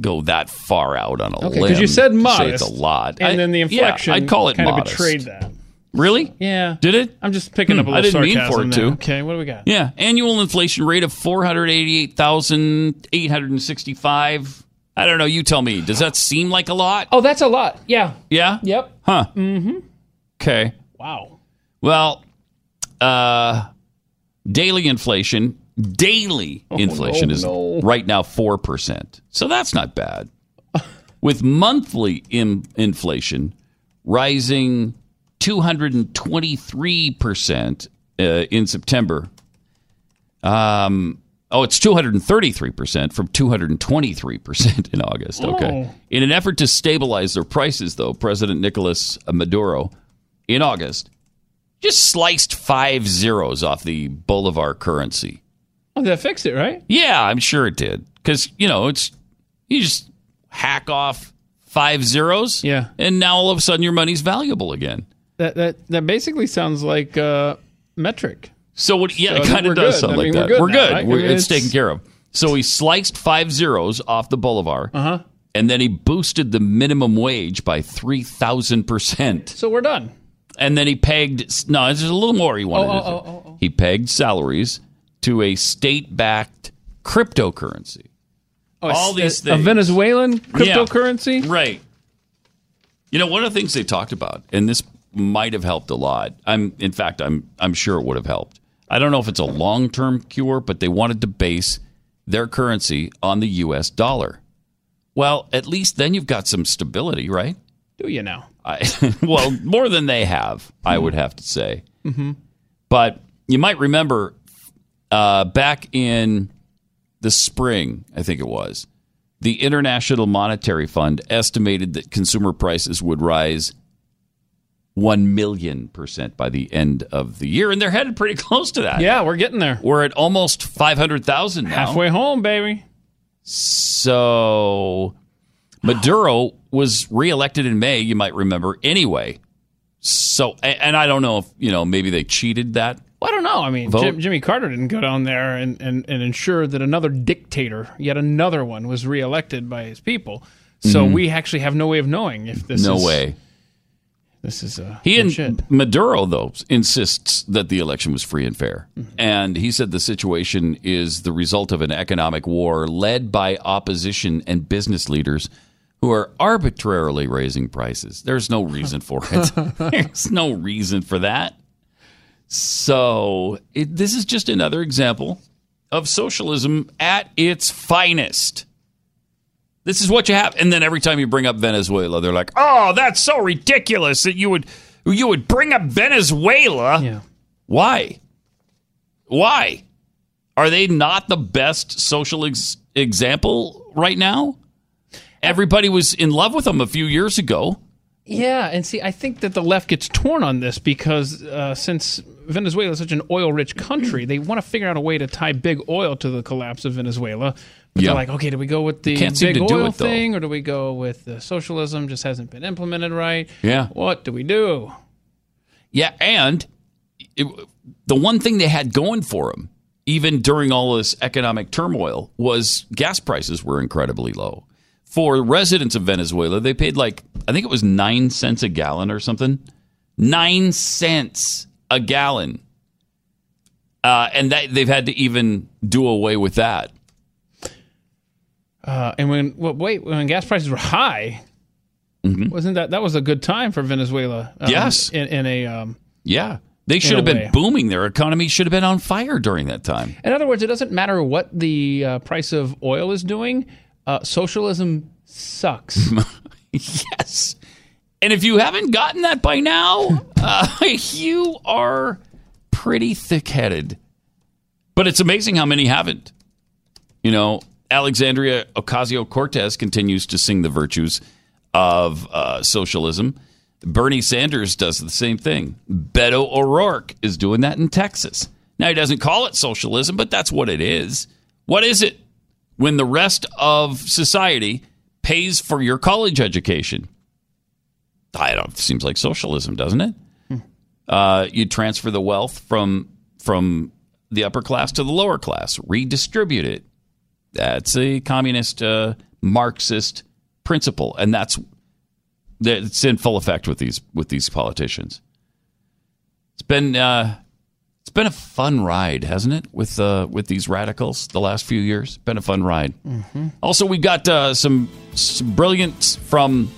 go that far out on a Okay, limb. because you said modest. it's a lot, and I- then the yeah, inflection. I'd call it kind modest. of betrayed that. Really? Yeah. Did it? I'm just picking up a Hmm, little I didn't mean for it there. to. Okay, what do we got? Yeah, annual inflation rate of four hundred eighty-eight thousand eight hundred sixty-five. I don't know. You tell me. Does that seem like a lot? Oh, that's a lot. Yeah. Yeah. Yep. Huh. Mm-hmm. Okay. Wow. Well, uh, daily inflation, daily inflation no, is no. right now 4%. So that's not bad. With monthly in- inflation rising 223% uh, in September. Um, oh, it's 233% from 223% in August. Okay. Oh. In an effort to stabilize their prices, though, President Nicolas Maduro in August just sliced five zeros off the Bolivar currency. Oh, that fixed it, right? Yeah, I'm sure it did. Because, you know, it's you just hack off five zeros. Yeah. And now all of a sudden your money's valuable again. That that that basically sounds like uh, metric. So what? Yeah, So it kind of does good. sound I like mean, that. we're good We're now, right? We're- I mean, it's, it's- taken care of. So he sliced five zeros off the Bolivar. Uh huh. And then he boosted the minimum wage by 3,000%. So we're done. And then he pegged, no, there's a little more he wanted. Oh, to oh, do. oh, oh, He pegged salaries to a state backed cryptocurrency. Oh, All these a. Venezuelan cryptocurrency. Yeah, right. You know, one of the things they talked about, and this might have helped a lot. I'm, in fact, I'm, I'm sure it would have helped. I don't know if it's a long term cure, but they wanted to base their currency on the U.S. dollar. Well, at least then you've got some stability, right? Do you now? I, well, more than they have, I would have to say. Mm-hmm. But you might remember uh, back in the spring, I think it was, the International Monetary Fund estimated that consumer prices would rise 1 million percent by the end of the year. And they're headed pretty close to that. Yeah, we're getting there. We're at almost 500,000 now. Halfway home, baby. So Maduro was reelected in May, you might remember, anyway. So, and I don't know if, you know, maybe they cheated that. Well, I don't know. I mean, Jim, Jimmy Carter didn't go down there and, and, and ensure that another dictator, yet another one, was reelected by his people. So Mhm. we actually have no way of knowing if this no is way. This is uh, He and shit. Maduro, though, insists that the election was free and fair. Mm-hmm. And he said the situation is the result of an economic war led by opposition and business leaders who are arbitrarily raising prices. There's no reason for it. There's no reason for that. So, it, this is just another example of socialism at its finest. This is what you have. And then every time you bring up Venezuela, they're like, "Oh, that's so ridiculous that you would you would bring up Venezuela." Yeah. Why? Why? Are they not the best social ex- example right now? Everybody was in love with them a few years ago. Yeah, and see, I think that the left gets torn on this because uh, since Venezuela is such an oil-rich country, they want to figure out a way to tie big oil to the collapse of Venezuela. Yeah. they're like, okay, do we go with the big oil it, thing, or do we go with the socialism? Just hasn't been implemented right. Yeah. What do we do? Yeah, and it, the one thing they had going for them, even during all this economic turmoil, was gas prices were incredibly low. For residents of Venezuela, they paid like, I think it was nine cents a gallon or something. Nine cents a gallon. Uh, and that, they've had to even do away with that. Uh, and when well, wait, when gas prices were high, wasn't that that was a good time for Venezuela? um, Mm-hmm. Yes. in, in a um, Yeah. They should have been way. booming. Their economy should have been on fire during that time. In other words, it doesn't matter what the uh, price of oil is doing. Uh, socialism sucks. yes. And if you haven't gotten that by now, uh, you are pretty thick headed. But it's amazing how many haven't. You know, Alexandria Ocasio Cortez continues to sing the virtues of uh, socialism. Bernie Sanders does the same thing. Beto O'Rourke is doing that in Texas. Now, he doesn't call it socialism, but that's what it is. What is it? When the rest of society pays for your college education. I don't. Seems like socialism, doesn't it? Uh, you transfer the wealth from from the upper class to the lower class, redistribute it. That's a communist, uh, Marxist principle, and that's that's in full effect with these with these politicians. It's been uh, it's been a fun ride, hasn't it? With uh, with these radicals, the last few years, been a fun ride. Mhm. Also, we got uh, some, some brilliance from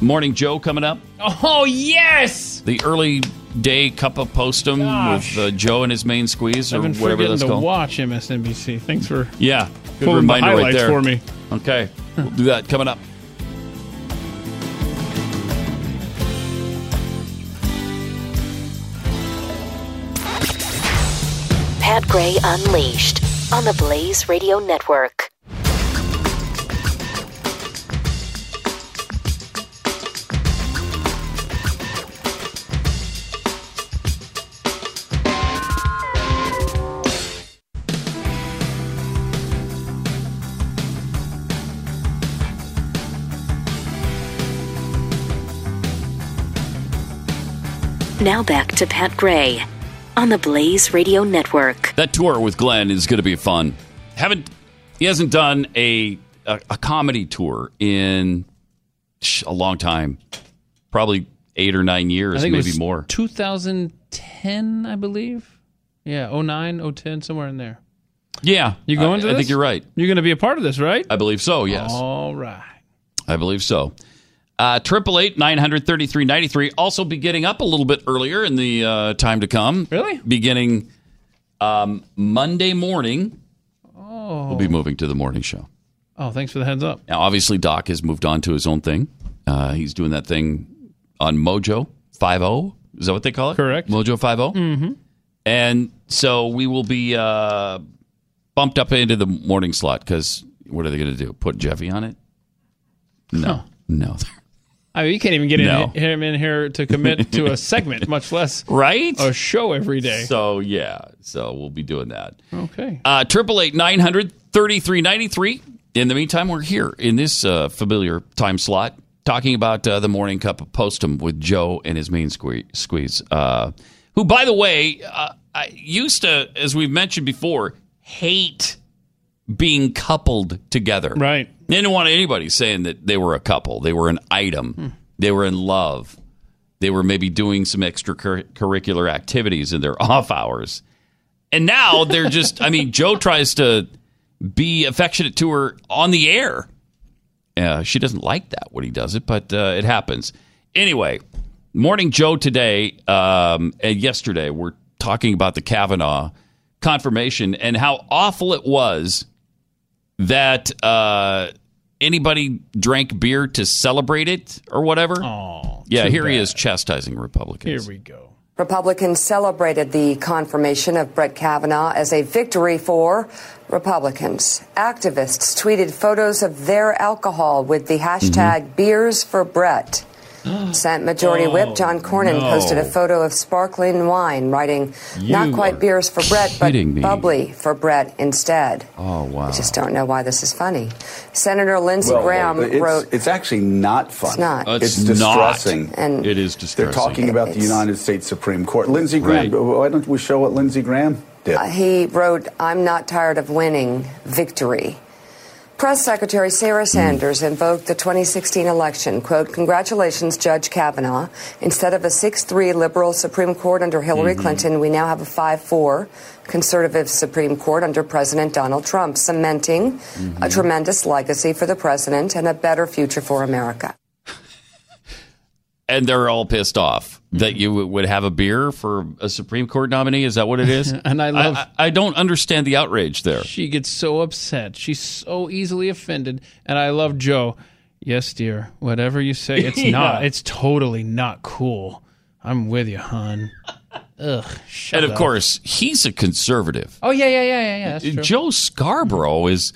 Morning Joe coming up. Oh yes! The early day cup of postum Gosh. with uh, Joe and his main squeeze, or I've been whatever forgetting that's to called. watch MSNBC. Thanks for Yeah, good pulling the reminder right there for me. Okay, we'll do that coming up. Pat Gray Unleashed on the Blaze Radio Network. Now back to Pat Gray on the Blaze Radio Network. That tour with Glenn is going to be fun. Haven't he hasn't done a a, a comedy tour in a long time, probably eight or nine years, I think maybe it was more. 2010, I believe. Yeah, 09, 010, somewhere in there. Yeah, You going I, to I think you're right. You're going to be a part of this, right? I believe so. Yes. All right. I believe so. Uh, Triple eight nine hundred thirty three ninety three. Also, be getting up a little bit earlier in the uh, time to come. Really? Beginning um, Monday morning, Oh. we'll be moving to the morning show. Oh, thanks for the heads up. Now, obviously, Doc has moved on to his own thing. Uh, he's doing that thing on Mojo Five O. Is that what they call it? Correct. Mojo Five O. Mm-hmm. And so we will be uh, bumped up into the morning slot because what are they going to do? Put Jeffy on it? No, no. I mean, you can't even get No. in, him in here to commit to a segment, much less right a show every day. So yeah, so we'll be doing that. Okay. Uh, Triple eight nine hundred thirty three ninety three. In the meantime, we're here in this uh, familiar time slot talking about uh, the morning cup of postum with Joe and his main sque- squeeze. Uh, who, by the way, uh, I used to, as we've mentioned before, hate being coupled together. Right. They didn't want anybody saying that they were a couple. They were an item. They were in love. they were maybe doing some extracurricular activities in their off hours. And now they're just, I mean, Joe tries to be affectionate to her on the air. Uh, she doesn't like that when he does it, but uh, it happens. Anyway, Morning Joe today um, and yesterday, we're talking about the Kavanaugh confirmation and how awful it was that uh, anybody drank beer to celebrate it or whatever. Oh, yeah, too here he is chastising Republicans. Here we go. Republicans celebrated the confirmation of Brett Kavanaugh as a victory for Republicans. Activists tweeted photos of their alcohol with the hashtag Beers for Brett. Senate Majority Whip John Cornyn no. posted a photo of sparkling wine, writing, Not quite beers for Brett, but me. bubbly for Brett instead. Oh, wow. I just don't know why this is funny. Senator Lindsey Well, Graham it's, wrote, It's actually not funny. It's not. It's, it's not. distressing. And- It is distressing. They're distressing. talking about the United States Supreme Court. Lindsey Graham. Right. Why don't we show what Lindsey Graham did? Uh, he wrote, I'm not tired of winning. Victory. Press Secretary Sarah hmm. Sanders invoked the 2016 election. Quote, Congratulations, Judge Kavanaugh. Instead of a 6 3 liberal Supreme Court under Hillary hmm. Clinton, we now have a 5 4 conservative Supreme Court under President Donald Trump, cementing a mm-hmm. tremendous legacy for the president and a better future for America. and they're all pissed off that mm-hmm. you would have a beer for a Supreme Court nominee. Is that what it is? And I love- I, I don't understand the outrage there. She gets so upset. She's so easily offended. And I love Joe. Yes, dear. Whatever you say, it's Yeah. not. It's totally not cool. I'm with you, hon. Ugh. And of up. course, he's a conservative. Oh yeah, yeah, yeah, yeah, yeah. That's true. Joe Scarborough is.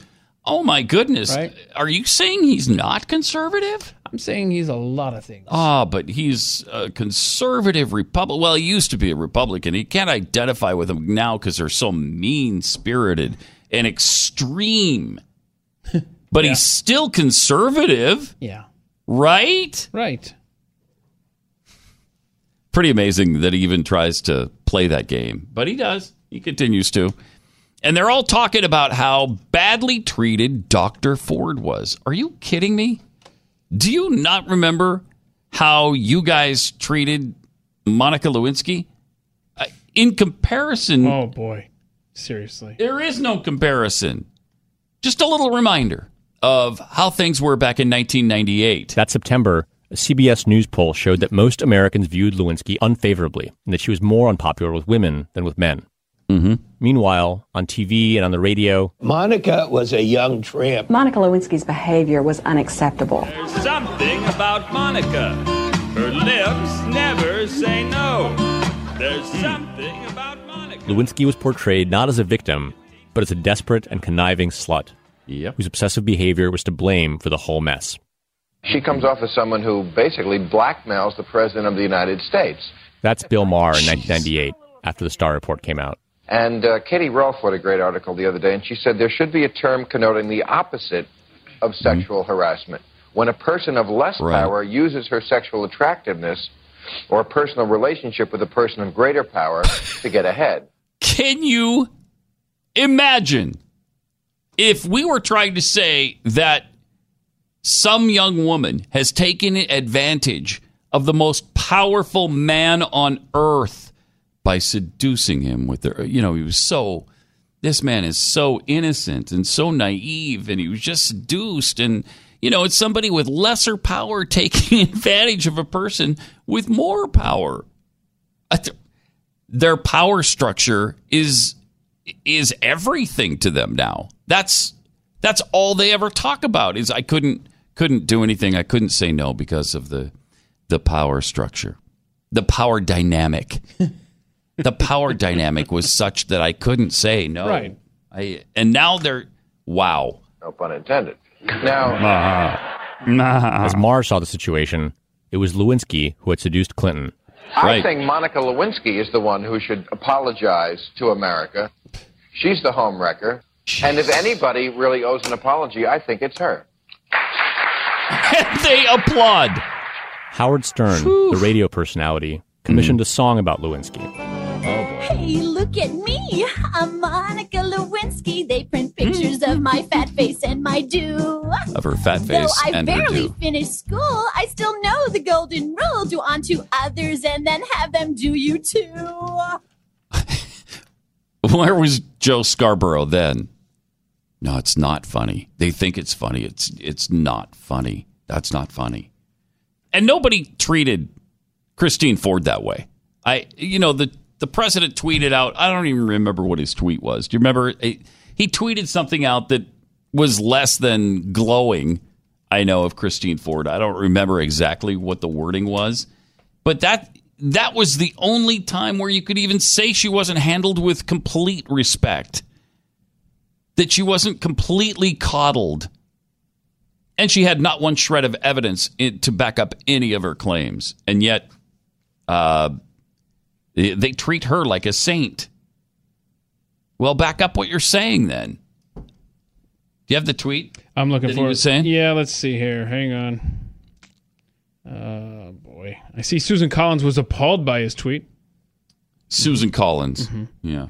Oh my goodness! Right. Are you saying he's not conservative? I'm saying he's a lot of things. Ah, but he's a conservative Republican. Well, he used to be a Republican. He can't identify with them now because they're so mean spirited and extreme. But he's still conservative, Yeah. right? Right. Pretty amazing that he even tries to play that game, but he does. He continues to. And they're all talking about how badly treated Dr. Ford was. Are you kidding me? Do you not remember how you guys treated Monica Lewinsky? Uh, In comparison, Oh boy. Seriously. there is no comparison. Just a little reminder of how things were back in 1998. That September, a CBS News poll showed that most Americans viewed Lewinsky unfavorably and that she was more unpopular with women than with men. Mm-hmm. Meanwhile, on TV and on the radio, Monica was a young tramp. Monica Lewinsky's behavior was unacceptable. There's something about Monica. Her lips never say no. There's something about Monica. Lewinsky was portrayed not as a victim, but as a desperate and conniving slut yep. whose obsessive behavior was to blame for the whole mess. She comes off as someone who basically blackmails the President of the United States. That's Bill Maher in 1998, after the Starr Report came out. And uh, Katie Rolfe wrote a great article the other day, and she said there should be a term connoting the opposite of sexual harassment. When a person of less Right. power uses her sexual attractiveness or a personal relationship with a person of greater power to get ahead. Can you imagine if we were trying to say that some young woman has taken advantage of the most powerful man on earth by seducing him with her? You know, he was so. This man is so innocent and so naive, and he was just seduced. And, you know, it's somebody with lesser power taking advantage of a person with more power. Their power structure is is everything to them now. That's that's all they ever talk about. Is I couldn't couldn't do anything. I couldn't say no because of the the power structure, the power dynamic. the power dynamic was such that I couldn't say no. Right. I and now they're wow. No pun intended. Now, As Maher saw the situation, it was Lewinsky who had seduced Clinton. I think Monica Lewinsky is the one who should apologize to America. She's the home homewrecker. And if anybody really owes an apology, I think it's her. they applaud. Howard Stern, the radio personality, commissioned a song about Lewinsky. Hey, look at me. I'm Monica Lewinsky. They print pictures of my fat face and my do. Of her fat Though face I and her barely finished school, I still know the golden rule. Do unto others and then have them do you too. Where was Joe Scarborough then? No, it's not funny. They think it's funny. It's it's not funny. That's not funny. And nobody treated Christine Ford that way. I you know the the president tweeted out. I don't even remember what his tweet was. Do you remember? He tweeted something out that was less than glowing. I know of Christine Ford. I don't remember exactly what the wording was, but that that was the only time where you could even say she wasn't handled with complete respect. That she wasn't completely coddled. And she had not one shred of evidence to back up any of her claims. And yet, uh, they, treat her like a saint. Well, back up what you're saying then. Do you have the tweet? I'm looking for was saying? Yeah, let's see here. Hang on. Uh, boy, I see Susan Collins was appalled by his tweet. Susan Collins. Mhm. Yeah.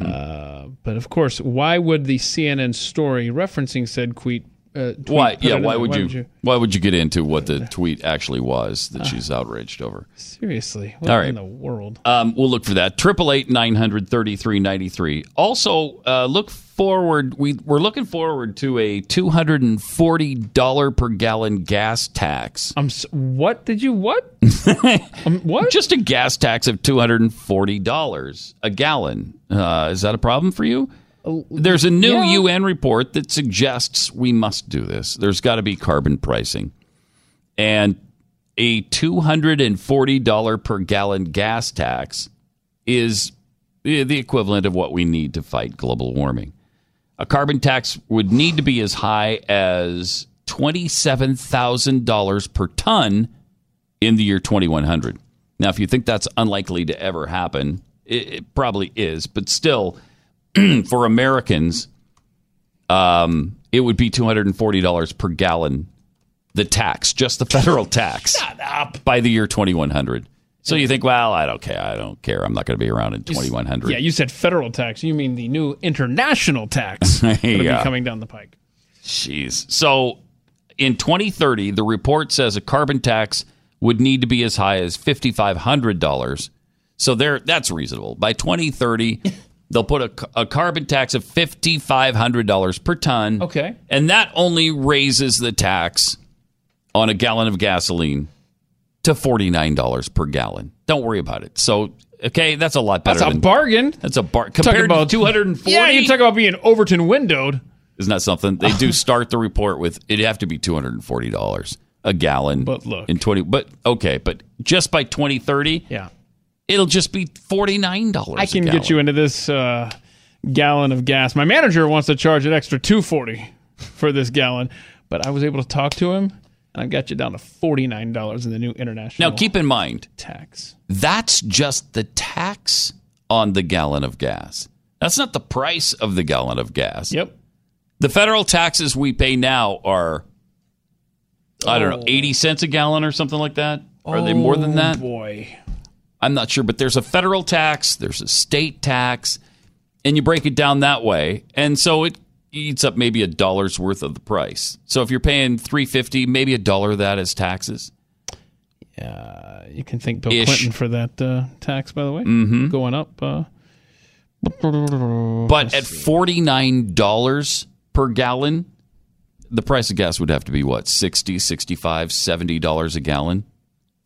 Uh, but of course, why would the CNN story referencing said tweet? Uh, Why? Yeah. it in Why would you, Why would you get into what the tweet actually was that she's outraged over? Seriously, what All right. in the world? Um, we'll look for that. Triple eight nine hundred thirty three ninety three. Also, uh, look forward. We we're looking forward to a two hundred and forty dollar per gallon gas tax. I'm. s what did you what? um, what? Just a gas tax of two hundred and forty dollars a gallon. Uh, is that a problem for you? There's a new yeah. UN report that suggests we must do this. There's got to be carbon pricing. And a $240 per gallon gas tax is eh, the equivalent of what we need to fight global warming. A carbon tax would need to be as high as $27,000 per ton in the year 2100. Now, if you think that's unlikely to ever happen, it, it probably is, but still, for Americans, um, it would be $240 per gallon, the tax, just the federal tax. By the year 2100. So you think, well, I don't care. I don't care. I'm not going to be around in 2100. Yeah, you said federal tax. You mean the new international tax that'll Yeah. be coming down the pike? Jeez. So in 2030, the report says a carbon tax would need to be as high as $5,500. So there, that's reasonable. By 2030, they'll put a, a carbon tax of $5,500 per ton. Okay. And that only raises the tax on a gallon of gasoline to $49 per gallon. Don't worry about it. So, okay, that's a lot better That's a than bargain. That's a bar Talk compared about to 240. Yeah, you talk about being Overton windowed. Isn't that something? They do start the report with it'd have to be two hundred and forty dollars a gallon. But look, in twenty, but okay, but just by twenty thirty, yeah, it'll just be forty nine dollars. I can get you into this uh, gallon of gas. My manager wants to charge an extra two forty for this gallon, but I was able to talk to him, and I got you down to forty nine dollars in the new international. Now keep in mind tax. That's just the tax on the gallon of gas. That's not the price of the gallon of gas. Yep. The federal taxes we pay now are I don't know, Oh. 80 cents a gallon or something like that? Are they more than Oh, that? Boy. I'm not sure, but there's a federal tax, there's a state tax, and you break it down that way. And so it eats up maybe a dollar's worth of the price. So if you're paying 350, maybe a dollar of that is taxes. Yeah, you can thank Bill Ish. Clinton for that uh, tax, by the way, Mhm. going up. Uh, But at $49 per gallon, the price of gas would have to be what, 60, 65, 70 dollars a gallon?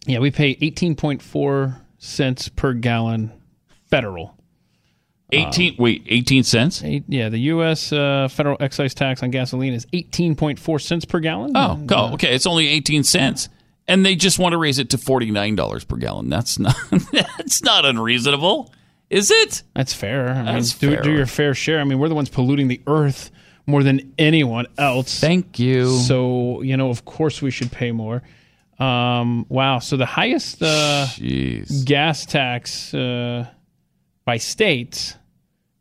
yeah, we pay eighteen point four cents per gallon federal. 18 wait, 18 cents? Eight, yeah, the U.S. Uh, federal excise tax on gasoline is eighteen point four cents per gallon. Oh, And, uh, Okay, it's only 18 cents. And they just want to raise it to $49 per gallon. That's not that's not unreasonable. Is it? That's fair. I That's mean, do, fair. do your fair share. I mean, we're the ones polluting the earth more than anyone else. Thank you. So, you know, of course we should pay more. Um, wow. So the highest uh, gas tax uh, by state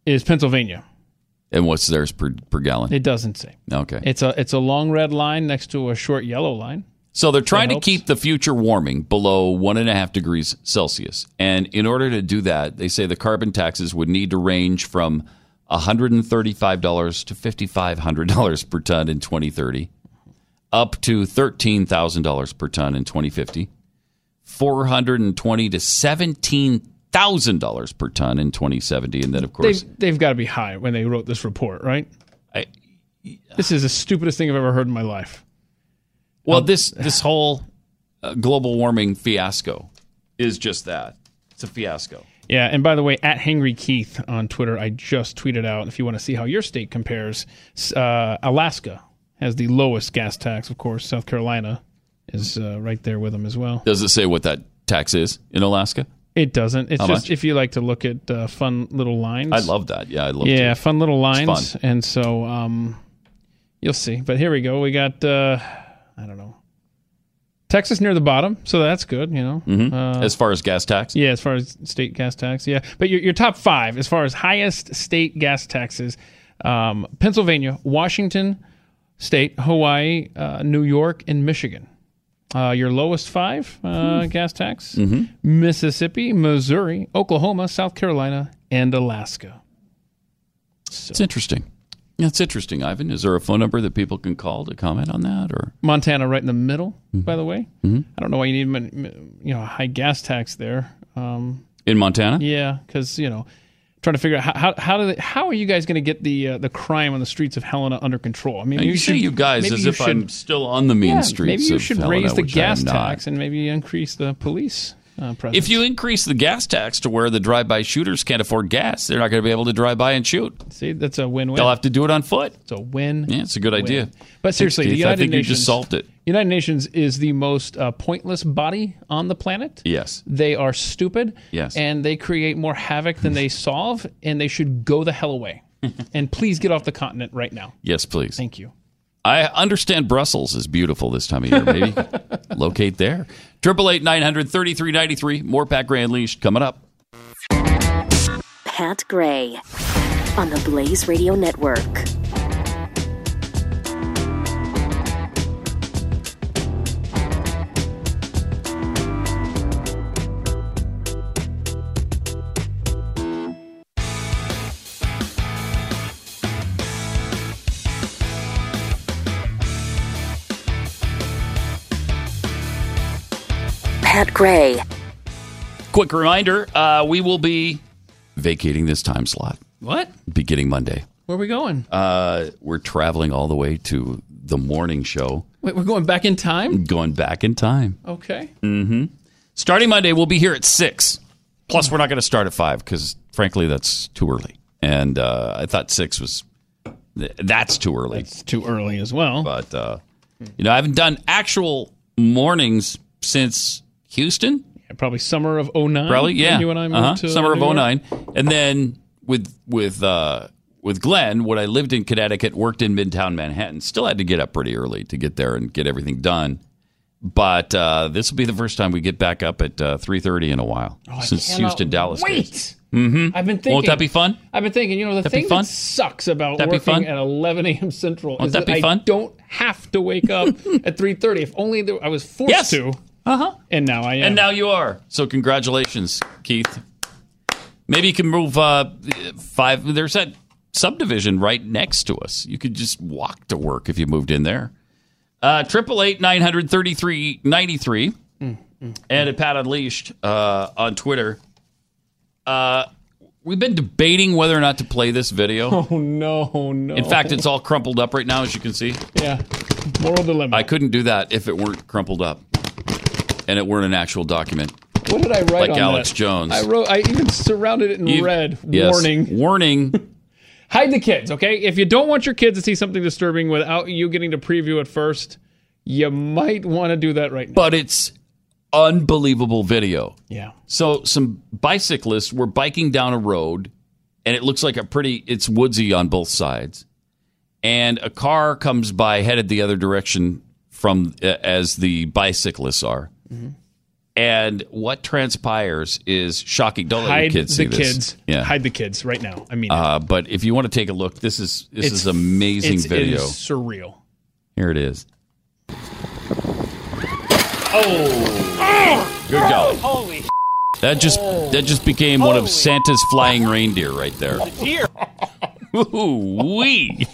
is Pennsylvania. And what's theirs per, per gallon? It doesn't say. Okay. It's a it's a long red line next to a short yellow line. So they're trying to keep the future warming below one and a half degrees Celsius. And in order to do that, they say the carbon taxes would need to range from $135 to $5,500 per ton in 2030, up to $13,000 per ton in 2050, 420 to $17,000 per ton in 2070. And then, of course, They've, they've got to be high when they wrote this report, right? this is the stupidest thing I've ever heard in my life. Well, this this whole uh, global warming fiasco is just that. It's a fiasco. Yeah, and by the way, at Henry Keith on Twitter, I just tweeted out if you want to see how your state compares. Uh, Alaska has the lowest gas tax, of course. South Carolina is uh, right there with them as well. Does it say what that tax is in Alaska? It doesn't. It's How just much? if you like to look at uh, fun little lines. I love that. Yeah, I love. That. Yeah, to. fun little lines, fun. and so um, you'll see. But here we go. We got uh, I don't know Texas near the bottom, so that's good. You know, Mhm. Uh, as far as gas tax, yeah, as far as state gas tax, yeah. But your, your top five, as far as highest state gas taxes, um, Pennsylvania, Washington State, Hawaii, uh, New York, and Michigan. Uh, your lowest five uh, gas tax: Mhm. Mississippi, Missouri, Oklahoma, South Carolina, and Alaska. it's interesting. It's interesting, Ivan. Is there a phone number that people can call to comment on that, or Montana, right in the middle. By the way, Mhm. I don't know why you need you know a high gas tax there. Um, in Montana? Yeah, because you know, trying to figure out how how, how, do they, how are you guys going to get the uh, the crime on the streets of Helena under control? I mean, you say should- you guys as you if I'm still on the mean yeah, streets. Maybe you should Helena, raise the which I am gas tax and maybe increase the police uh. If you increase the gas tax to where the drive-by shooters can't afford gas, they're not going to be able to drive by and shoot. see, that's a win-win. They'll have to do it on foot. It's a win. Yeah, it's a good idea. But seriously, Keith, the United I think Nations you just solved it. United Nations is the most uh, pointless body on the planet. Yes. They are stupid. Yes. And they create more havoc than they solve, and they should go the hell away. and please get off the continent right now. Yes, please. Thank you. I understand Brussels is beautiful this time of year. Maybe locate there. Triple eight nine hundred thirty three ninety three. More Pat Gray Unleashed coming up. Pat Gray on the Blaze Radio Network. Pat Gray. Quick reminder: uh, we will be vacating this time slot What? beginning Monday. Where are we going? Uh, we're traveling all the way to the morning show, Wait, we're going back in time? going back in time. Okay. Mm-hmm. Starting Monday, we'll be here at six. Plus, we're not going to start at five because, frankly, that's too early. And uh, I thought six was that's too early. It's too early as well. But uh, you know, I haven't done actual mornings since Houston. Yeah, probably summer of 09. Probably, yeah. You and I moved Uh-huh. to summer of New York. 09. And then with with uh, with Glenn, when I lived in Connecticut, worked in Midtown Manhattan, still had to get up pretty early to get there and get everything done. But uh, this will be the first time we get back up at uh, three thirty in a while Oh, since Houston Dallas. Wait. Mm-hmm. I've been thinking. Won't that be fun? I've been thinking. You know, the That'd thing fun? that sucks about That'd working at 11 a.m. Central Won't is that that, I fun? don't have to wake up at 3:30. If only there, I was forced Yes. to. Uh huh. And now I am. And now you are. So congratulations, Keith. Maybe you can move uh, five. There's that subdivision right next to us. You could just walk to work if you moved in there. Uh, Triple eight nine hundred thirty three ninety three, and at Pat Unleashed uh, on Twitter. Uh, we've been debating whether or not to play this video. Oh no, no. In fact, it's all crumpled up right now, as you can see. yeah. Moral dilemma. I couldn't do that if it weren't crumpled up, and it weren't an actual document. What did I write like on Alex that? Jones. I wrote. I even surrounded it in You- red. Yes. Warning. Warning. Hide the kids, okay? If you don't want your kids to see something disturbing without you getting to preview it first, you might want to do that right now. but it's unbelievable video. Yeah. So some bicyclists were biking down a road, and it looks like a pretty. It's woodsy on both sides, and a car comes by headed the other direction from uh, as the bicyclists are. Mm-hmm. And what transpires is shocking. Don't let Hide your kids the see this. kids. Yeah. Hide the kids right now. I mean, Uh, but if you want to take a look, this is this It's- is amazing it's- video. It is surreal. Here it is. Oh, good go. Holy That just that just became one of Santa's flying reindeer right there. dear. Ooh wee.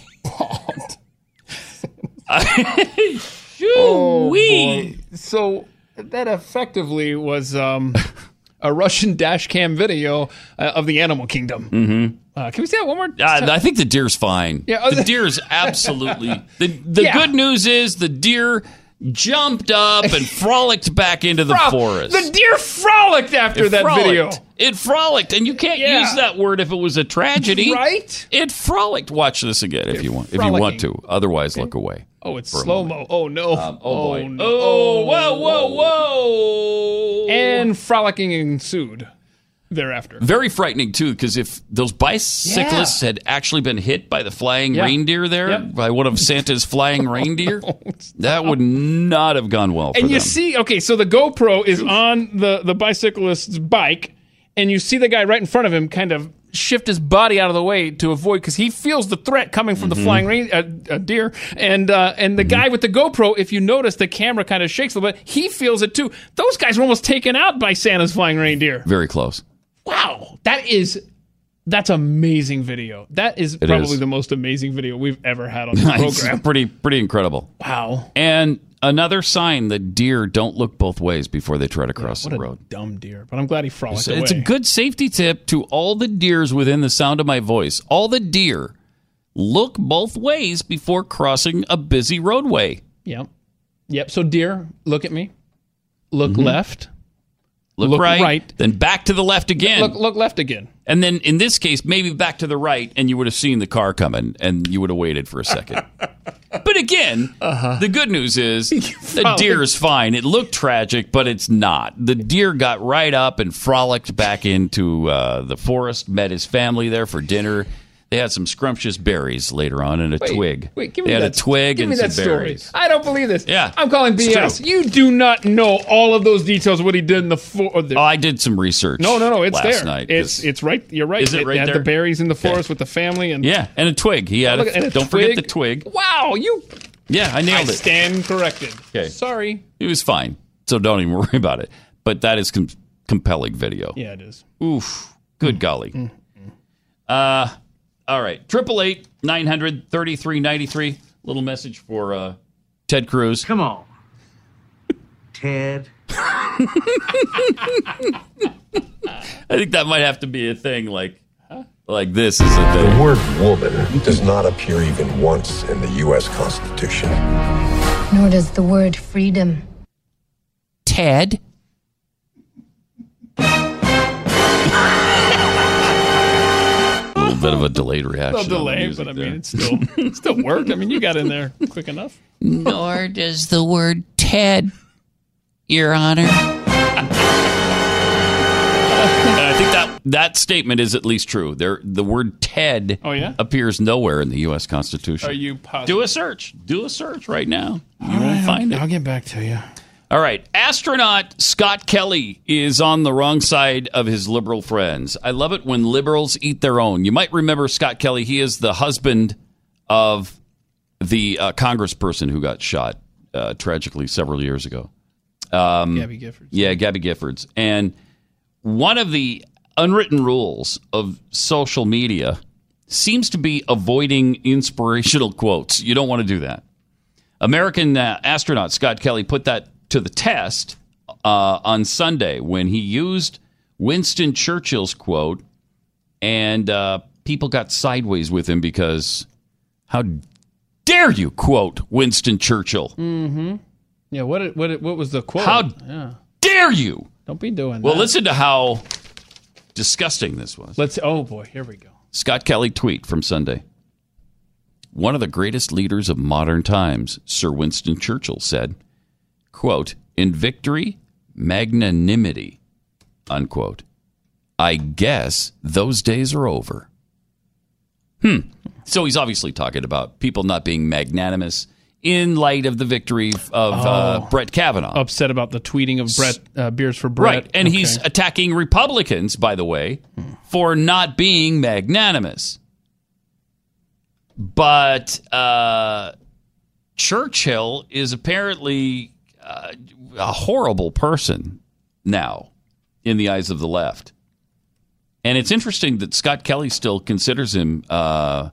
Oh, Wee. boy. So that effectively was um, a Russian dash cam video uh, of the animal kingdom. Mm-hmm. Uh, can we see that one more? Uh, I think the deer's fine. Yeah, oh, the deer's absolutely. The the Yeah. good news is the deer jumped up and frolicked back into the Frol- forest. The deer frolicked after It that frolicked. video. It frolicked, and you can't Yeah. use that word if it was a tragedy, Right? It frolicked. Watch this again if you want. If you want to. Otherwise, look away. Oh, it's slow mo. Oh no. Um, oh, oh, boy. no. Oh, whoa, whoa, whoa! And frolicking ensued thereafter. Very frightening too, because if those bicyclists had actually been hit by the flying Yeah. reindeer there, Yep. by one of Santa's flying reindeer, that would not have gone well for and you them. see, okay, so the GoPro is on the the bicyclist's bike, and you see the guy right in front of him kind of shift his body out of the way to avoid because he feels the threat coming from the Mm-hmm. flying rain, uh, uh, deer, and uh, and the guy with the GoPro. If you notice, the camera kind of shakes a little bit. He feels it too. Those guys were almost taken out by Santa's flying reindeer. Very close. Wow, that is. That's amazing video. That is It probably is. the most amazing video we've ever had on the program. pretty pretty incredible. Wow. And another sign that deer don't look both ways before they try to cross What the a road. dumb deer. But I'm glad he frolicked It's, it's a good safety tip to all the deers within the sound of my voice. All the deer look both ways before crossing a busy roadway. Yep. Yep. So, deer, look at me. Look mm-hmm. left. Look, Look right, right. then back to the left again. Look, look left again. And then in this case, maybe back to the right, and you would have seen the car coming, and you would have waited for a second. but again, the good news is the deer is fine. It looked tragic, but it's not. The deer got right up and frolicked back into uh, the forest, met his family there for dinner. They had some scrumptious berries later on and a Wait, twig. Wait, give me they had that a twig Give and me some that story. berries. I don't believe this. Yeah. I'm calling BS. You do not know all of those details of what he did in the. For- or the Oh, I did some research. no, no, no. It's last there. Night it's it's right. You're right. Is it right had there? the berries in the forest with the family and yeah, and a twig. He had. Look A, a don't forget the twig. Wow, you. Yeah, I nailed I it. stand corrected. Okay. Sorry. It was fine, so don't even worry about it. But that is com- compelling video. Yeah, it is. Oof. Good golly. Uh, all right. Triple eight nine hundred thirty three ninety three. Little message for uh, Ted Cruz. Come on, Ted. I think that might have to be a thing. Like, like this is a thing. The word woman does not appear even once in the U.S. Constitution. Nor does the word freedom. Ted. Bit of a um, delayed reaction. little on the delay, but I there. mean, it still it still worked. I mean, you got in there quick enough. Nor does the word Ted, Your Honor. I think that that statement is at least true. There, the word Ted Oh, yeah? appears nowhere in the U.S. Constitution. Are you positive? Do a search. Do a search right now. You won't find it. I'll get back to you. All right. Astronaut Scott Kelly is on the wrong side of his liberal friends. I love it when liberals eat their own. You might remember Scott Kelly. He is the husband of the uh, congressperson who got shot uh, tragically several years ago. Um, Gabby Giffords. Yeah, Gabby Giffords. And one of the unwritten rules of social media seems to be avoiding inspirational quotes. You don't want to do that. American uh, astronaut Scott Kelly put that to the test uh, on Sunday when he used Winston Churchill's quote, and uh, people got sideways with him because how dare you quote Winston Churchill? Mm-hmm. Yeah. What? What? What was the quote? How Yeah. dare you? Don't be doing Well, that. listen to how disgusting this was. Let's. Oh boy, here we go. Scott Kelly tweet from Sunday. One of the greatest leaders of modern times, Sir Winston Churchill said, quote, in victory, magnanimity, unquote. I guess those days are over. Hmm. So he's obviously talking about people not being magnanimous in light of the victory of uh, Oh. Brett Kavanaugh. Upset about the tweeting of Brett uh, beers for Brett. Right. And Okay. he's attacking Republicans, by the way, for not being magnanimous. But uh, Churchill is apparently uh, a horrible person now in the eyes of the left. And it's interesting that Scott Kelly still considers him uh,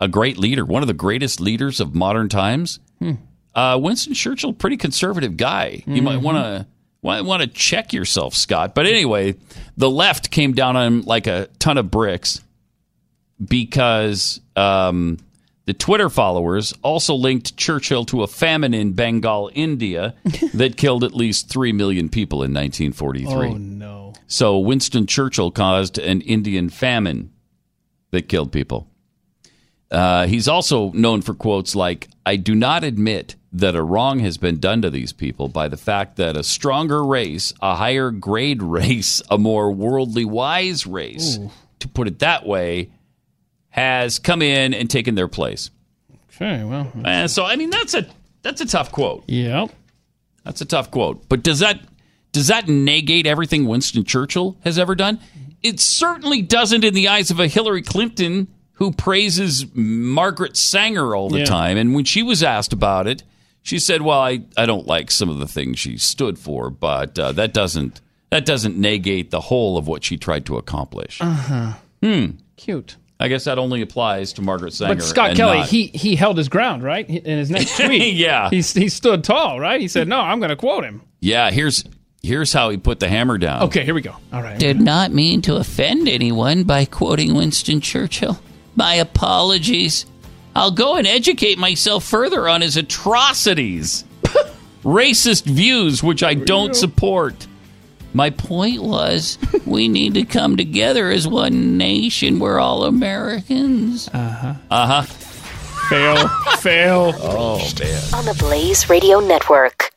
a great leader, one of the greatest leaders of modern times. Hmm. Uh, Winston Churchill, pretty conservative guy. You might Mhm. want to want to check yourself, Scott. But anyway, the left came down on him like a ton of bricks because um, the Twitter followers also linked Churchill to a famine in Bengal, India, that killed at least three million people in 1943. Oh, no. So Winston Churchill caused an Indian famine that killed people. Uh, he's also known for quotes like, I do not admit that a wrong has been done to these people by the fact that a stronger race, a higher grade race, a more worldly wise race, Ooh. to put it that way, has come in and taken their place. Okay, well. And so, I mean, that's a that's a tough quote. Yep. That's a tough quote. But does that does that negate everything Winston Churchill has ever done? It certainly doesn't in the eyes of a Hillary Clinton who praises Margaret Sanger all the Yeah. time. And when she was asked about it, she said, "Well, I, I don't like some of the things she stood for, but uh, that doesn't that doesn't negate the whole of what she tried to accomplish." Uh huh. Hmm. Cute. I guess that only applies to Margaret Sanger. But Scott and Kelly, not- he he held his ground, right? In his next tweet, Yeah. he he stood tall, right? He said, "No, I'm going to quote him." yeah. Here's here's how he put the hammer down. Okay, here we go. All right. Did not mean to offend anyone by quoting Winston Churchill. My apologies. I'll go and educate myself further on his atrocities, racist views, which I don't support. My point was, we need to come together as one nation. We're all Americans. Uh huh. Uh huh. Fail. Fail. Oh man. On the Blaze Radio Network.